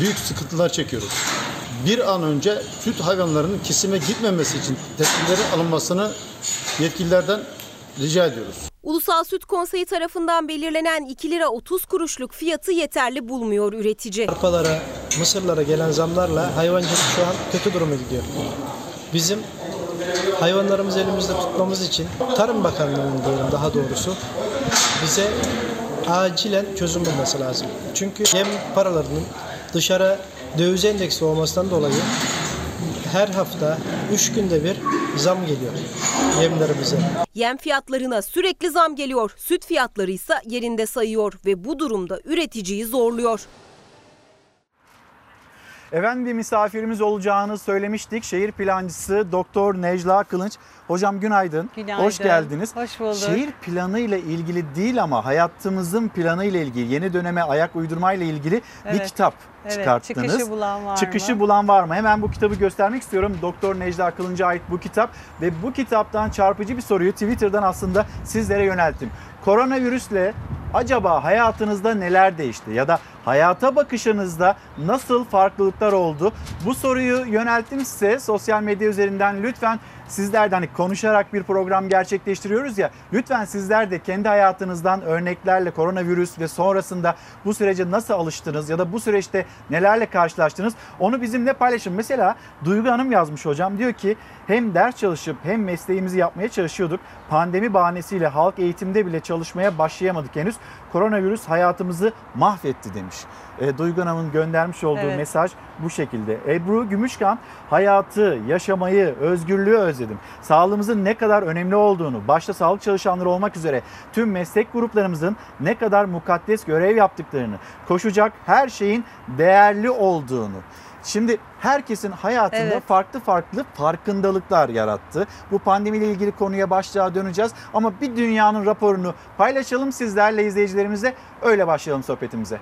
büyük sıkıntılar çekiyoruz bir an önce süt hayvanlarının kesime gitmemesi için tedbirlerin alınmasını yetkililerden rica ediyoruz. Ulusal Süt Konseyi tarafından belirlenen 2 lira 30 kuruşluk fiyatı yeterli bulmuyor üretici. Arpalara, mısırlara gelen zamlarla hayvancılık şu an kötü duruma gidiyor. Bizim hayvanlarımızı elimizde tutmamız için Tarım Bakanlığı'nın diyelim daha doğrusu bize acilen çözüm bulması lazım. Çünkü yem paralarının dışarı döviz endeksi olmasından dolayı her hafta 3 günde bir zam geliyor yemlerimize. Yem fiyatlarına sürekli zam geliyor. Süt fiyatları ise yerinde sayıyor ve bu durumda üreticiyi zorluyor. Efendim bir misafirimiz olacağını söylemiştik. Şehir plancısı Doktor Necla Kılınç. Hocam günaydın. Günaydın. Hoş geldiniz. Hoş bulduk. Şehir planı ile ilgili değil ama hayatımızın planı ile ilgili, yeni döneme ayak uydurma ile ilgili bir Evet. kitap Evet, çıkarttınız. çıkışı bulan var Çıkışı mı? bulan var mı? Hemen bu kitabı göstermek istiyorum. Doktor Necla Kılınç'a ait bu kitap ve bu kitaptan çarpıcı bir soruyu Twitter'dan aslında sizlere yönelttim. Koronavirüsle acaba hayatınızda neler değişti ya da hayata bakışınızda nasıl farklılıklar oldu? Bu soruyu yönelttim size sosyal medya üzerinden lütfen sizler de hani konuşarak bir program gerçekleştiriyoruz ya lütfen sizler de kendi hayatınızdan örneklerle koronavirüs ve sonrasında bu sürece nasıl alıştınız ya da bu süreçte nelerle karşılaştınız onu bizimle paylaşın. Mesela Duygu Hanım yazmış hocam diyor ki hem ders çalışıp hem mesleğimizi yapmaya çalışıyorduk. Pandemi bahanesiyle halk eğitimde bile çalışmaya başlayamadık henüz. Koronavirüs hayatımızı mahvetti demiş. E, Duygu Hanım'ın göndermiş olduğu Evet. mesaj bu şekilde. Ebru Gümüşkan hayatı, yaşamayı, özgürlüğü özledim. Sağlığımızın ne kadar önemli olduğunu, başta sağlık çalışanları olmak üzere tüm meslek gruplarımızın ne kadar mukaddes görev yaptıklarını, koşacak her şeyin değerli olduğunu. Şimdi herkesin hayatında Evet. farklı farklı farkındalıklar yarattı. Bu pandemiyle ilgili konuya başlığa döneceğiz ama bir dünyanın raporunu paylaşalım sizlerle izleyicilerimizle öyle başlayalım sohbetimize.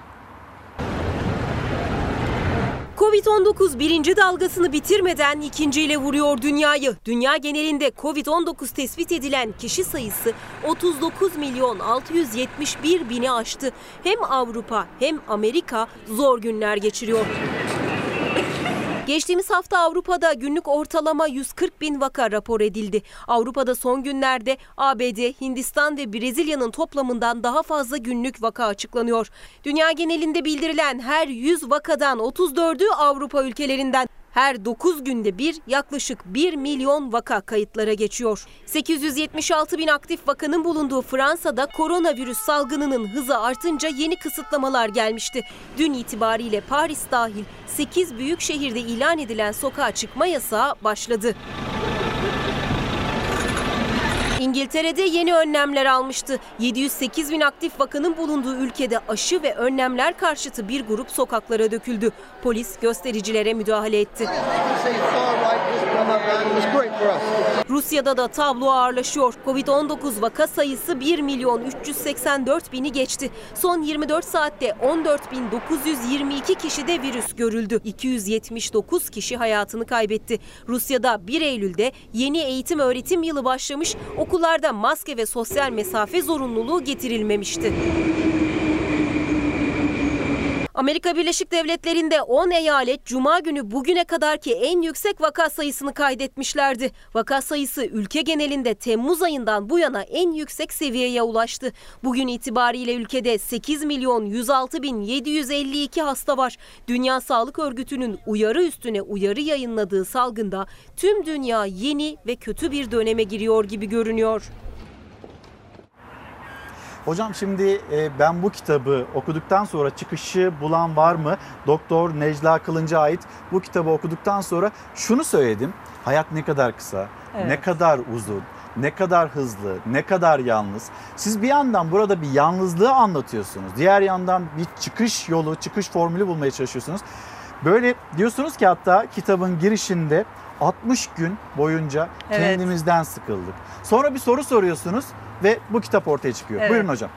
Covid-19 birinci dalgasını bitirmeden ikinciyle vuruyor dünyayı. Dünya genelinde Covid-19 tespit edilen kişi sayısı 39 milyon 671 bini aştı. Hem Avrupa hem Amerika zor günler geçiriyor. Geçtiğimiz hafta Avrupa'da günlük ortalama 140 bin vaka rapor edildi. Avrupa'da son günlerde ABD, Hindistan ve Brezilya'nın toplamından daha fazla günlük vaka açıklanıyor. Dünya genelinde bildirilen her 100 vakadan 34'ü Avrupa ülkelerinden. Her 9 günde bir yaklaşık 1 milyon vaka kayıtlara geçiyor. 876 bin aktif vakanın bulunduğu Fransa'da koronavirüs salgınının hızı artınca yeni kısıtlamalar gelmişti. Dün itibariyle Paris dahil 8 büyük şehirde ilan edilen sokağa çıkma yasağı başladı. İngiltere'de yeni önlemler almıştı. 708 bin aktif vakanın bulunduğu ülkede aşı ve önlemler karşıtı bir grup sokaklara döküldü. Polis göstericilere müdahale etti. Rusya'da da tablo ağırlaşıyor. Covid-19 vaka sayısı 1 milyon 384 bini geçti. Son 24 saatte 14 bin 922 kişide virüs görüldü. 279 kişi hayatını kaybetti. Rusya'da 1 Eylül'de yeni eğitim öğretim yılı başlamış. Okullarda maske ve sosyal mesafe zorunluluğu getirilmemişti. Amerika Birleşik Devletleri'nde 10 eyalet cuma günü bugüne kadarki en yüksek vaka sayısını kaydetmişlerdi. Vaka sayısı ülke genelinde Temmuz ayından bu yana en yüksek seviyeye ulaştı. Bugün itibariyle ülkede 8 milyon 106 bin 752 hasta var. Dünya Sağlık Örgütü'nün uyarı üstüne uyarı yayınladığı salgında tüm dünya yeni ve kötü bir döneme giriyor gibi görünüyor. Hocam şimdi e, ben bu kitabı okuduktan sonra çıkışı bulan var mı? Doktor Necla Kılınç'a ait bu kitabı okuduktan sonra şunu söyledim. Hayat ne kadar kısa, Evet. ne kadar uzun, ne kadar hızlı, ne kadar yalnız. Siz bir yandan burada bir yalnızlığı anlatıyorsunuz. Diğer yandan bir çıkış yolu, çıkış formülü bulmaya çalışıyorsunuz. Böyle diyorsunuz ki hatta kitabın girişinde 60 gün boyunca Evet. kendimizden sıkıldık. Sonra bir soru soruyorsunuz ve bu kitap ortaya çıkıyor. Evet. Buyurun hocam.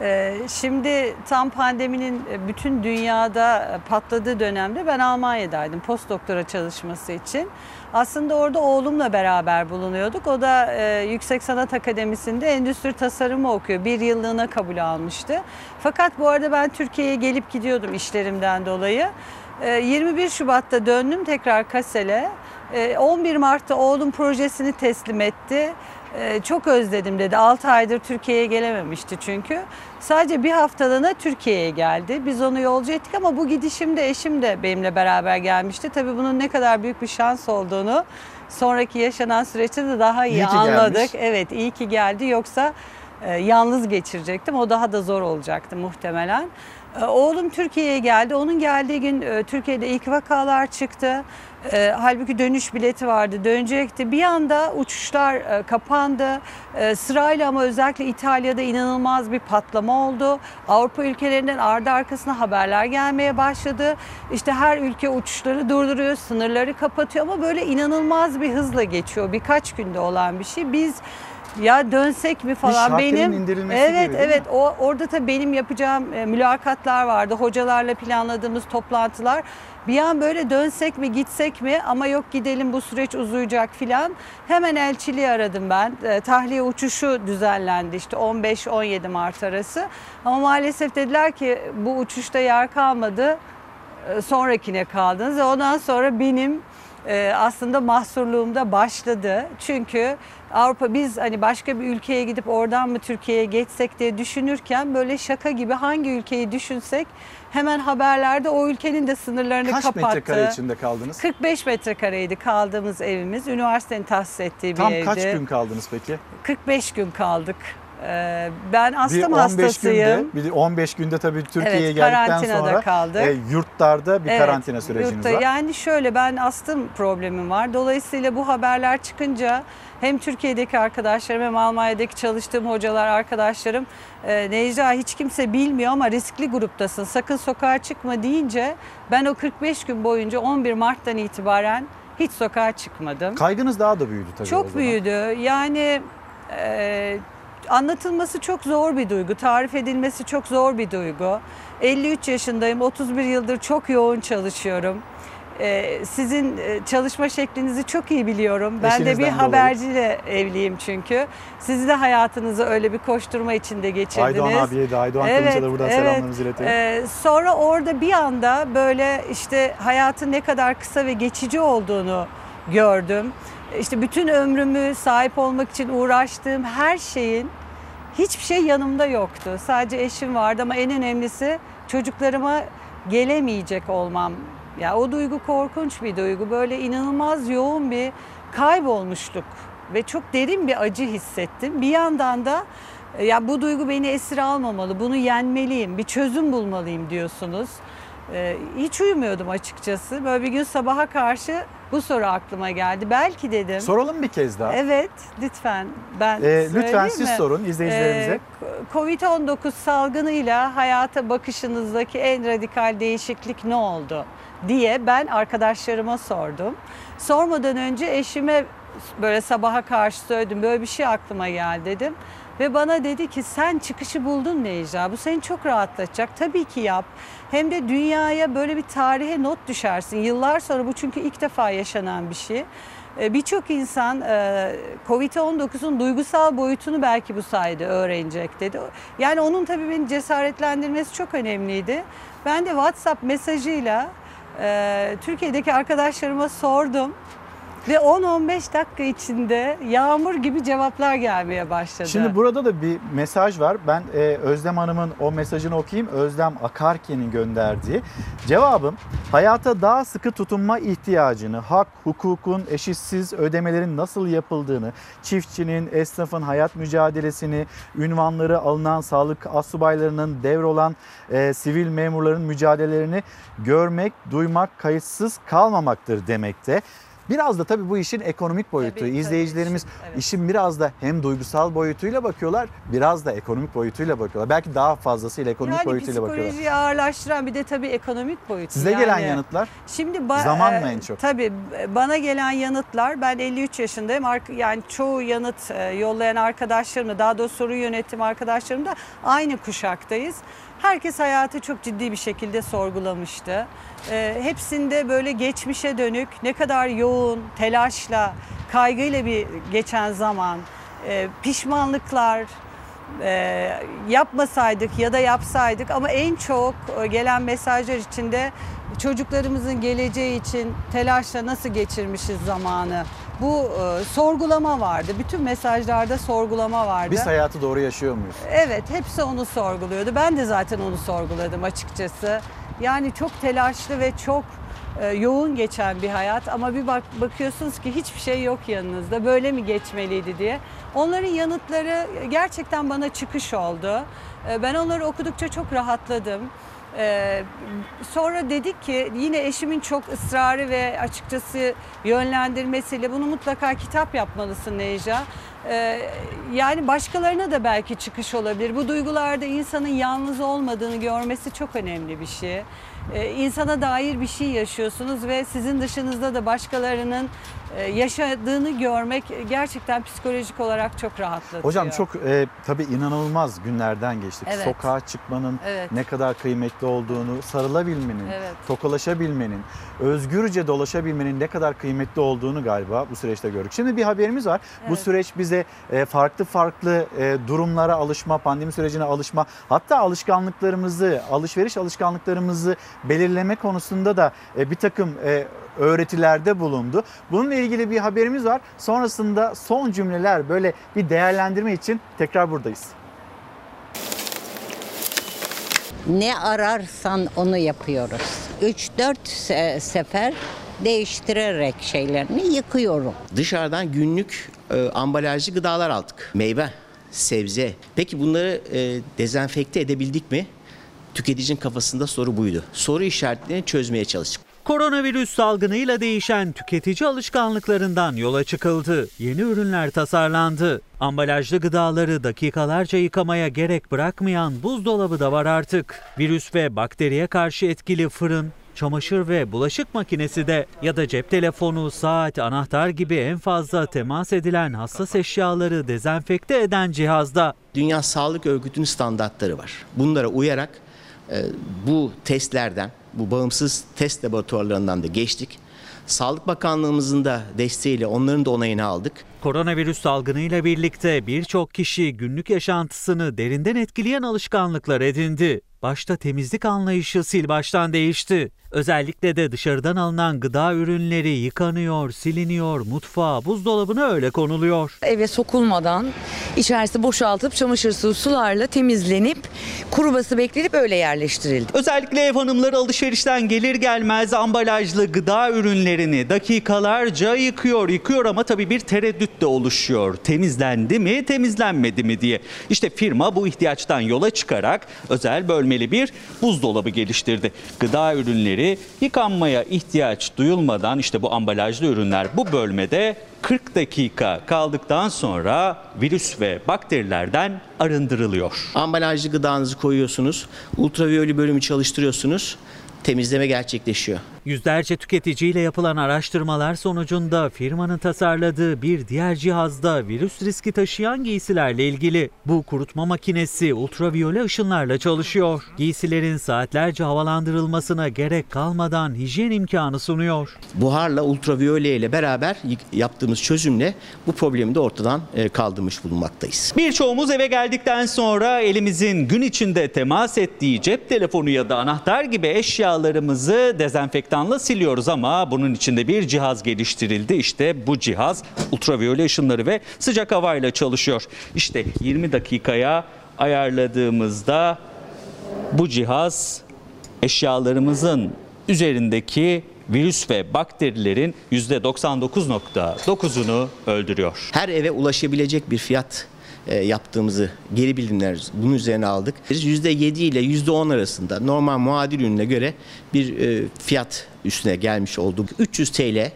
Ee, Şimdi tam pandeminin bütün dünyada patladığı dönemde ben Almanya'daydım post doktora çalışması için. Aslında orada oğlumla beraber bulunuyorduk. O da e, Yüksek Sanat Akademisi'nde endüstri tasarımı okuyor. Bir yıllığına kabul almıştı. Fakat bu arada ben Türkiye'ye gelip gidiyordum işlerimden dolayı. E, 21 Şubat'ta döndüm tekrar Kasel'e. E, 11 Mart'ta oğlum projesini teslim etti. Ee, çok özledim dedi. 6 aydır Türkiye'ye gelememişti çünkü. Sadece bir haftalığına Türkiye'ye geldi. Biz onu yolcu ettik ama bu gidişimde eşim de benimle beraber gelmişti. Tabii bunun ne kadar büyük bir şans olduğunu sonraki yaşanan süreçte de daha iyi, İyi anladık. gelmiş. Evet iyi ki geldi yoksa e, yalnız geçirecektim. O daha da zor olacaktı muhtemelen. E, Oğlum Türkiye'ye geldi. Onun geldiği gün e, Türkiye'de ilk vakalar çıktı. E, halbuki dönüş bileti vardı, dönecekti. Bir anda uçuşlar e, kapandı. E, sırayla ama özellikle İtalya'da inanılmaz bir patlama oldu. Avrupa ülkelerinden ardı arkasına haberler gelmeye başladı. İşte her ülke uçuşları durduruyor, sınırları kapatıyor ama böyle inanılmaz bir hızla geçiyor. Birkaç günde olan bir şey. Biz ya dönsek mi falan şartların benim indirilmesi evet gibi mi? evet o orada tabii benim yapacağım e, mülakatlar vardı. Hocalarla planladığımız toplantılar. Bir an böyle dönsek mi gitsek mi ama yok gidelim bu süreç uzayacak filan. Hemen elçiliği aradım ben. E, tahliye uçuşu düzenlendi işte 15-17 Mart arası. Ama maalesef dediler ki bu uçuşta yer kalmadı. E, sonrakine kaldınız. Ve Ondan sonra benim aslında mahsurluğumda başladı. Çünkü Avrupa biz hani başka bir ülkeye gidip oradan mı Türkiye'ye geçsek diye düşünürken böyle şaka gibi hangi ülkeyi düşünsek hemen haberlerde o ülkenin de sınırlarını Kaç kapattı. metrekare içinde kaldınız? 45 metrekareydi kaldığımız evimiz. Üniversitenin tahsis ettiği bir Tam evdi. kaç gün kaldınız peki? 45 gün kaldık. Ee, ben bir astım 15 hastasıyım. günde, bir de 15 günde tabii Türkiye'ye Evet, geldikten sonra kaldık. e, yurtlarda bir Evet, karantina süreciniz yurtta. var. Yani şöyle ben astım problemim var. Dolayısıyla bu haberler çıkınca hem Türkiye'deki arkadaşlarım hem Almanya'daki çalıştığım hocalar arkadaşlarım e, Necla hiç kimse bilmiyor ama riskli gruptasın sakın sokağa çıkma deyince ben o 45 gün boyunca 11 Mart'tan itibaren hiç sokağa çıkmadım. Kaygınız daha da büyüdü tabii Çok büyüdü. Yani e, anlatılması çok zor bir duygu, tarif edilmesi çok zor bir duygu. 53 yaşındayım, 31 yıldır çok yoğun çalışıyorum. E, sizin e, çalışma şeklinizi çok iyi biliyorum. Ben de Eşinizden bir dolayı. haberciyle evliyim çünkü. Siz de hayatınızı öyle bir koşturma içinde geçirdiniz. Aydoğan abiye de Aydoğan Kılınç'a da buradan selamlarımızı iletelim. Ee, sonra orada bir anda böyle işte hayatın ne kadar kısa ve geçici olduğunu gördüm. İşte bütün ömrümü sahip olmak için uğraştığım her şeyin hiçbir şey yanımda yoktu. Sadece eşim vardı ama en önemlisi çocuklarıma gelemeyecek olmam. Ya o duygu korkunç bir duygu. Böyle inanılmaz yoğun bir kaybolmuşluk ve çok derin bir acı hissettim. Bir yandan da ya bu duygu beni esir almamalı, bunu yenmeliyim, bir çözüm bulmalıyım diyorsunuz. Ee, hiç uyumuyordum açıkçası. Böyle bir gün sabaha karşı bu soru aklıma geldi. Belki dedim. Soralım bir kez daha. Evet, lütfen ben Ee, lütfen siz mi? sorun izleyicilerimize. Ee, Covid-19 salgınıyla hayata bakışınızdaki en radikal değişiklik ne oldu diye ben arkadaşlarıma sordum. Sormadan önce eşime böyle sabaha karşı söyledim. Böyle bir şey aklıma geldi dedim. Ve bana dedi ki sen çıkışı buldun Necla. Bu seni çok rahatlatacak. Tabii ki yap. Hem de dünyaya böyle bir tarihe not düşersin. Yıllar sonra bu çünkü ilk defa yaşanan bir şey. E, Birçok insan e, Covid-19'un duygusal boyutunu belki bu sayede öğrenecek dedi. Yani onun tabii beni cesaretlendirmesi çok önemliydi. Ben de WhatsApp mesajıyla e, Türkiye'deki arkadaşlarıma sordum. Ve 10-15 dakika içinde yağmur gibi cevaplar gelmeye başladı. Şimdi burada da bir mesaj var. Ben e, Özlem Hanım'ın o mesajını okuyayım. Özlem Akarki'nin gönderdiği. Cevabım hayata daha sıkı tutunma ihtiyacını, hak, hukukun eşitsiz ödemelerin nasıl yapıldığını, çiftçinin, esnafın hayat mücadelesini, ünvanları alınan sağlık asubaylarının devrolan e, sivil memurların mücadelelerini görmek, duymak, kayıtsız kalmamaktır demekte. Biraz da tabii bu işin ekonomik boyutu. Tabii, tabii, İzleyicilerimiz işin, evet. işin biraz da hem duygusal boyutuyla bakıyorlar, biraz da ekonomik boyutuyla bakıyorlar. Belki daha fazlasıyla ekonomik yani boyutuyla bakıyorlar. psikolojiyi ağırlaştıran bir de tabii ekonomik boyutu. Size yani. gelen yanıtlar? Şimdi Zaman e, mı en çok? Tabii e, bana gelen yanıtlar ben 53 yaşındayım. Yani çoğu yanıt e, yollayan arkadaşlarımla daha doğrusu soru yönetim arkadaşlarım da aynı kuşaktayız. Herkes hayatı çok ciddi bir şekilde sorgulamıştı. E, hepsinde böyle geçmişe dönük ne kadar yoğun, telaşla, kaygıyla bir geçen zaman, e, pişmanlıklar, e, yapmasaydık ya da yapsaydık ama en çok e, gelen mesajlar içinde çocuklarımızın geleceği için telaşla nasıl geçirmişiz zamanı. Bu e, sorgulama vardı. Bütün mesajlarda sorgulama vardı. Biz hayatı doğru yaşıyor muyuz? Evet, hepsi onu sorguluyordu. Ben de zaten onu sorguladım açıkçası. Yani çok telaşlı ve çok e, yoğun geçen bir hayat ama bir bak bakıyorsunuz ki hiçbir şey yok yanınızda. Böyle mi geçmeliydi diye. Onların yanıtları gerçekten bana çıkış oldu. E, ben onları okudukça çok rahatladım. Ee, sonra dedik ki yine eşimin çok ısrarı ve açıkçası yönlendirmesiyle bunu mutlaka kitap yapmalısın Necla. Ee, yani başkalarına da belki çıkış olabilir. Bu duygularda insanın yalnız olmadığını görmesi çok önemli bir şey. Ee, insana dair bir şey yaşıyorsunuz ve sizin dışınızda da başkalarının e, yaşadığını görmek gerçekten psikolojik olarak çok rahatlatıyor. Hocam çok e, tabii inanılmaz günlerden geçtik. Evet. Sokağa çıkmanın Evet. ne kadar kıymetli olduğunu, sarılabilmenin, Evet. tokalaşabilmenin, özgürce dolaşabilmenin ne kadar kıymetli olduğunu galiba bu süreçte gördük. Şimdi bir haberimiz var. Bu Evet. süreç bize e, farklı farklı e, durumlara alışma, pandemi sürecine alışma, hatta alışkanlıklarımızı, alışveriş alışkanlıklarımızı belirleme konusunda da e, bir takım öğretilerde bulundu. Bununla ilgili bir haberimiz var. Sonrasında son cümleler böyle bir değerlendirme için tekrar buradayız. Ne ararsan onu yapıyoruz. 3-4 se- sefer değiştirerek şeylerini yıkıyorum. Dışarıdan günlük e, ambalajlı gıdalar aldık. Meyve, sebze. Peki bunları e, dezenfekte edebildik mi? Tüketicinin kafasında soru buydu. Soru işaretlerini çözmeye çalıştık. Koronavirüs salgınıyla değişen tüketici alışkanlıklarından yola çıkıldı. Yeni ürünler tasarlandı. Ambalajlı gıdaları dakikalarca yıkamaya gerek bırakmayan buzdolabı da var artık. Virüs ve bakteriye karşı etkili fırın, çamaşır ve bulaşık makinesi de ya da cep telefonu, saat, anahtar gibi en fazla temas edilen hassas eşyaları dezenfekte eden cihazda. Dünya Sağlık Örgütü'nün standartları var. Bunlara uyarak e, bu testlerden, bu bağımsız test laboratuvarlarından da geçtik. Sağlık Bakanlığımızın da desteğiyle onların da onayını aldık. Koronavirüs salgınıyla birlikte birçok kişi günlük yaşantısını derinden etkileyen alışkanlıklar edindi. Başta temizlik anlayışı sil baştan değişti. Özellikle de dışarıdan alınan gıda ürünleri yıkanıyor, siliniyor, mutfağa, buzdolabına öyle konuluyor. eve sokulmadan içerisi boşaltıp çamaşır suyu sularla temizlenip kurubası beklenip öyle yerleştirildi. Özellikle ev hanımları alışverişten gelir gelmez ambalajlı gıda ürünlerini dakikalarca yıkıyor. Yıkıyor ama tabii bir tereddüt de oluşuyor. Temizlendi mi, temizlenmedi mi diye. İşte firma bu ihtiyaçtan yola çıkarak özel bölmeli bir buzdolabı geliştirdi. Gıda ürünleri yıkanmaya ihtiyaç duyulmadan işte bu ambalajlı ürünler bu bölmede 40 dakika kaldıktan sonra virüs ve bakterilerden arındırılıyor. Ambalajlı gıdanızı koyuyorsunuz, ultraviyole bölümü çalıştırıyorsunuz, temizleme gerçekleşiyor. Yüzlerce tüketiciyle yapılan araştırmalar sonucunda firmanın tasarladığı bir diğer cihazda virüs riski taşıyan giysilerle ilgili. Bu kurutma makinesi ultraviyole ışınlarla çalışıyor. Giysilerin saatlerce havalandırılmasına gerek kalmadan hijyen imkanı sunuyor. Buharla ultraviyole ile beraber yaptığımız çözümle bu problemi de ortadan e, kaldırmış bulunmaktayız. Birçoğumuz eve geldikten sonra elimizin gün içinde temas ettiği cep telefonu ya da anahtar gibi eşyalarımızı dezenfektanla siliyoruz ama bunun içinde bir cihaz geliştirildi. İşte bu cihaz ultraviyole ışınları ve sıcak havayla çalışıyor. İşte 20 dakikaya ayarladığımızda bu cihaz eşyalarımızın üzerindeki virüs ve bakterilerin %99.9'unu öldürüyor. Her eve ulaşabilecek bir fiyat yaptığımızı geri bildirimler bunun üzerine aldık. %7 ile %10 arasında normal muadil ürüne göre bir e, fiyat üstüne gelmiş olduk. 300 TL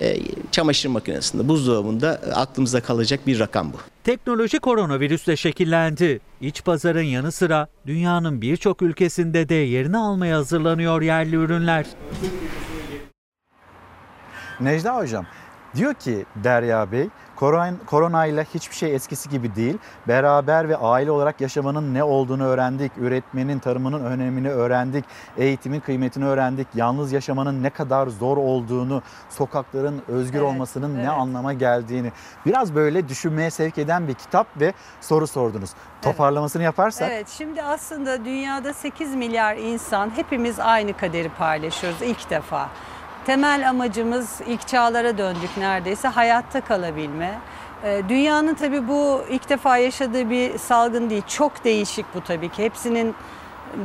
e, çamaşır makinesinde, buzdolabında aklımızda kalacak bir rakam bu. Teknoloji koronavirüsle şekillendi. İç pazarın yanı sıra dünyanın birçok ülkesinde de yerini almaya hazırlanıyor yerli ürünler. Necla Hocam diyor ki Derya Bey koronayla hiçbir şey eskisi gibi değil. Beraber ve aile olarak yaşamanın ne olduğunu öğrendik. Üretmenin, tarımının önemini öğrendik. Eğitimin kıymetini öğrendik. Yalnız yaşamanın ne kadar zor olduğunu, sokakların özgür evet, olmasının evet. ne anlama geldiğini biraz böyle düşünmeye sevk eden bir kitap ve soru sordunuz. Toparlamasını yaparsak. Evet şimdi aslında dünyada 8 milyar insan hepimiz aynı kaderi paylaşıyoruz ilk defa. Temel amacımız ilk çağlara döndük neredeyse hayatta kalabilme. Ee, dünyanın tabii bu ilk defa yaşadığı bir salgın değil. Çok değişik bu tabii ki. Hepsinin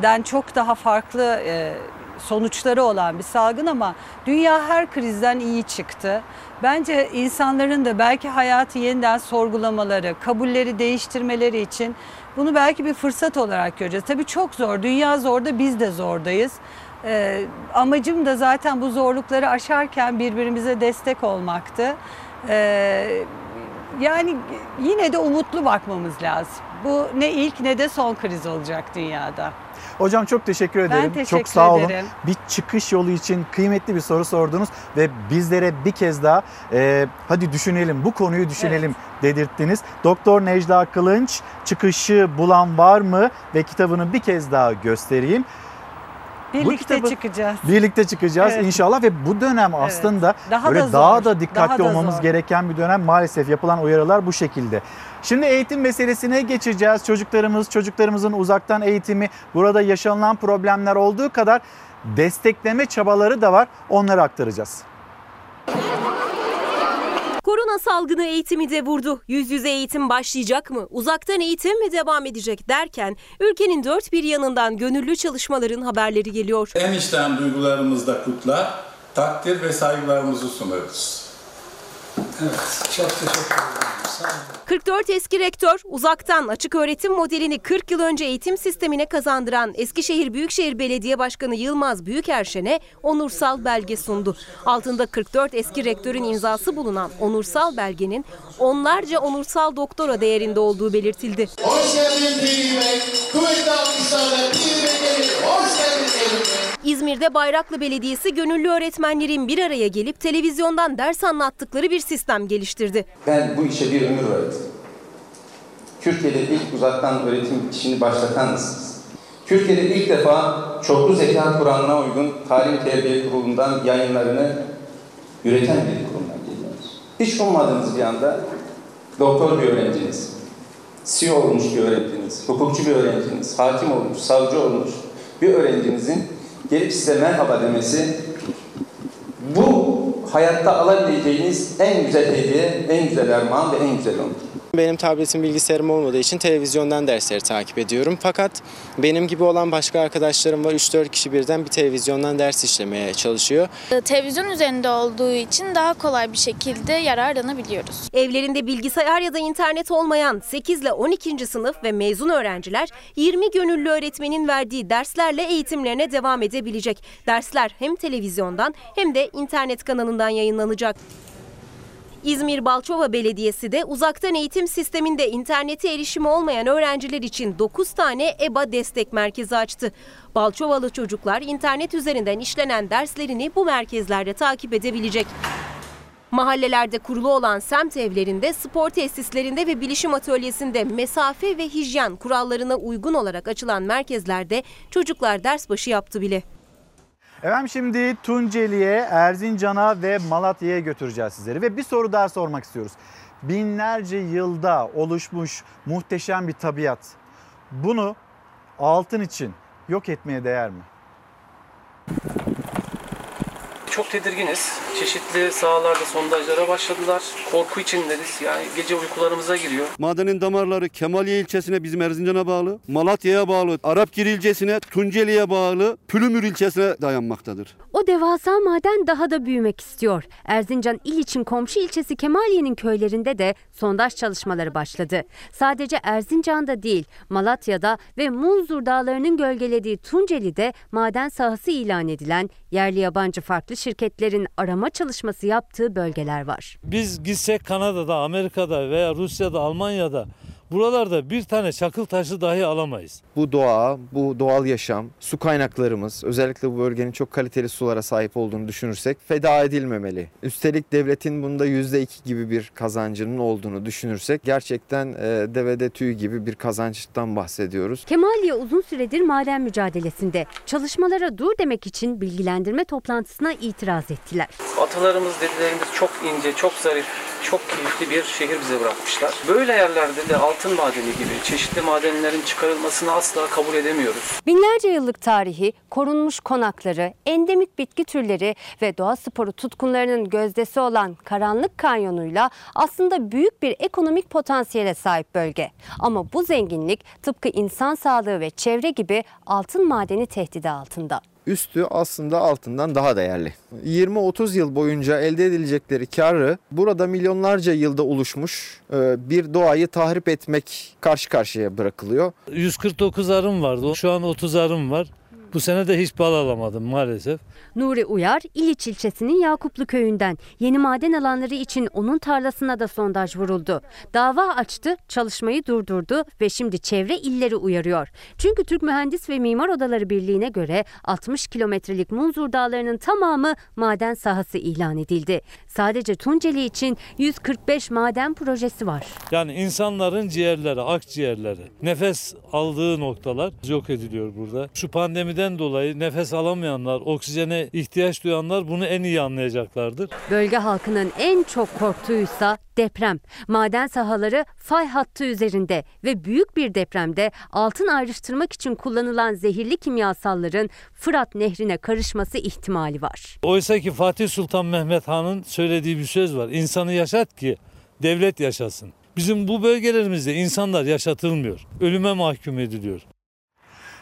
den çok daha farklı e, sonuçları olan bir salgın ama dünya her krizden iyi çıktı. Bence insanların da belki hayatı yeniden sorgulamaları, kabulleri değiştirmeleri için bunu belki bir fırsat olarak göreceğiz. Tabii çok zor. Dünya zorda biz de zordayız. Ee, amacım da zaten bu zorlukları aşarken birbirimize destek olmaktı. Ee, yani yine de umutlu bakmamız lazım. Bu ne ilk ne de son kriz olacak dünyada. Hocam çok teşekkür ederim. Ben teşekkür çok sağ olun. ederim. Bir çıkış yolu için kıymetli bir soru sordunuz ve bizlere bir kez daha e, hadi düşünelim bu konuyu düşünelim evet. dedirttiniz. Doktor Necla Kılınç çıkışı bulan var mı ve kitabını bir kez daha göstereyim. Birlikte kitabı, çıkacağız. Birlikte çıkacağız evet. inşallah ve bu dönem evet. aslında daha böyle da daha da dikkatli daha da olmamız zor. gereken bir dönem maalesef yapılan uyarılar bu şekilde. Şimdi eğitim meselesine geçeceğiz. Çocuklarımız, çocuklarımızın uzaktan eğitimi, burada yaşanılan problemler olduğu kadar destekleme çabaları da var. Onları aktaracağız. Korona salgını eğitimi de vurdu. Yüz yüze eğitim başlayacak mı? Uzaktan eğitim mi devam edecek derken ülkenin dört bir yanından gönüllü çalışmaların haberleri geliyor. En içten duygularımızda kutlar, takdir ve saygılarımızı sunarız. Evet, çok teşekkür ederim. 44 eski rektör uzaktan açık öğretim modelini 40 yıl önce eğitim sistemine kazandıran Eskişehir Büyükşehir Belediye Başkanı Yılmaz Büyükerşen'e onursal belge sundu. Altında 44 eski rektörün imzası bulunan onursal belgenin onlarca onursal doktora değerinde olduğu belirtildi. Hoş geldin Kuvvetli alkışlarla Hoş geldin İzmir'de Bayraklı Belediyesi gönüllü öğretmenlerin bir araya gelip televizyondan ders anlattıkları bir sistem geliştirdi. Ben bu işe bir ömür verdim. Türkiye'de ilk uzaktan öğretim işini başlatan Türkiye'de ilk defa çoklu zeka Kur'an'ına uygun Talim Terbiye Kurulu'ndan yayınlarını üreten bir kurumdan geliyoruz. Hiç ummadığınız bir anda doktor bir öğrenciniz, CEO olmuş bir öğrenciniz, hukukçu bir öğrenciniz, hakim olmuş, savcı olmuş bir öğrencinizin gelip size merhaba demesi bu hayatta alabileceğiniz en güzel hediye, en güzel armağan ve en güzel onur. Benim tabletim bilgisayarım olmadığı için televizyondan dersleri takip ediyorum. Fakat benim gibi olan başka arkadaşlarım var. 3-4 kişi birden bir televizyondan ders işlemeye çalışıyor. Ee, televizyon üzerinde olduğu için daha kolay bir şekilde yararlanabiliyoruz. Evlerinde bilgisayar ya da internet olmayan 8 ile 12. sınıf ve mezun öğrenciler 20 gönüllü öğretmenin verdiği derslerle eğitimlerine devam edebilecek. Dersler hem televizyondan hem de internet kanalından yayınlanacak. İzmir Balçova Belediyesi de uzaktan eğitim sisteminde internete erişimi olmayan öğrenciler için 9 tane EBA destek merkezi açtı. Balçovalı çocuklar internet üzerinden işlenen derslerini bu merkezlerde takip edebilecek. Mahallelerde kurulu olan semt evlerinde, spor tesislerinde ve bilişim atölyesinde mesafe ve hijyen kurallarına uygun olarak açılan merkezlerde çocuklar ders başı yaptı bile. Efendim şimdi Tunceli'ye, Erzincan'a ve Malatya'ya götüreceğiz sizleri. Ve bir soru daha sormak istiyoruz. Binlerce yılda oluşmuş muhteşem bir tabiat. Bunu altın için yok etmeye değer mi? Çok tedirginiz. Çeşitli sahalarda sondajlara başladılar. Korku içindeyiz. Yani gece uykularımıza giriyor. Madenin damarları Kemaliye ilçesine bizim Erzincan'a bağlı, Malatya'ya bağlı, Arapgir ilçesine, Tunceli'ye bağlı, Pülümür ilçesine dayanmaktadır. O devasa maden daha da büyümek istiyor. Erzincan il için komşu ilçesi Kemaliye'nin köylerinde de sondaj çalışmaları başladı. Sadece Erzincan'da değil, Malatya'da ve Munzur dağlarının gölgelediği Tunceli'de maden sahası ilan edilen yerli yabancı farklı şirketlerin arama çalışması yaptığı bölgeler var. Biz gitsek Kanada'da, Amerika'da veya Rusya'da, Almanya'da buralarda bir tane çakıl taşı dahi alamayız. Bu doğa, bu doğal yaşam, su kaynaklarımız, özellikle bu bölgenin çok kaliteli sulara sahip olduğunu düşünürsek feda edilmemeli. Üstelik devletin bunda %2 gibi bir kazancının olduğunu düşünürsek gerçekten e, devede tüy gibi bir kazançtan bahsediyoruz. Kemaliye uzun süredir maden mücadelesinde. Çalışmalara dur demek için bilgilendirme toplantısına itiraz ettiler. Atalarımız, dedelerimiz çok ince, çok zarif, çok keyifli bir şehir bize bırakmışlar. Böyle yerlerde de altın madeni gibi çeşitli madenlerin çıkarılmasını asla kabul edemiyoruz. Binlerce yıllık tarihi, korunmuş konakları, endemik bitki türleri ve doğa sporu tutkunlarının gözdesi olan Karanlık Kanyonu'yla aslında büyük bir ekonomik potansiyele sahip bölge. Ama bu zenginlik tıpkı insan sağlığı ve çevre gibi altın madeni tehdidi altında. Üstü aslında altından daha değerli. 20-30 yıl boyunca elde edilecekleri karı burada milyonlarca yılda oluşmuş e, bir doğayı tahrip etmek karşı karşıya bırakılıyor. 149 arım vardı. Şu an 30 arım var. Bu sene de hiç bal alamadım maalesef. Nuri Uyar, İliç ilçesinin Yakuplu köyünden. Yeni maden alanları için onun tarlasına da sondaj vuruldu. Dava açtı, çalışmayı durdurdu ve şimdi çevre illeri uyarıyor. Çünkü Türk Mühendis ve Mimar Odaları Birliği'ne göre 60 kilometrelik Munzur Dağları'nın tamamı maden sahası ilan edildi. Sadece Tunceli için 145 maden projesi var. Yani insanların ciğerleri, akciğerleri, nefes aldığı noktalar yok ediliyor burada. Şu pandemiden dolayı nefes alamayanlar, oksijene ihtiyaç duyanlar bunu en iyi anlayacaklardır. Bölge halkının en çok korktuğuysa deprem. Maden sahaları fay hattı üzerinde ve büyük bir depremde altın ayrıştırmak için kullanılan zehirli kimyasalların Fırat Nehri'ne karışması ihtimali var. Oysa ki Fatih Sultan Mehmet Han'ın söylediği bir söz var. İnsanı yaşat ki devlet yaşasın. Bizim bu bölgelerimizde insanlar yaşatılmıyor. Ölüme mahkum ediliyor.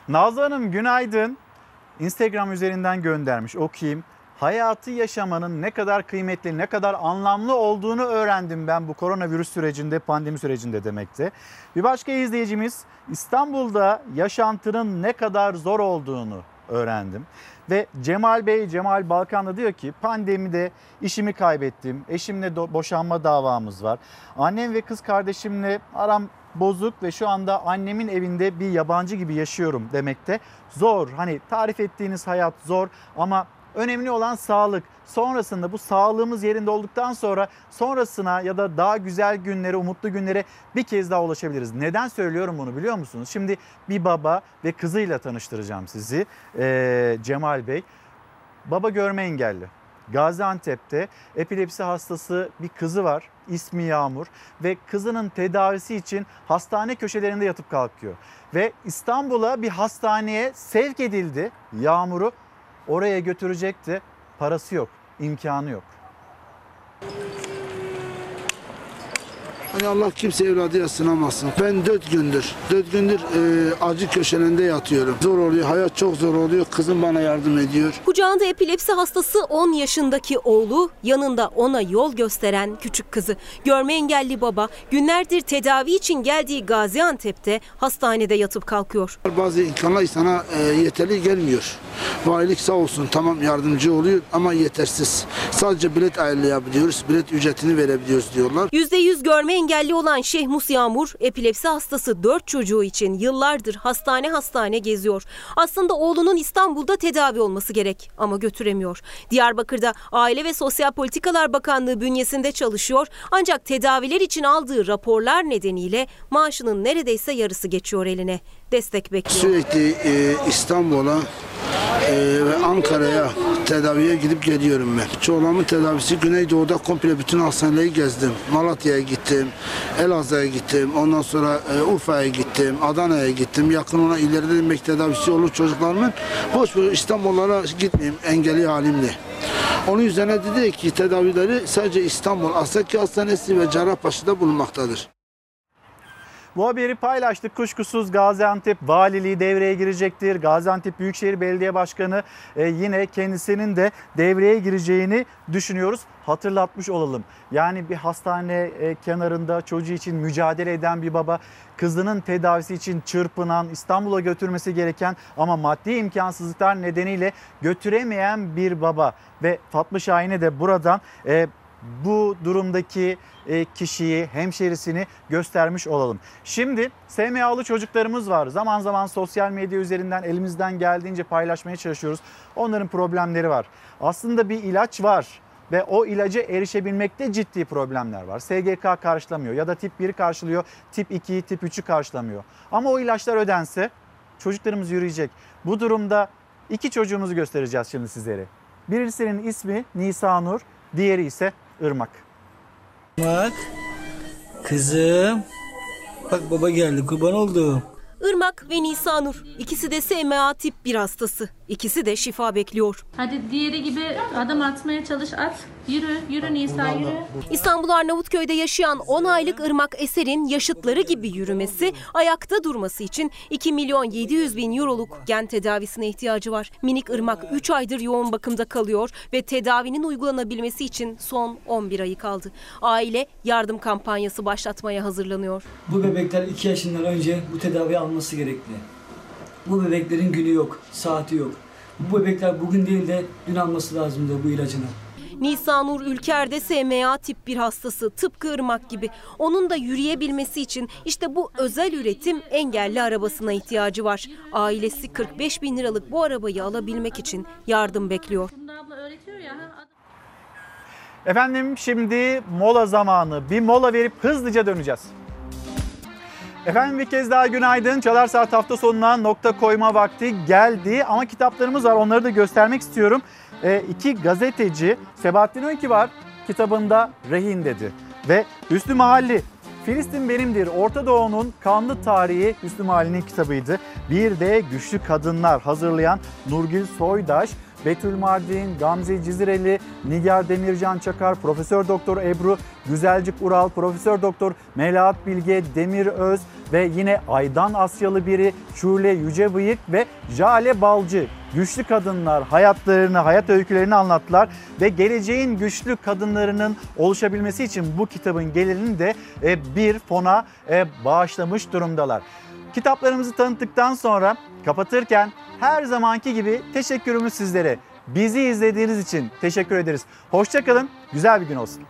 Nazlı Hanım günaydın. Instagram üzerinden göndermiş okuyayım. Hayatı yaşamanın ne kadar kıymetli, ne kadar anlamlı olduğunu öğrendim ben bu koronavirüs sürecinde, pandemi sürecinde demekte. Bir başka izleyicimiz İstanbul'da yaşantının ne kadar zor olduğunu öğrendim. Ve Cemal Bey, Cemal Balkanlı diyor ki pandemide işimi kaybettim. Eşimle boşanma davamız var. Annem ve kız kardeşimle aram bozuk ve şu anda annemin evinde bir yabancı gibi yaşıyorum demekte. Zor hani tarif ettiğiniz hayat zor ama önemli olan sağlık. Sonrasında bu sağlığımız yerinde olduktan sonra sonrasına ya da daha güzel günlere, umutlu günlere bir kez daha ulaşabiliriz. Neden söylüyorum bunu biliyor musunuz? Şimdi bir baba ve kızıyla tanıştıracağım sizi ee, Cemal Bey. Baba görme engelli. Gaziantep'te epilepsi hastası bir kızı var. İsmi Yağmur ve kızının tedavisi için hastane köşelerinde yatıp kalkıyor. Ve İstanbul'a bir hastaneye sevk edildi Yağmur'u. Oraya götürecekti. Parası yok, imkanı yok. Hani Allah kimse evladıyla sınamasın. Ben dört gündür, dört gündür e, acı köşelerinde yatıyorum. Zor oluyor, hayat çok zor oluyor. Kızım bana yardım ediyor. Kucağında epilepsi hastası 10 yaşındaki oğlu, yanında ona yol gösteren küçük kızı. Görme engelli baba günlerdir tedavi için geldiği Gaziantep'te hastanede yatıp kalkıyor. Bazı imkanlar sana e, yeterli gelmiyor. Valilik sağ olsun tamam yardımcı oluyor ama yetersiz. Sadece bilet ayarlayabiliyoruz, bilet ücretini verebiliyoruz diyorlar. %100 görme engelli olan Şehmus Yağmur, epilepsi hastası 4 çocuğu için yıllardır hastane hastane geziyor. Aslında oğlunun İstanbul'da tedavi olması gerek ama götüremiyor. Diyarbakır'da Aile ve Sosyal Politikalar Bakanlığı bünyesinde çalışıyor ancak tedaviler için aldığı raporlar nedeniyle maaşının neredeyse yarısı geçiyor eline. Destek bekliyor. Sürekli e, İstanbul'a e, ve Ankara'ya tedaviye gidip geliyorum ben. Çoğulamın tedavisi Güneydoğu'da komple bütün hastaneleri gezdim. Malatya'ya gittim, Elazığ'a gittim, ondan sonra e, Urfa'ya gittim, Adana'ya gittim. Yakın ona ileride demek tedavisi olur çocuklarımın. Boş boş İstanbul'lara gitmeyeyim engelli halimle. Onun üzerine dedi ki tedavileri sadece İstanbul Asaki Hastanesi ve Cerrahpaşa'da bulunmaktadır. Bu haberi paylaştık. Kuşkusuz Gaziantep Valiliği devreye girecektir. Gaziantep Büyükşehir Belediye Başkanı e, yine kendisinin de devreye gireceğini düşünüyoruz. Hatırlatmış olalım. Yani bir hastane e, kenarında çocuğu için mücadele eden bir baba, kızının tedavisi için çırpınan, İstanbul'a götürmesi gereken ama maddi imkansızlıklar nedeniyle götüremeyen bir baba ve Fatma Şahin'e de buradan e, bu durumdaki e, kişiyi, hemşerisini göstermiş olalım. Şimdi SMA'lı çocuklarımız var. Zaman zaman sosyal medya üzerinden elimizden geldiğince paylaşmaya çalışıyoruz. Onların problemleri var. Aslında bir ilaç var ve o ilaca erişebilmekte ciddi problemler var. SGK karşılamıyor ya da tip 1'i karşılıyor, tip 2'yi, tip 3'ü karşılamıyor. Ama o ilaçlar ödense çocuklarımız yürüyecek. Bu durumda iki çocuğumuzu göstereceğiz şimdi sizlere. Birisinin ismi Nisa Nur, diğeri ise Irmak. Bak. Kızım. Bak baba geldi kurban oldum. Irmak ve Nisanur. İkisi de SMA tip 1 hastası. İkisi de şifa bekliyor. Hadi diğeri gibi adım atmaya çalış at. Yürü, yürü Nisa yürü. İstanbul Arnavutköy'de yaşayan 10 aylık Irmak Eser'in yaşıtları gibi yürümesi, ayakta durması için 2 milyon 700 bin euroluk gen tedavisine ihtiyacı var. Minik Irmak 3 aydır yoğun bakımda kalıyor ve tedavinin uygulanabilmesi için son 11 ayı kaldı. Aile yardım kampanyası başlatmaya hazırlanıyor. Bu bebekler 2 yaşından önce bu tedavi alması gerekli. Bu bebeklerin günü yok, saati yok. Bu bebekler bugün değil de dün alması lazımdı bu ilacını. Nisanur Ülker de SMA tip 1 hastası tıpkı Irmak gibi. Onun da yürüyebilmesi için işte bu özel üretim engelli arabasına ihtiyacı var. Ailesi 45 bin liralık bu arabayı alabilmek için yardım bekliyor. Efendim şimdi mola zamanı. Bir mola verip hızlıca döneceğiz. Efendim bir kez daha günaydın. Çalar Saat hafta sonuna nokta koyma vakti geldi. Ama kitaplarımız var onları da göstermek istiyorum. E, iki gazeteci Sebahattin Öykü var kitabında rehin dedi. Ve Hüsnü Mahalli Filistin benimdir. Orta Doğu'nun kanlı tarihi Hüsnü Mahalli'nin kitabıydı. Bir de Güçlü Kadınlar hazırlayan Nurgül Soydaş Betül Mardin, Gamze Cizireli, Nigar Demircan Çakar, Profesör Doktor Ebru Güzelcik Ural, Profesör Doktor Melahat Bilge, Demir Öz ve yine Aydan Asyalı biri Şule Yücebıyık ve Jale Balcı güçlü kadınlar hayatlarını, hayat öykülerini anlattılar ve geleceğin güçlü kadınlarının oluşabilmesi için bu kitabın gelirini de e, bir fona e, bağışlamış durumdalar. Kitaplarımızı tanıttıktan sonra kapatırken her zamanki gibi teşekkürümüz sizlere. Bizi izlediğiniz için teşekkür ederiz. Hoşçakalın, güzel bir gün olsun.